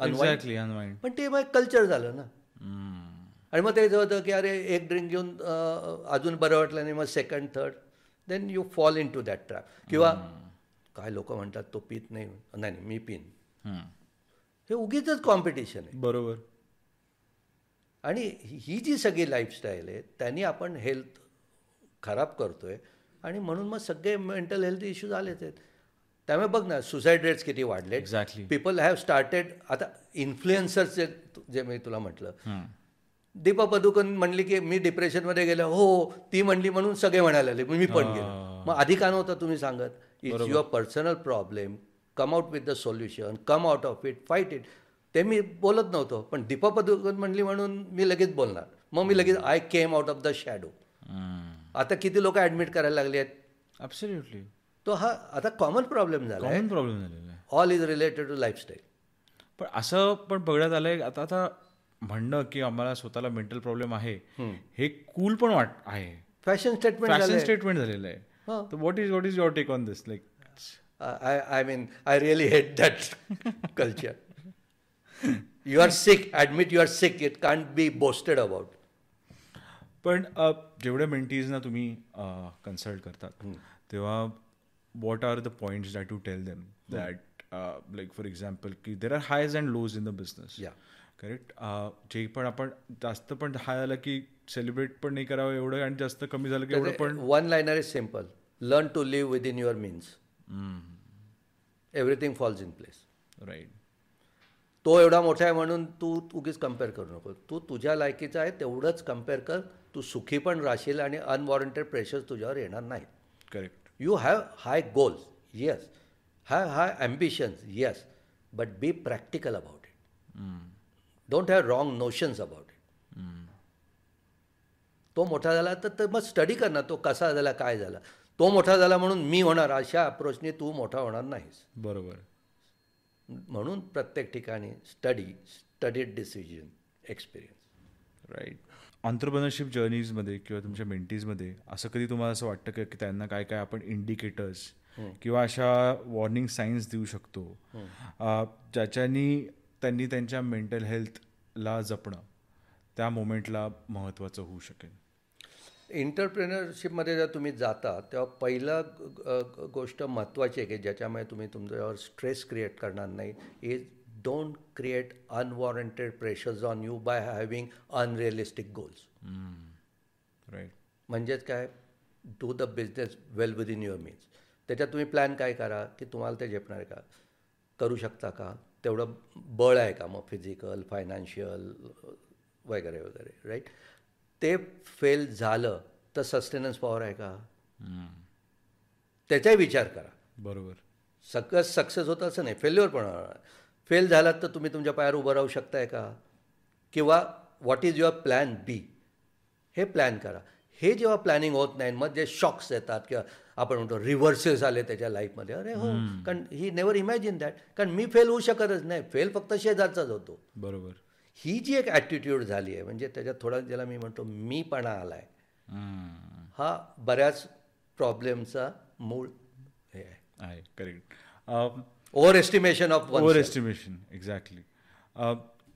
unwind पण ते मग culture झालं ना. आणि मग ते होतं की अरे एक ड्रिंक घेऊन अजून बरं वाटलं नाही मग second third then you fall into that trap किंवा काय लोक म्हणतात तो पित नाही. नाही मी पिन. हे उगीच कॉम्पिटिशन आहे. बरोबर. आणि ही जी सगळी लाईफस्टाईल आहे त्यांनी आपण हेल्थ खराब करतोय आणि म्हणून मग सगळे मेंटल हेल्थ इश्यूज आलेच आहेत त्यामुळे बघ ना सुसाईड रेट्स किती वाढले Exactly. पीपल हॅव स्टार्टेड आता इन्फ्लुएन्सर्सचे जे मी तुला म्हटलं. दीपा पदुकोण म्हणली की मी डिप्रेशनमध्ये गेलो. हो ती म्हणली म्हणून सगळे म्हणायला मी पण गेलो. मग आधी का नव्हतं तुम्ही सांगत it's your personal problem come out with the solution come out of it fight it ते मी बोलत नव्हतो पण दीपा पदुकोण म्हणली म्हणून मी लगेच बोलणार. मग मी लगेच I came out of the shadow आता किती लोक ॲडमिट करायला लागले आहेत? ॲब्सोल्युटली तो हा आता कॉमन प्रॉब्लेम झाला आहे. कॉमन प्रॉब्लेम झालेला आहे. All is related to lifestyle पण असं पण बघण्यात आलंय आता आता म्हणणं की आम्हाला स्वतःला मेंटल प्रॉब्लेम आहे हे कूल पण वाट आहे. फॅशन स्टेटमेंट फॅशन स्टेटमेंट झालेलं आहे. हा. तर what is what is your take on this like I, I mean, I really hate that culture. You are sick, admit you are sick, it can't be boasted about. पण अ, जेवढ्या मेंटीजना तुम्ही consult करतात तेव्हा what are the points that you tell them that like for example की there are highs and lows in the business Yeah. Correct जे पण आपण जास्त पण हाय आलं की सेलिब्रेट पण नाही करावं एवढं आणि जास्त कमी झालं की एवढं पण one liner is simple learn to live within your means everything falls in place right तो एवढा मोठा आहे म्हणून तू उगीच कंपेअर करू नको. तू तुझ्या लायकीचा आहे तेवढंच कंपेअर कर. तू सुखी पण राहशील आणि अनवॉरंटेड प्रेशर तुझ्यावर येणार नाही correct you have high goals yes have high ambitions yes but be practical about it don't have wrong notions about it तो मोठा झाला तर तर मग स्टडी कर ना तो कसा झाला काय झाला. तो मोठा झाला म्हणून मी होणार अशा अप्रोचने तू मोठा होणार नाहीस. बरोबर. म्हणून प्रत्येक ठिकाणी study studied decision experience right entrepreneurship जर्नीजमध्ये किंवा तुमच्या मेंटीजमध्ये असं कधी तुम्हाला असं वाटतं का की त्यांना काय काय आपण इंडिकेटर्स किंवा अशा वॉर्निंग साईन्स देऊ शकतो? ज्याच्यानी त्यांनी त्यांच्या मेंटल हेल्थला जपणं त्या मोमेंटला महत्त्वाचं होऊ शकेल. इंटरप्रेनरशिपमध्ये जर तुम्ही जाता तेव्हा पहिला गोष्ट महत्त्वाची आहे की ज्याच्यामुळे तुम्ही तुमच्यावर स्ट्रेस क्रिएट करणार नाही is don't create unwarranted pressures on you by having unrealistic goals right म्हणजेच काय? Do the business well within your means त्याच्यात तुम्ही प्लॅन काय करा? की तुम्हाला ते झेपणार का? करू शकता का? तेवढं बळ आहे का मग फिजिकल फायनान्शियल वगैरे वगैरे राईट ते फेल झालं तर सस्टेनन्स पॉवर आहे का? त्याचाही विचार करा. बरोबर. सगळं सक्सेस होतं असं नाही फेल्युअर पण फेल झालात तर तुम्ही तुमच्या पायावर उभं राहू शकताय का? किंवा what is your plan B हे प्लॅन करा. हे जेव्हा प्लॅनिंग होत नाही मग जे शॉक्स येतात किंवा आपण म्हणतो रिव्हर्सेस आले त्याच्या लाईफमध्ये अरे हो कारण ही नेवर इमॅजिन दॅट कारण मी फेल होऊ शकतच नाही. फेल फक्त शेजारचाच होतो. बरोबर. ही जी एक ॲटिट्यूड झाली आहे म्हणजे त्याच्यात थोडा ज्याला मी म्हणतो मीपणा आला आहे. हा बऱ्याच प्रॉब्लेमचा मूळ हे आहे. Correct over estimation of over estimation exactly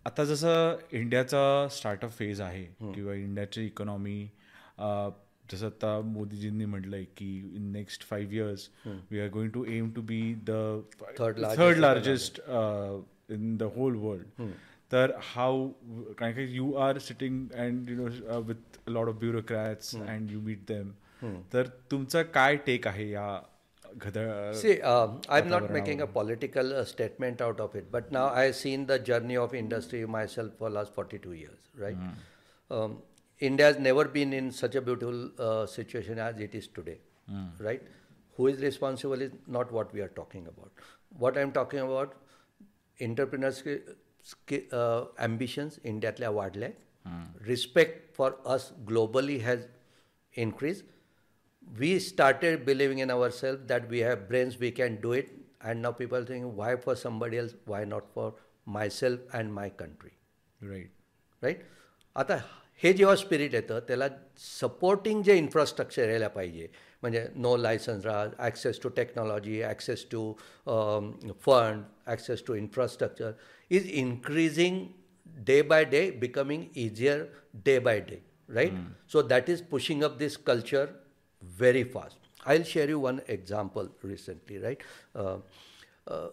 आता जसं इंडियाचा स्टार्टअप फेज आहे किंवा इंडियाची इकॉनॉमी जसं आता मोदीजींनी म्हटलंय की in next five years we are going to aim to be the Third largest third largest in the whole world तर हाऊ कारण की you are sitting and you know with lot of bureaucrats and you meet them तर तुमचा काय take आहे या घड्याळ See, um, I'm not making a political uh, statement out of it, but now I've seen the journey of industry myself for last 42 years, right? Um, India has never been in such a beautiful uh, situation as it is today, right? Who is responsible is not what we are talking about. What I'm talking about, entrepreneurs uh, ambitions इंडियातल्या वाढल्या respect for us globally has increased we started believing in ourselves that we have brains we can do it and now people are thinking why for somebody else why not for myself and my country right right आता हे जेव्हा spirit येतं त्याला supporting जे infrastructure यायला पाहिजे म्हणजे no licence राहा access to technology access to fund access to infrastructure is increasing day by day, becoming easier day by day, right? Mm. So that is pushing up this culture very fast. I'll share you one example recently, right? Uh, uh,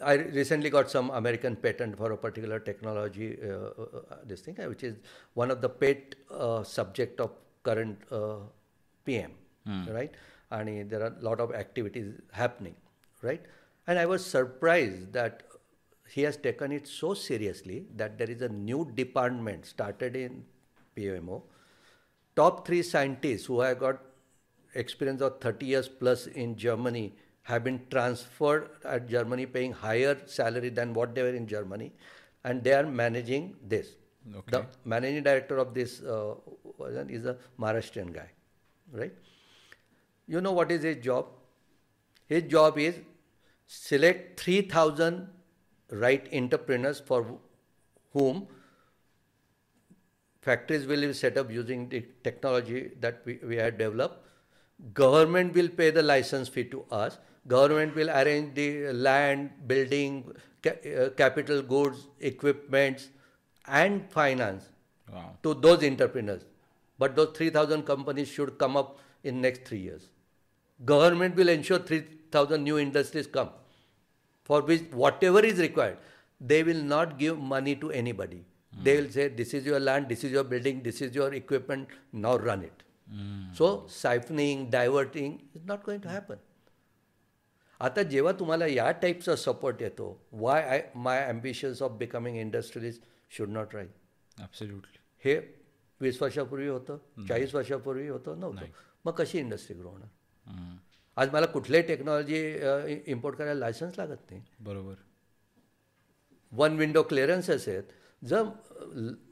I recently got some American patent for a particular technology, uh, uh, uh this thing, uh, which is one of the pet subject of current PM, mm. right? And there are a lot of activities happening, right? And I was surprised that he has taken it so seriously that there is a new department started in PMO top three scientists who have got experience of 30 years plus in Germany have been transferred at Germany paying higher salary than what they were in Germany and they are managing this. Okay. The managing director of this uh, is a Maharashtrian guy, right? You know what is his job? His job is select 3,000 right entrepreneurs for whom factories will be set up using the technology that we, we had developed. Government will pay the license fee to us. Government will arrange the land, building, ca- uh, capital goods, equipments, and finance Wow. to those entrepreneurs. But those 3,000 companies should come up in next three years. Government will ensure 3,000 new industries come, for which whatever is required, they will not give money to anybody. They will say, this is your land, this is your building, this is your equipment, now run it. So siphoning, diverting is not going to happen. आता जेव्हा तुम्हाला या टाईपचा support येतो why I my ambitions of becoming industrialist should not right absolutely हे वीस वर्षापूर्वी होतं चाळीस वर्षापूर्वी होतं नव्हतं मग कशी इंडस्ट्री ग्रो होणार आज मला कुठल्याही टेक्नॉलॉजी इम्पोर्ट करायला लायसन्स लागत नाही. बरोबर. वन विंडो क्लिअरन्सेस आहेत. जर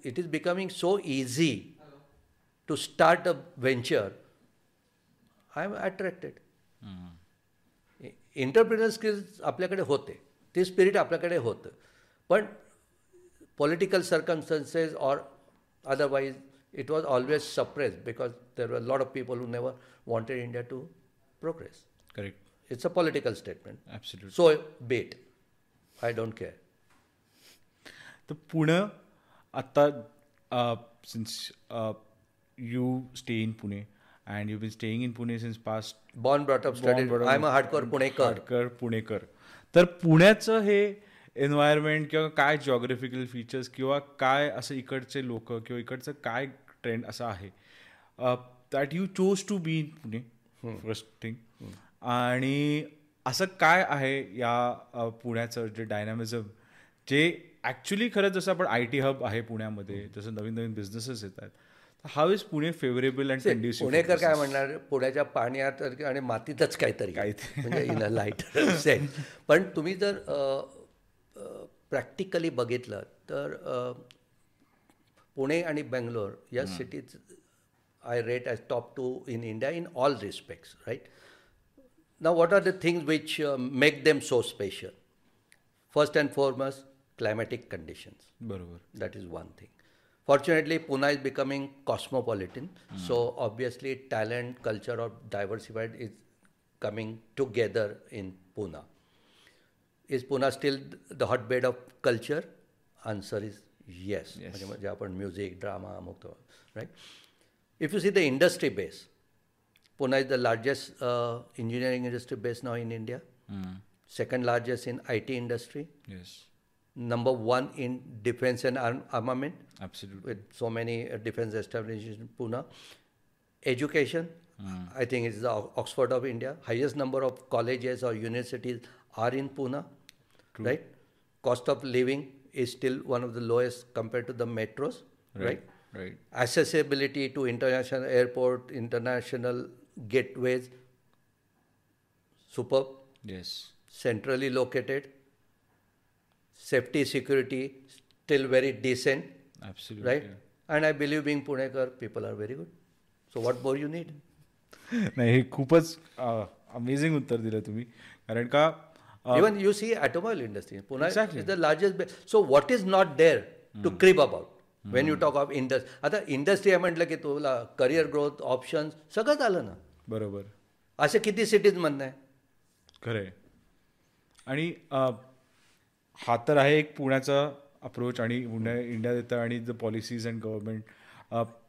it is becoming so easy to start a venture I am attracted entrepreneur skills आपल्याकडे होते. ते स्पिरिट आपल्याकडे होतं. पण political circumstances or otherwise it was always suppress because there were lot of people who never wanted India to progress correct it's a political statement absolute so but I don't care तर पुणे आत्ता since you stay in Pune and you been staying in Pune since past born brought up study I am a hardcore Punekar hardcore पुणेकर तर पुण्याचं हे environment किंवा काय geographical features किंवा काय असं इकडचे लोक किंवा इकडचं काय ट्रेंड असं आहे that you chose to be in Pune first thing आणि असं काय आहे या पुण्याचं जे डायनामिझम जे ॲक्च्युली खरंच जसं आपण आय टी हब आहे पुण्यामध्ये जसं नवीन नवीन बिझनेसेस येतात how is Pune favourable and conducive Punekar काय म्हणणार पुण्याच्या पाण्यात आणि मातीतच काहीतरी. काहीतरी. म्हणजे इन अ लाइट सेन्स पण तुम्ही जर प्रॅक्टिकली बघितलं तर पुणे आणि बेंगलोर या cities I rate as top two in India in all respects, right? Now, what are the things which uh, make them so special? First and foremost, climatic conditions. That is one thing. Fortunately, Pune is becoming cosmopolitan. Mm. So, obviously, talent, culture, or diversified is coming together in Pune. Is Pune still the hotbed of culture? Answer is yes. yes. Music, drama, right? If you see the industry base, Pune is the largest uh, engineering industry base now in India. Mm. Second largest in IT industry. Yes. Number one in defense and armament. Absolutely. With so many uh, defense establishments in Pune. Education, mm. I think it is the Oxford of India. Highest number of colleges or universities are in Pune. True. Right. Cost of living is still one of the lowest compared to the metros. right? right? Right Accessibility to international airport, international gateways, superb, yes centrally located. Safety, security, still very decent. Absolute right? And I believe being Punekar, people are very good. So what more you need? नाही हे खूपच amazing उत्तर दिलं तुम्ही कारण का uh, Even you see automobile industry. Pune Exactly. is the largest. Ba- so what is not there when you talk of industry? आता industry आहे म्हटलं की तुला करिअर ग्रोथ ऑप्शन्स सगळंच आलं ना. बरोबर. असे किती सिटीज म्हणणं आहे? खरंय. आणि अ, हा तर आहे एक पुण्याचा अप्रोच आणि पुण्या इंडिया देतं आणि द पॉलिसीज अँड गव्हर्नमेंट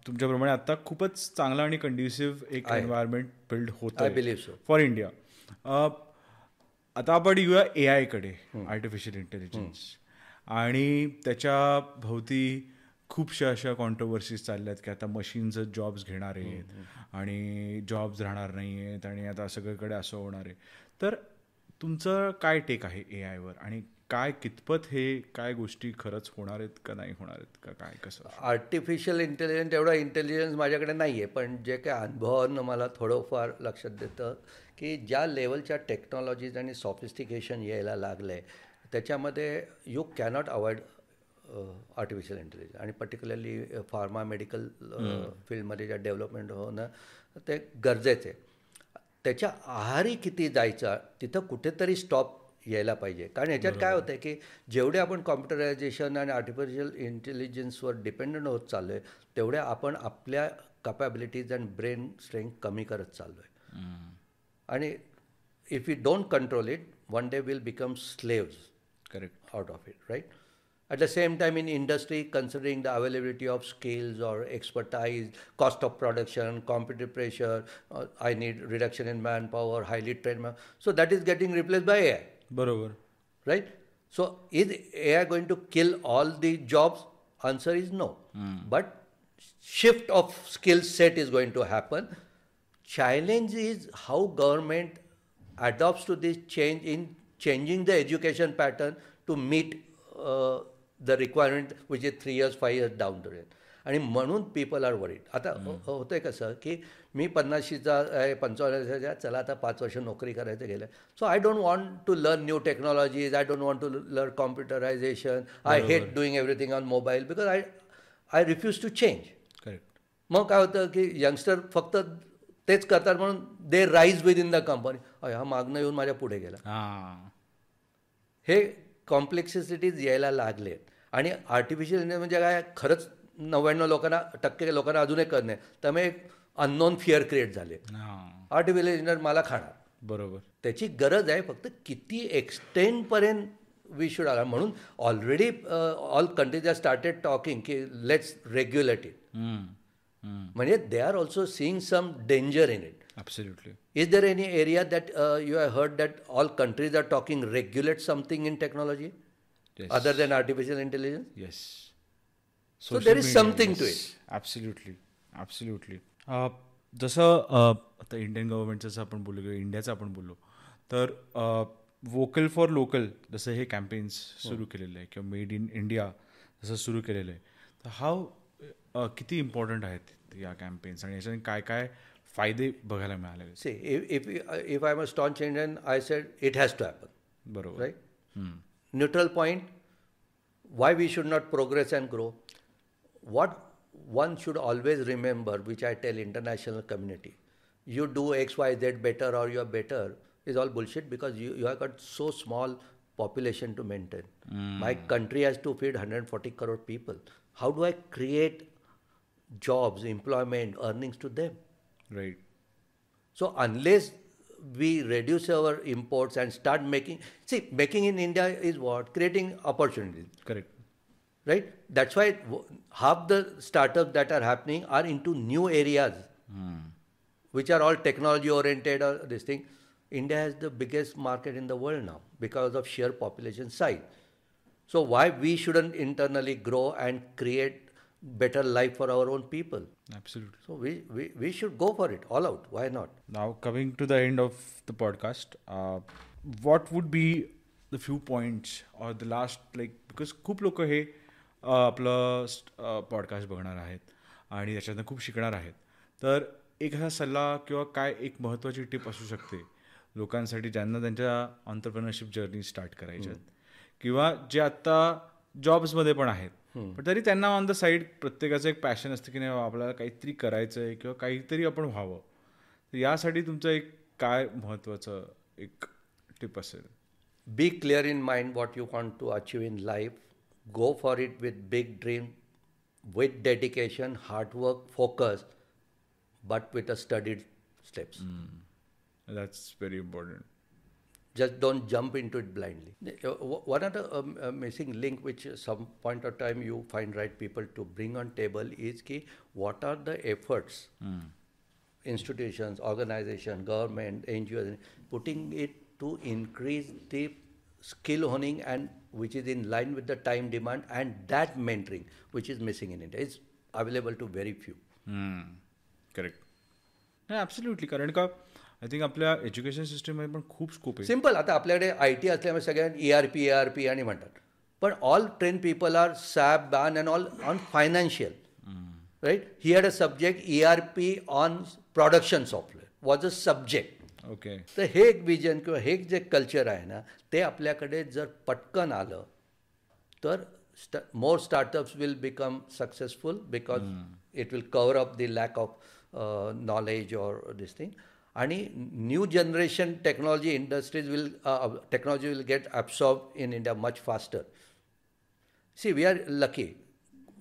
तुमच्याप्रमाणे आता खूपच चांगला आणि कंड्युसिव्ह एक आहे. एन्व्हायरमेंट बिल्ड होत I believe so. For India आता आपण येऊया ए आयकडे आर्टिफिशियल इंटेलिजन्स आणि त्याच्या भोवती खूपशा अशा कॉन्ट्रोवर्सीज चालल्या आहेत की आता मशीनचं जॉब्स घेणार आहेत आणि जॉब्स राहणार नाही आहेत आणि आता सगळीकडे असं होणार आहे. तर तुमचं काय टेक आहे ए आयवर आणि काय कितपत हे काय गोष्टी खरंच होणार आहेत का नाही होणार आहेत का काय कसं आर्टिफिशियल इंटेलिजन्स एवढा इंटेलिजन्स माझ्याकडे नाही आहे पण जे काय अनुभवानं मला थोडंफार लक्षात देतं की ज्या लेवलच्या टेक्नॉलॉजीज आणि सॉफिस्टिकेशन यायला लागलं आहे त्याच्यामध्ये you cannot avoid artificial intelligence आणि पर्टिक्युलरली फार्मा मेडिकल फील्डमध्ये ज्या डेव्हलपमेंट होणं ते गरजेचं आहे. त्याच्या आहारी किती जायचं तिथं कुठेतरी स्टॉप यायला पाहिजे. कारण ह्याच्यात काय होतं आहे की जेवढे आपण कॉम्प्युटरायझेशन आणि आर्टिफिशियल इंटेलिजन्सवर डिपेंडंट होत चाललो आहे तेवढ्या आपण आपल्या कपॅबिलिटीज अँड ब्रेन स्ट्रेंथ कमी करत चाललो आहे आणि if you don't control it one day will become slaves correct out of it, right? At the same time, in industry, considering the availability of skills or expertise, cost of production, competitive pressure, uh, I need reduction in manpower, highly trained man- So that is getting replaced by AI. Barabar. Right? So is AI going to kill all the jobs? Answer is no. Mm. But shift of skill set is going to happen. Challenge is how government adopts to this change in changing the education pattern to meet uh, the requirement which is three years, five years down the road. आणि म्हणून people R worried आता हो- होतंय कसं की मी पन्नाशीचा आहे पंचावन्न वर्षाचा चला आता पाच वर्ष नोकरी करायचं गेलं. So I don't want to learn new technologies I don't want to learn computerization I hate doing everything on mobile because I I refuse to change correct मग काय होतं की यंगस्टर फक्त तेच करतात म्हणून they rise within the company हा मागणं येऊन माझ्या पुढे गेला. हां. कॉम्प्लेक्सिटीज यायला लागले आणि आर्टिफिशियल इंटेलिजन्स म्हणजे काय? खरंच नव्याण्णव लोकांना टक्के लोकांना अजूनही कळत नाही. त्यामुळे एक अननोन फिअर क्रिएट झाले. आर्टिफिशियल इंटेलिजन्स मला खाणार. बरोबर. त्याची गरज आहे फक्त किती एक्सटेंडपर्यंत वी शुड आला म्हणून already all countries are started talking की लेट्स रेग्युलेट इट. म्हणजे they are also seeing some danger in it Absolutely. Is there any area that uh, you have heard that all countries are talking regulate something in technology? yes. other than artificial intelligence? Yes. So there is something to it. Absolutely. Absolutely. Uh, जसं uh, आता Indian गव्हर्नमेंटचं जसं आपण बोललो किंवा इंडियाचं आपण बोललो तर वोकल फॉर लोकल जसं हे कॅम्पेन्स हो. सुरू केलेलं आहे किंवा मेड इन इंडिया जसं सुरू केलेलं आहे तर हाव uh, किती इम्पॉर्टंट आहेत या कॅम्पेन्स आणि याच्याने काय काय फायदे बघायला मिळाले if if I must staunch Indian I said it has to happen बरोबर right neutral point, why we should not progress and grow. What one should always remember, which I tell international community, you do X, Y, Z better or you are better is all bullshit because you, you have got so small population to maintain. Mm. My country has to feed 140 crore people. How do I create jobs, employment, earnings to them? Right. So unless we reduce our imports and start making see making in india is what? Creating opportunities. Correct. Right? That's why half the startups that are happening are into new areas. Mm. which are all technology oriented or this thing. India has the biggest market in the world now because of sheer population size. So why we shouldn't internally grow and create better life for our own people? Absolutely So we, we, we should go for it all out. Why not? Now, coming to the end of the podcast, uh, what would be the few points or the last, like, because खूप लोक हे uh, आपलं podcast बघणार आहेत आणि त्याच्यातनं खूप शिकणार आहेत तर एखादा सल्ला किंवा काय एक महत्त्वाची टिप असू शकते लोकांसाठी ज्यांना त्यांच्या ऑन्टरप्रिनरशिप जर्नी स्टार्ट करायच्यात किंवा जे आत्ता जॉब्समध्ये पण आहेत पण तरी त्यांना ऑन द साईड प्रत्येकाचं एक पॅशन असतं की नाही आपल्याला काहीतरी करायचं आहे किंवा काहीतरी आपण व्हावं. यासाठी तुमचं एक काय महत्त्वाचं एक टिप असेल? Be clear in mind what you want to achieve in life go for it with big dream with dedication hard work focus but with a studied steps that's very important just don't jump into it blindly. One other uh, um, uh, missing link which some point of time you find right people to bring on table is key. what are the efforts mm. institutions, organization, government, NGOs putting it to increase the skill honing and which is in line with the time demand and that mentoring which is missing in India. is available to very few. Mm. Correct. Yeah, absolutely correct. I think आपल्या education सिस्टममध्ये पण खूप scope आहे. Simple आता आपल्याकडे I T असल्यामुळे सगळ्यांना E R P A R P आणि म्हणतात. पण all train people are SAP ban and all on financial right he had a subject E R P on production software was a subject okay तर हे एक vision किंवा हे एक जे कल्चर आहे ना ते आपल्याकडे जर पटकन आलं तर स्ट more startups will become successful because it will cover up the lack of knowledge or this thing आणि new generation technology industries will technology will get absorb in India much faster See, we are lucky.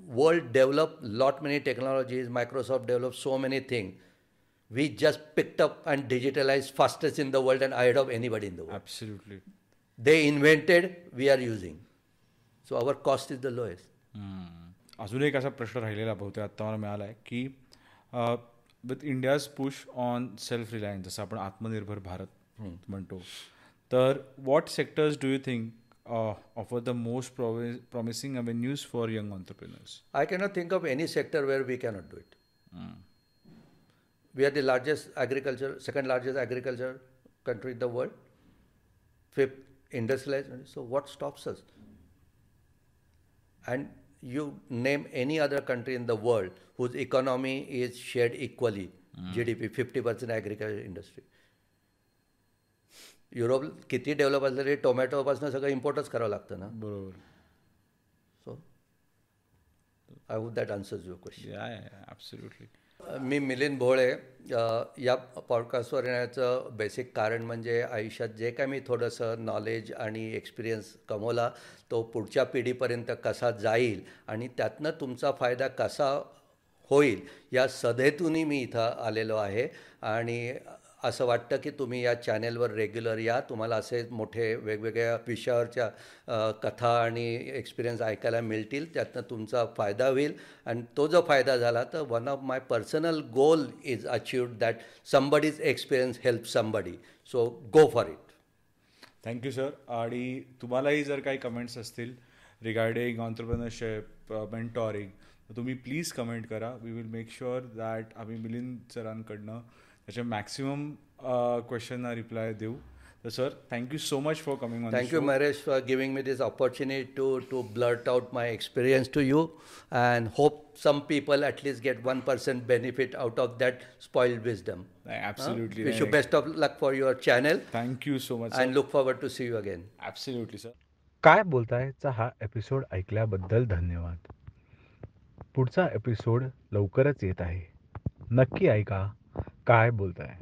World developed lot many technologies. Microsoft developed so many things. We just picked up and digitalized fastest in the world and ahead of anybody in the world. Absolutely They invented, we are using. So our cost is the lowest अजून एक असा प्रश्न राहिलेला बहुतेक आत्ता मला मिळाला आहे की With India's push on self reliance जसं आपण आत्मनिर्भर भारत म्हणतो तर what sectors do you think offer the most promising avenues for young entrepreneurs I cannot think of any sector where we cannot do it. We are the largest agriculture, second largest agriculture country in the world, fifth industrialized. So what stops us? And you name any other country in the world whose economy is shared equally G D P fifty percent agriculture industry Europe किती develop असलं तरी टोमॅटोपासून सगळं इम्पोर्टच करावं लागतं ना? बरोबर. So I would that answers your question I absolutely मी मिलिंद भोळे या पॉडकास्टवर येण्याचं बेसिक कारण म्हणजे आयुष्यात जे काय मी थोडंसं नॉलेज आणि एक्सपिरियन्स कमवला तो पुढच्या पिढीपर्यंत कसा जाईल आणि त्यातनं तुमचा फायदा कसा होईल या सधेतूनही मी इथं आलेलो आहे. आणि असं वाटतं की तुम्ही या चॅनेलवर रेग्युलर या. तुम्हाला असे मोठे वेगवेगळ्या विषयावरच्या कथा आणि एक्सपिरियन्स ऐकायला मिळतील. त्यातनं तुमचा फायदा होईल. आणि तो जो फायदा झाला तर one of my personal goal is achieved that somebody's experience help somebody so go for it thank you sir आणि तुम्हालाही जर काही कमेंट्स असतील रिगार्डिंग ऑन्टरप्रनरशिप मेंटॉरिंग तुम्ही प्लीज कमेंट करा. We will make sure that आम्ही मिलिंद सरांकडनं त्याचे मॅक्सिमम क्वेश्चनना रिप्लाय देऊ. तर sir thank you so much for coming on thank you marriage for giving me this opportunity to to blurt out my experience to you and hope some people at least get one percent benefit out of that spoiled wisdom absolutely wish you best of luck for your channel thank you so much and look forward to see you again absolutely sir काय बोलताय चा हा episode ऐकल्याबद्दल धन्यवाद. पुढचा episode लवकरच येत आहे. नक्की ऐका. काय बोलताय?